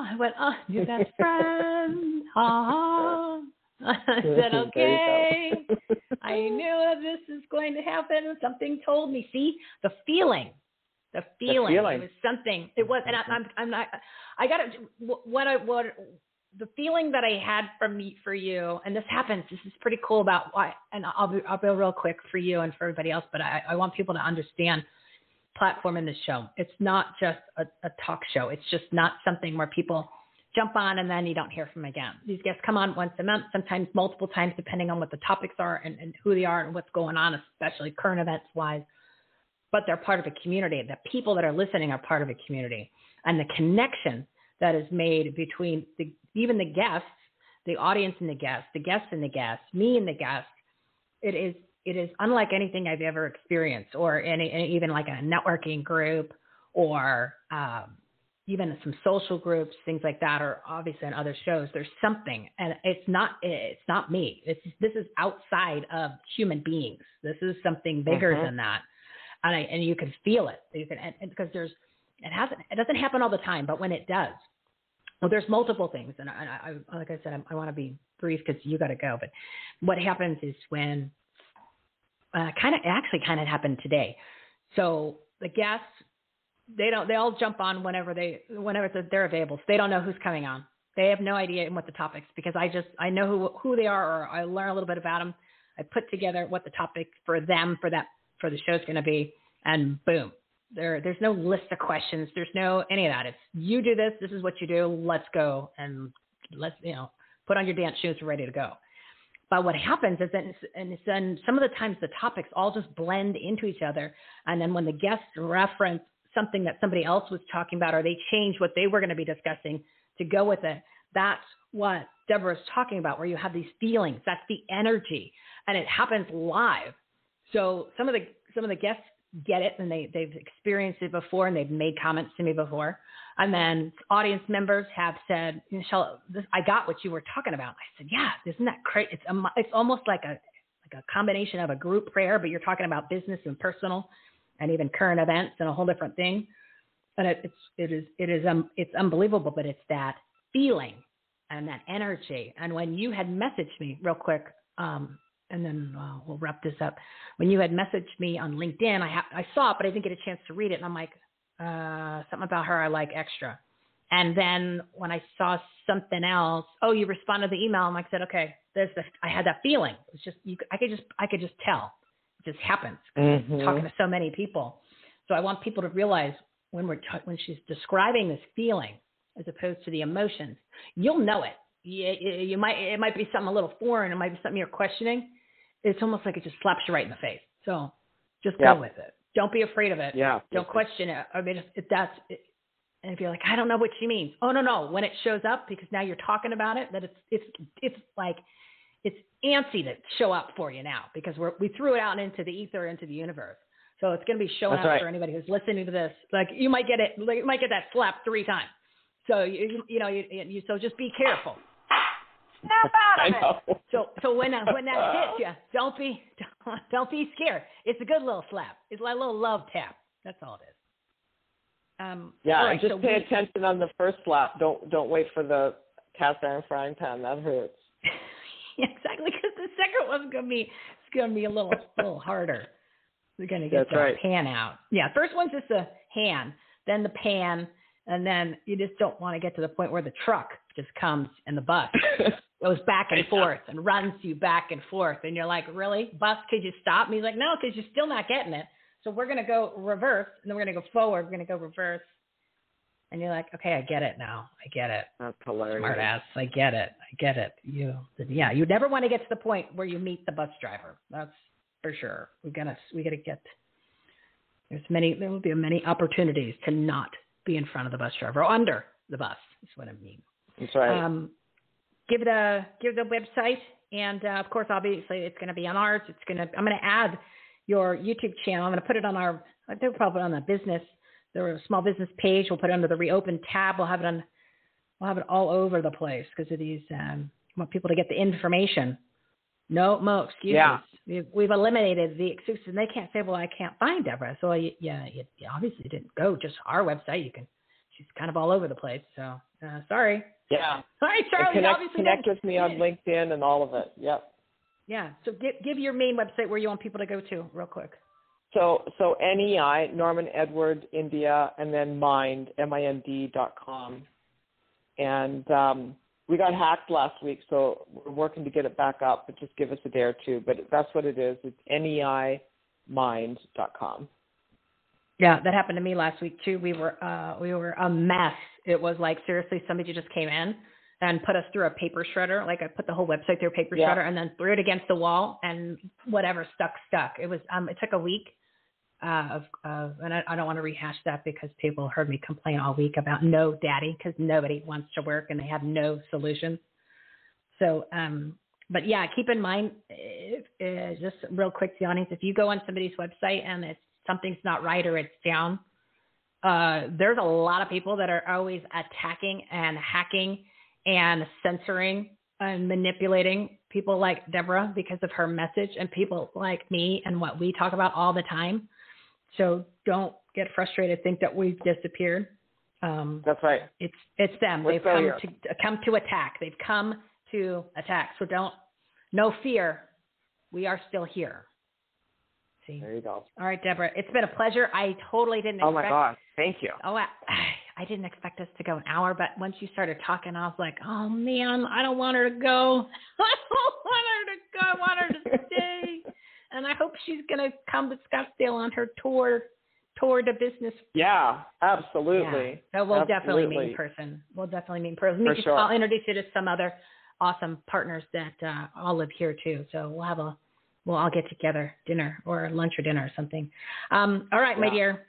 I went, oh, your best friend, ha ha. I said, okay. I knew this is going to happen. Something told me. See the feeling, the feeling. feeling. It was something. It was, and I, I'm, I'm not. I got to. What I what the feeling that I had from you, for you, and this happens. This is pretty cool about why. And I'll be I'll be real quick for you and for everybody else. But I, I want people to understand platform in the show. It's not just a, a talk show. It's just not something where people jump on and then you don't hear from again. These guests come on once a month, sometimes multiple times, depending on what the topics are and, and who they are and what's going on, especially current events wise. But they're part of a community. The people that are listening are part of a community. And the connection that is made between the, even the guests, the audience and the guests, the guests and the guests, me and the guests, it is it is unlike anything I've ever experienced, or any, any even like a networking group, or um, even some social groups, things like that, or obviously on other shows. There's something, and it's not it's not me. It's this is outside of human beings. This is something bigger Mhm. than that, and I and you can feel it. You can and, and because there's it hasn't it doesn't happen all the time, but when it does, well, there's multiple things, and I, I like I said, I, I want to be brief because you got to go. But what happens is when uh, kind of actually kind of happened today. So the guests, they don't, they all jump on whenever they, whenever they're available. So they don't know who's coming on. They have no idea what the topics because I just I know who who they are or I learn a little bit about them. I put together what the topic for them for that for the show's going to be, and boom, there there's no list of questions. There's no any of that. It's you do this. This is what you do. Let's go and let's you know put on your dance shoes. We're ready to go. But what happens is that, and then some of the times the topics all just blend into each other. And then when the guests reference something that somebody else was talking about, or they change what they were going to be discussing to go with it, that's what Deborah is talking about, where you have these feelings. That's the energy, and it happens live. So some of the some of the guests get it and they they've experienced it before and they've made comments to me before. And then audience members have said, Michelle, this, I got what you were talking about. I said, yeah, isn't that great? It's a, it's almost like a like a combination of a group prayer, but you're talking about business and personal, and even current events and a whole different thing. And it, it's it is it is um it's unbelievable, but it's that feeling and that energy. And when you had messaged me real quick, um, and then uh, we'll wrap this up. When you had messaged me on LinkedIn, I ha- I saw it, but I didn't get a chance to read it, and I'm like, uh, something about her I like extra. And then when I saw something else, oh, you responded to the email. I'm like, said, okay, there's the, I had that feeling. It was just, you, I could just, I could just tell. It just happens. Mhm. Talking to so many people. So I want people to realize when we're, t- when she's describing this feeling as opposed to the emotions, you'll know it. You, you might, it might be something a little foreign. It might be something you're questioning. It's almost like it just slaps you right in the face. So just Yeah. go with it. Don't be afraid of it. Yeah. Don't question it. I mean, if, that's, and if you're like, I don't know what she means. Oh no, no. When it shows up, because now you're talking about it, that it's it's it's like it's antsy to show up for you now because we're we threw it out into the ether, into the universe. So it's going to be showing That's up right. for anybody who's listening to this. Like you might get it, like, you might get that slap three times. So you you, you know you, you so just be careful. Snap out of it. So so when that when that hits you, don't be don't, don't be scared. It's a good little slap. It's like a little love tap. That's all it is. Um, Yeah, right, just so pay we- attention on the first slap. Don't don't wait for the cast iron frying pan. That hurts. Yeah, exactly, because the second one's gonna be it's gonna be a little little harder. We're gonna get That's the right. pan out. Yeah, first one's just the hand, then the pan, and then you just don't want to get to the point where the truck just comes and the bus goes back and forth and runs you back and forth, and you're like, really, bus? Could you stop? And he's like, no, because you're still not getting it. So we're gonna go reverse, and then we're gonna go forward. We're gonna go reverse, and you're like, okay, I get it now. I get it. That's hilarious. Smart ass. I get it. I get it. You, yeah, you never want to get to the point where you meet the bus driver. That's for sure. We gotta, we gotta get. There's many. There will be many opportunities to not be in front of the bus driver or under the bus. Is what I mean. That's right. Um, give it a give the website, and uh, of course, obviously, it's going to be on ours. It's going to. I'm going to add your YouTube channel. I'm going to put it on our. They'll probably on the business, the small business page. We'll put it under the reopen tab. We'll have it on. We'll have it all over the place because of these. Um, want people to get the information. No more excuses. Yeah. We've, we've eliminated the excuses, and they can't say, "Well, I can't find Deborah." So, you, yeah, you, you obviously didn't go just our website. You can. She's kind of all over the place. So, uh, sorry. yeah. All right, And Charlie. you connect obviously connect with me on LinkedIn and all of it. Yep. Yeah. So give give your main website where you want people to go to, real quick. So so NEI Norman Edward India and then Mind M I N D dot com, and um, we got hacked last week, so we're working to get it back up. But just give us a day or two. But that's what it is. It's NEI Mind dot com. Yeah, that happened to me last week too. We were uh we were a mess. It was like seriously somebody just came in and put us through a paper shredder. Like I put the whole website through a paper Yeah. shredder and then threw it against the wall and whatever stuck stuck. It was um it took a week uh of of and I, I don't want to rehash that because people heard me complain all week about GoDaddy because nobody wants to work and they have no solution. So um but yeah, keep in mind, if, uh, just real quick the audience, if you go on somebody's website and it's something's not right or it's down, uh, there's a lot of people that are always attacking and hacking and censoring and manipulating people like Deborah because of her message and people like me and what we talk about all the time. So don't get frustrated. Think that we've disappeared. Um, That's right. it's it's them. We're They've come here. to come to attack. They've come to attack. So don't no fear. We are still here. See. There you go. All right, Deborah. It's been a pleasure. I totally didn't Oh expect. my gosh. Thank you. Oh, I, I didn't expect us to go an hour, but once you started talking, I was like, oh man, I don't want her to go. I don't want her to go. I want her to stay. and I hope she's gonna come to Scottsdale on her tour tour to business. Yeah, absolutely. Yeah. So we'll absolutely. definitely meet in person. We'll definitely meet in person. For sure. I'll introduce you to some other awesome partners that uh, all live here too. So we'll have a we'll all get together dinner or lunch or dinner or something. Um, all right, my dear.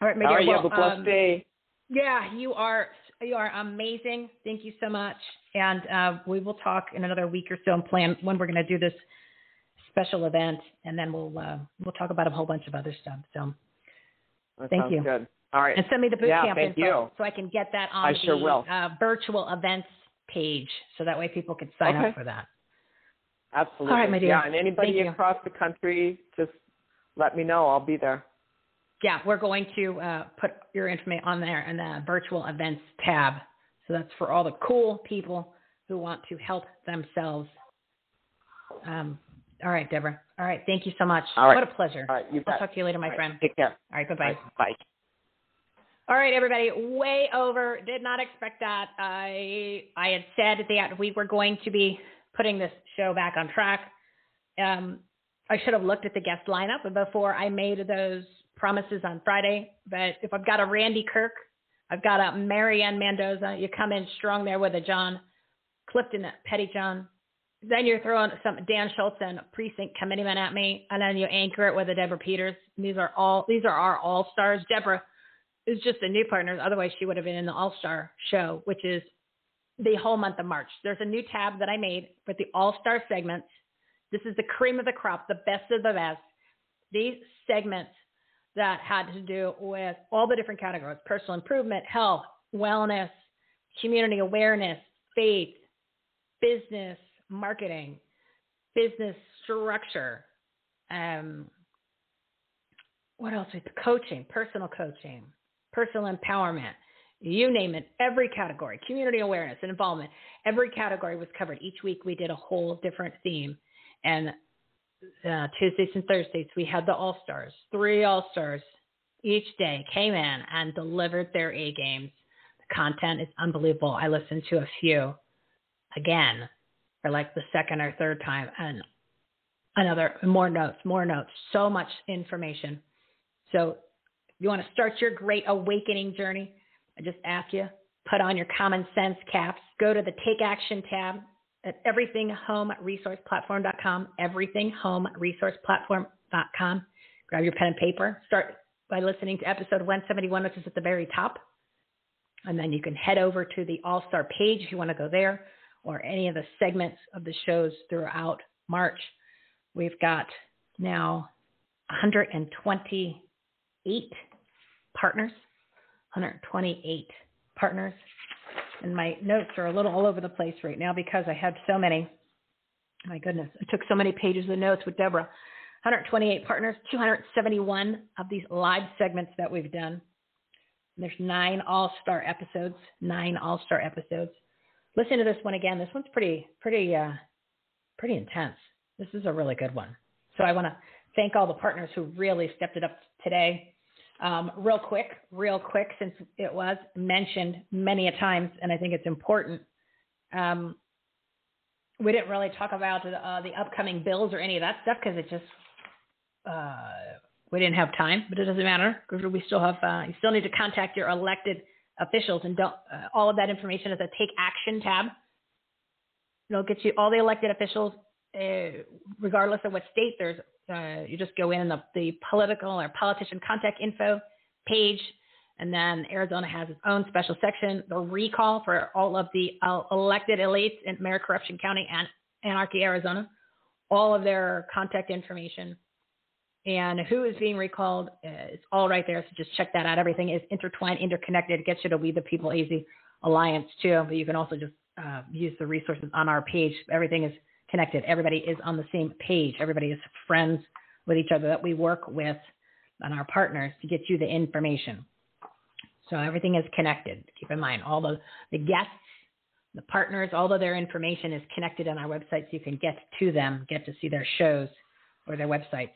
All right, my All dear. you Well, have a blessed um, day. yeah, you are you are amazing. Thank you so much. And uh, we will talk in another week or so and plan when we're going to do this special event, and then we'll uh, we'll talk about a whole bunch of other stuff. So That thank you. Good. All right. and send me the boot Yeah, camp thank info you. so I can get that on I the sure. Uh, virtual events page, so that way people can sign Okay. up for that. Absolutely. All right, my dear. Yeah, and anybody Thank you. across the country, just let me know. I'll be there. Yeah, we're going to uh, put your information on there in the virtual events tab. So that's for all the cool people who want to help themselves. Um, all right, Deborah. All right, thank you so much. All right. What a pleasure. All right, you I'll talk to you later, my All right, friend. Take care. All right, bye-bye. Bye. All right, everybody, way over. Did not expect that. I I had said that we were going to be putting this show back on track. Um, I should have looked at the guest lineup before I made those promises on Friday. But if I've got a Randy Kirk, I've got a Mary Ann Mendoza. You come in strong there with a John Clifton Pettyjohn. Then you're throwing some Dan Schultz and precinct committeeman at me, and then you anchor it with a Deborah Peters. These are all these are our all stars. Deborah is just a new partner. Otherwise, she would have been in the All Star show, which is the whole month of March. There's a new tab that I made with the All Star segments. This is the cream of the crop, the best of the best. These segments that had to do with all the different categories personal improvement, health, wellness, community awareness, faith, business, marketing, business structure, um, what else? Coaching, personal coaching, personal empowerment, you name it, every category, community awareness and involvement, every category was covered. Each week we did a whole different theme. And uh, Tuesdays and Thursdays we had the All Stars, three All Stars each day came in and delivered their A games. The content is unbelievable. I listened to a few again for like the second or third time and another more notes, more notes, so much information. So you want to start your great awakening journey, I just ask you, put on your common sense caps, go to the take action tab at everythinghomeresourceplatform.com, everythinghomeresourceplatform.com. Grab your pen and paper. Start by listening to episode 171, which is at the very top. And then you can head over to the All Star page if you want to go there, or any of the segments of the shows throughout March. We've got now 128 partners, 128 partners. And my notes are a little all over the place right now because I had so many. My goodness, I took so many pages of notes with Deborah. 128 partners, 271 of these live segments that we've done. There's nine all star episodes, nine all star episodes. Listen to this one again. This one's pretty, pretty, uh, pretty intense. This is a really good one. So I want to thank all the partners who really stepped it up today. Um, real quick, real quick, since it was mentioned many a times, and I think it's important. Um, we didn't really talk about uh, the upcoming bills or any of that stuff because it just uh, we didn't have time. But it doesn't matter because we still have. Uh, you still need to contact your elected officials, and don't. Uh, all of that information is a take action tab. It'll get you all the elected officials, uh, regardless of what state. There's uh, you just go in the, the political or politician contact info page, and then Arizona has its own special section, the recall for all of the uh, elected elites in Mayor Corruption County and Anarchy, Arizona, all of their contact information and who is being recalled. Uh, it's all right there, so just check that out. Everything is intertwined, interconnected. It gets you to We the People AZ Alliance too, but you can also just uh, use the resources on our page. Everything is connected. Everybody is on the same page. Everybody is friends with each other that we work with and our partners to get you the information. So everything is connected. Keep in mind all the, the guests, the partners, all of their information is connected on our website so you can get to them, get to see their shows or their websites.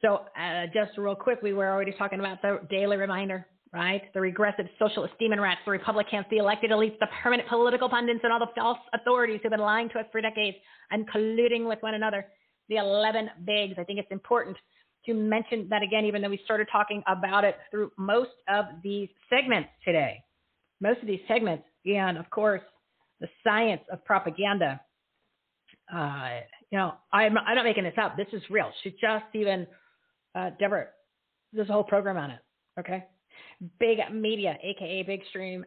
So uh, just real quick, we were already talking about the daily reminder. Right? The regressive socialist demon rats, the Republicans, the elected elites, the permanent political pundits, and all the false authorities who've been lying to us for decades and colluding with one another. The 11 bigs. I think it's important to mention that again, even though we started talking about it through most of these segments today. Most of these segments, and of course, the science of propaganda. Uh, you know, I'm, I'm not making this up. This is real. She just even, uh, Deborah, there's a whole program on it. Okay. Big media, aka big stream,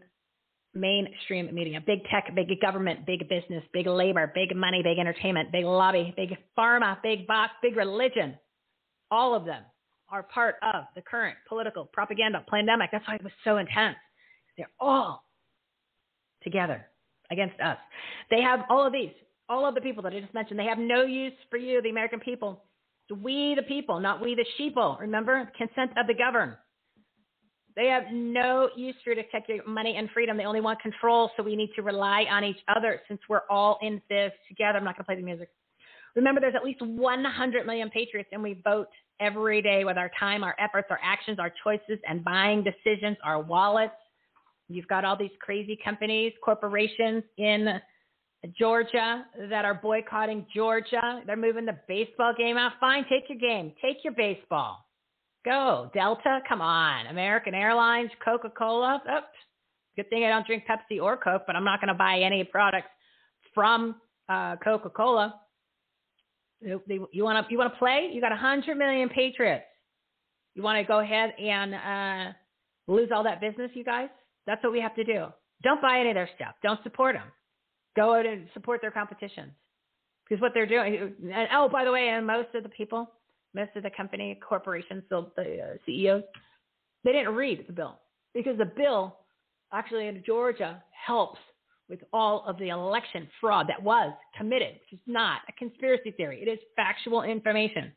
mainstream media, big tech, big government, big business, big labor, big money, big entertainment, big lobby, big pharma, big box, big religion. All of them are part of the current political propaganda pandemic. That's why it was so intense. They're all together against us. They have all of these, all of the people that I just mentioned. They have no use for you, the American people. It's we, the people, not we, the sheeple. Remember, consent of the governed. They have no use for your money and freedom. They only want control, so we need to rely on each other since we're all in this together. I'm not going to play the music. Remember, there's at least 100 million patriots, and we vote every day with our time, our efforts, our actions, our choices, and buying decisions, our wallets. You've got all these crazy companies, corporations in Georgia that are boycotting Georgia. They're moving the baseball game out. Fine, take your game, take your baseball. Go. Delta, come on. American Airlines, Coca Cola. Oops. Good thing I don't drink Pepsi or Coke, but I'm not going to buy any products from uh, Coca Cola. You, want to you want to play? You got 100 million patriots. You want to go ahead and uh, lose all that business, you guys? That's what we have to do. Don't buy any of their stuff. Don't support them. Go out and support their competitions because what they're doing. And, oh, by the way, and most of the people, most of the company corporations, the, the uh, CEOs, they didn't read the bill because the bill actually in Georgia helps with all of the election fraud that was committed, which is not a conspiracy theory. It is factual information.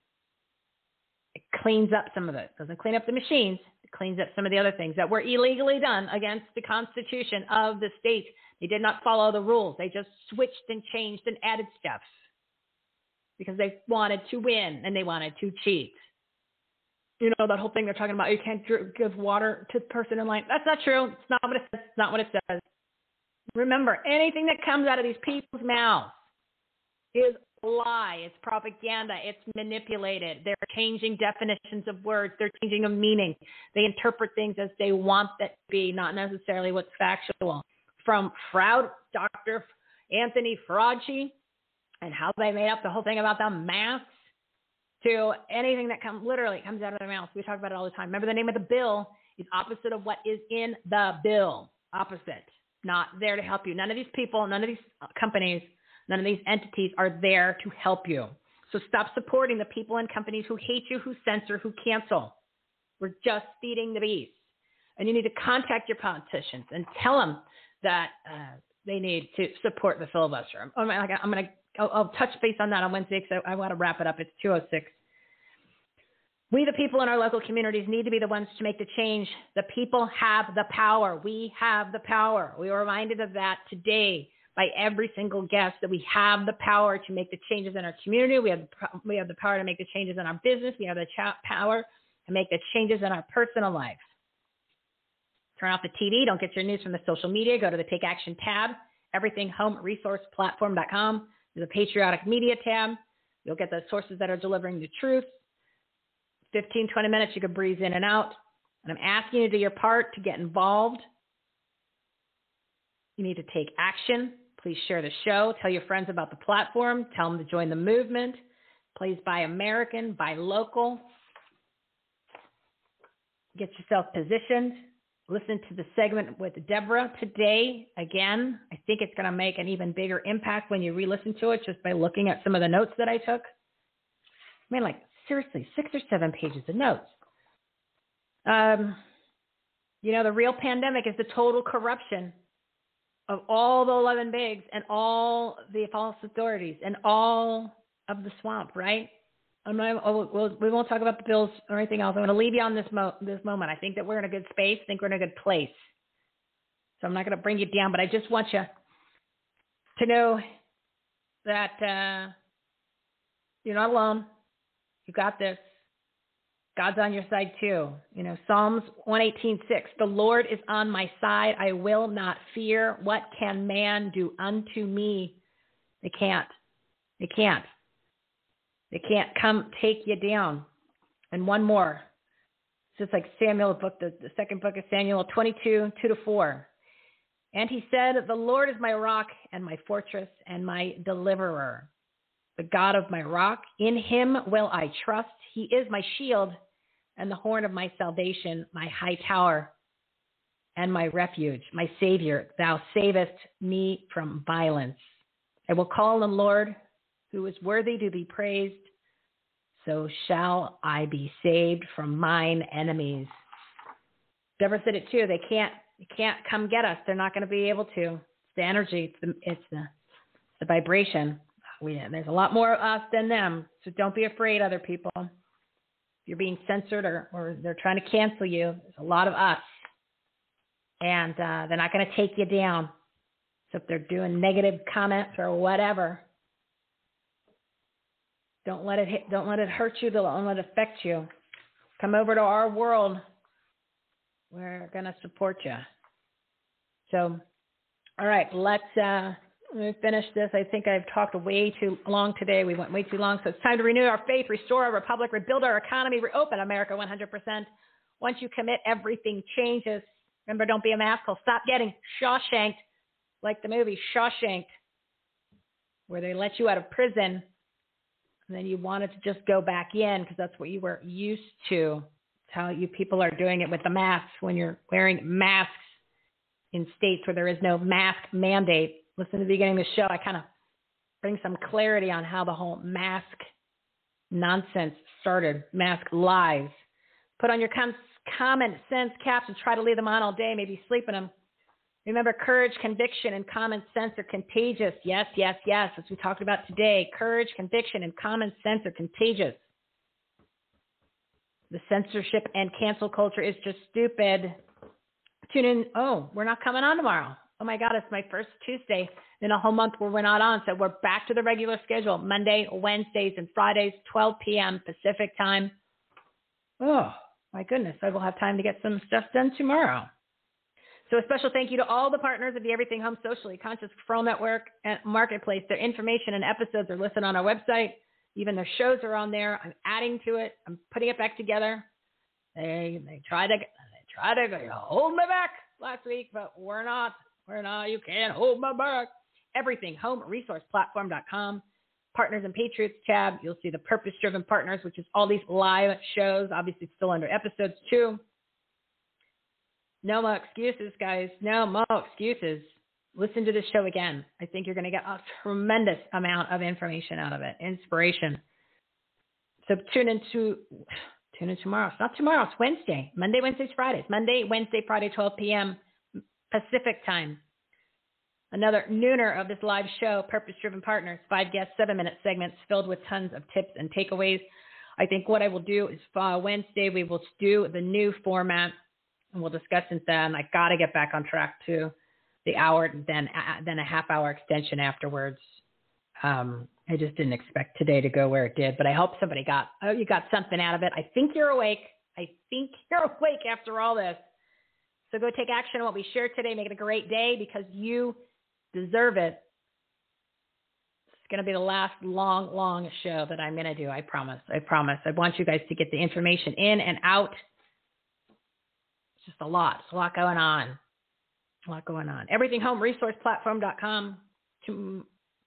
It cleans up some of it. it doesn't clean up the machines. It cleans up some of the other things that were illegally done against the constitution of the state. They did not follow the rules. They just switched and changed and added stuff because they wanted to win and they wanted to cheat. You know that whole thing they're talking about. You can't give water to the person in line. That's not true. It's not what it says. It's not what it says. Remember, anything that comes out of these people's mouths is a lie. It's propaganda. It's manipulated. They're changing definitions of words. They're changing a meaning. They interpret things as they want that to be, not necessarily what's factual. From Fraud, Dr. Anthony Fauci, and how they made up the whole thing about the masks to anything that comes literally comes out of their mouths. We talk about it all the time. Remember the name of the bill is opposite of what is in the bill. Opposite. Not there to help you. None of these people, none of these companies, none of these entities are there to help you. So stop supporting the people and companies who hate you, who censor, who cancel. We're just feeding the beast. And you need to contact your politicians and tell them that uh, they need to support the filibuster. I'm, I'm, I'm going to I'll, I'll touch base on that on Wednesday because I, I want to wrap it up. It's 206. We, the people in our local communities, need to be the ones to make the change. The people have the power. We have the power. We were reminded of that today by every single guest that we have the power to make the changes in our community. We have the, we have the power to make the changes in our business. We have the power to make the changes in our personal lives. Turn off the TV. Don't get your news from the social media. Go to the Take Action tab, everythinghomeresourceplatform.com. A patriotic media tab. You'll get the sources that are delivering the truth. 15, 20 minutes, you can breeze in and out. And I'm asking you to do your part to get involved. You need to take action. Please share the show. Tell your friends about the platform. Tell them to join the movement. Please buy American, buy local. Get yourself positioned listen to the segment with Deborah today. Again, I think it's going to make an even bigger impact when you re listen to it just by looking at some of the notes that I took. I mean, like, seriously, six or seven pages of notes. Um, you know, the real pandemic is the total corruption of all the 11 bigs and all the false authorities and all of the swamp, right? I'm not, oh, we'll, we won't talk about the bills or anything else. I'm going to leave you on this mo- this moment. I think that we're in a good space. I think we're in a good place. So I'm not going to bring you down, but I just want you to know that uh, you're not alone. You got this. God's on your side too. You know, Psalms 118:6. The Lord is on my side. I will not fear. What can man do unto me? They can't. They can't. They can't come take you down. And one more. It's just like Samuel book, the, the second book of Samuel 22, 2 to 4. And he said, The Lord is my rock and my fortress and my deliverer, the God of my rock. In him will I trust. He is my shield and the horn of my salvation, my high tower and my refuge, my Savior. Thou savest me from violence. I will call on the Lord, who is worthy to be praised. So shall I be saved from mine enemies. Deborah said it too. They can't, they can't come get us. They're not going to be able to. It's the energy. It's the, it's the, the vibration. We, there's a lot more of us than them. So don't be afraid, other people If you're being censored or, or they're trying to cancel you, there's a lot of us. And uh, they're not going to take you down. So if they're doing negative comments or whatever, don't let it hit, don't let it hurt you. Don't let it affect you. Come over to our world. We're to support you. So, all right, let's uh, let me finish this. I think I've talked way too long today. We went way too long. So it's time to renew our faith, restore our republic, rebuild our economy, reopen America 100%. Once you commit, everything changes. Remember, don't be a masshole. Stop getting Shawshanked, like the movie Shawshanked, where they let you out of prison and then you wanted to just go back in because that's what you were used to. It's how you people are doing it with the masks when you're wearing masks in states where there is no mask mandate listen to the beginning of the show, I kind of bring some clarity on how the whole mask nonsense started, mask lies. Put on your com- common sense caps and try to leave them on all day, maybe sleep in them. Remember, courage, conviction, and common sense are contagious. Yes, yes, yes, as we talked about today. Courage, conviction, and common sense are contagious. The censorship and cancel culture is just stupid. Tune in. Oh, we're not coming on tomorrow oh my God, it's my first Tuesday in a whole month where we're not on. So we're back to the regular schedule Monday, Wednesdays, and Fridays, 12 p.m. Pacific time. Oh, my goodness. I will have time to get some stuff done tomorrow. So a special thank you to all the partners of the Everything Home Socially Conscious Referral Network and Marketplace. Their information and episodes are listed on our website. Even their shows are on there. I'm adding to it. I'm putting it back together. They they try to they try to hold me back last week, but we're not. We're not. you can't hold my back. Everything, homeresourceplatform.com. Partners and Patriots tab. You'll see the purpose driven partners, which is all these live shows, obviously still under episodes too. No more excuses, guys. No more excuses. Listen to this show again. I think you're going to get a tremendous amount of information out of it, inspiration. So tune into tune in tomorrow. It's not tomorrow. It's Wednesday. Monday, Wednesdays, Fridays. Monday, Wednesday, Friday, 12 p.m. Pacific time. Another nooner of this live show, Purpose Driven Partners, five guest, seven minute segments filled with tons of tips and takeaways. I think what I will do is uh, Wednesday, we will do the new format and we'll discuss it then. I got to get back on track to the hour, then, then a half hour extension afterwards. Um, I just didn't expect today to go where it did, but I hope somebody got, oh, you got something out of it. I think you're awake. I think you're awake after all this. So go take action on what we shared today. Make it a great day because you deserve it. It's going to be the last long, long show that I'm going to do. I promise. I promise. I want you guys to get the information in and out. Just a lot. It's a lot going on. A lot going on. Everything home resourceplatform.com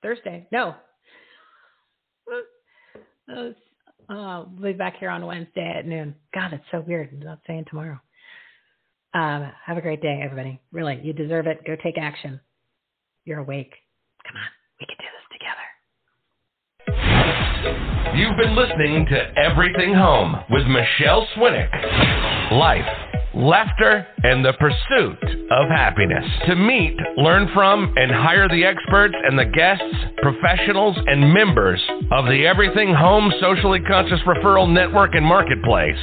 Thursday. No. Uh, we'll be back here on Wednesday at noon. God, it's so weird. I'm not saying tomorrow. Um, have a great day, everybody. Really, you deserve it. Go take action. You're awake. Come on, we can do this together. You've been listening to Everything Home with Michelle Swinnick. Life, laughter, and the pursuit of happiness. To meet, learn from, and hire the experts and the guests, professionals, and members of the Everything Home Socially Conscious Referral Network and Marketplace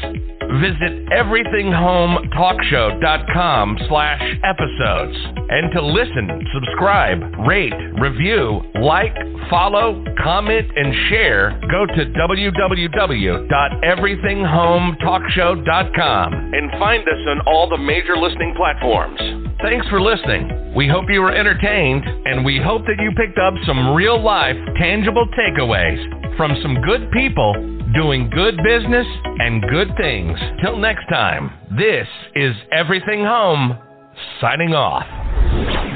visit everythinghometalkshow.com slash episodes. And to listen, subscribe, rate, review, like, follow, comment, and share, go to www.everythinghometalkshow.com and find us on all the major listening platforms. Thanks for listening. We hope you were entertained, and we hope that you picked up some real life, tangible takeaways from some good people doing good business and good things. Till next time, this is Everything Home, signing off.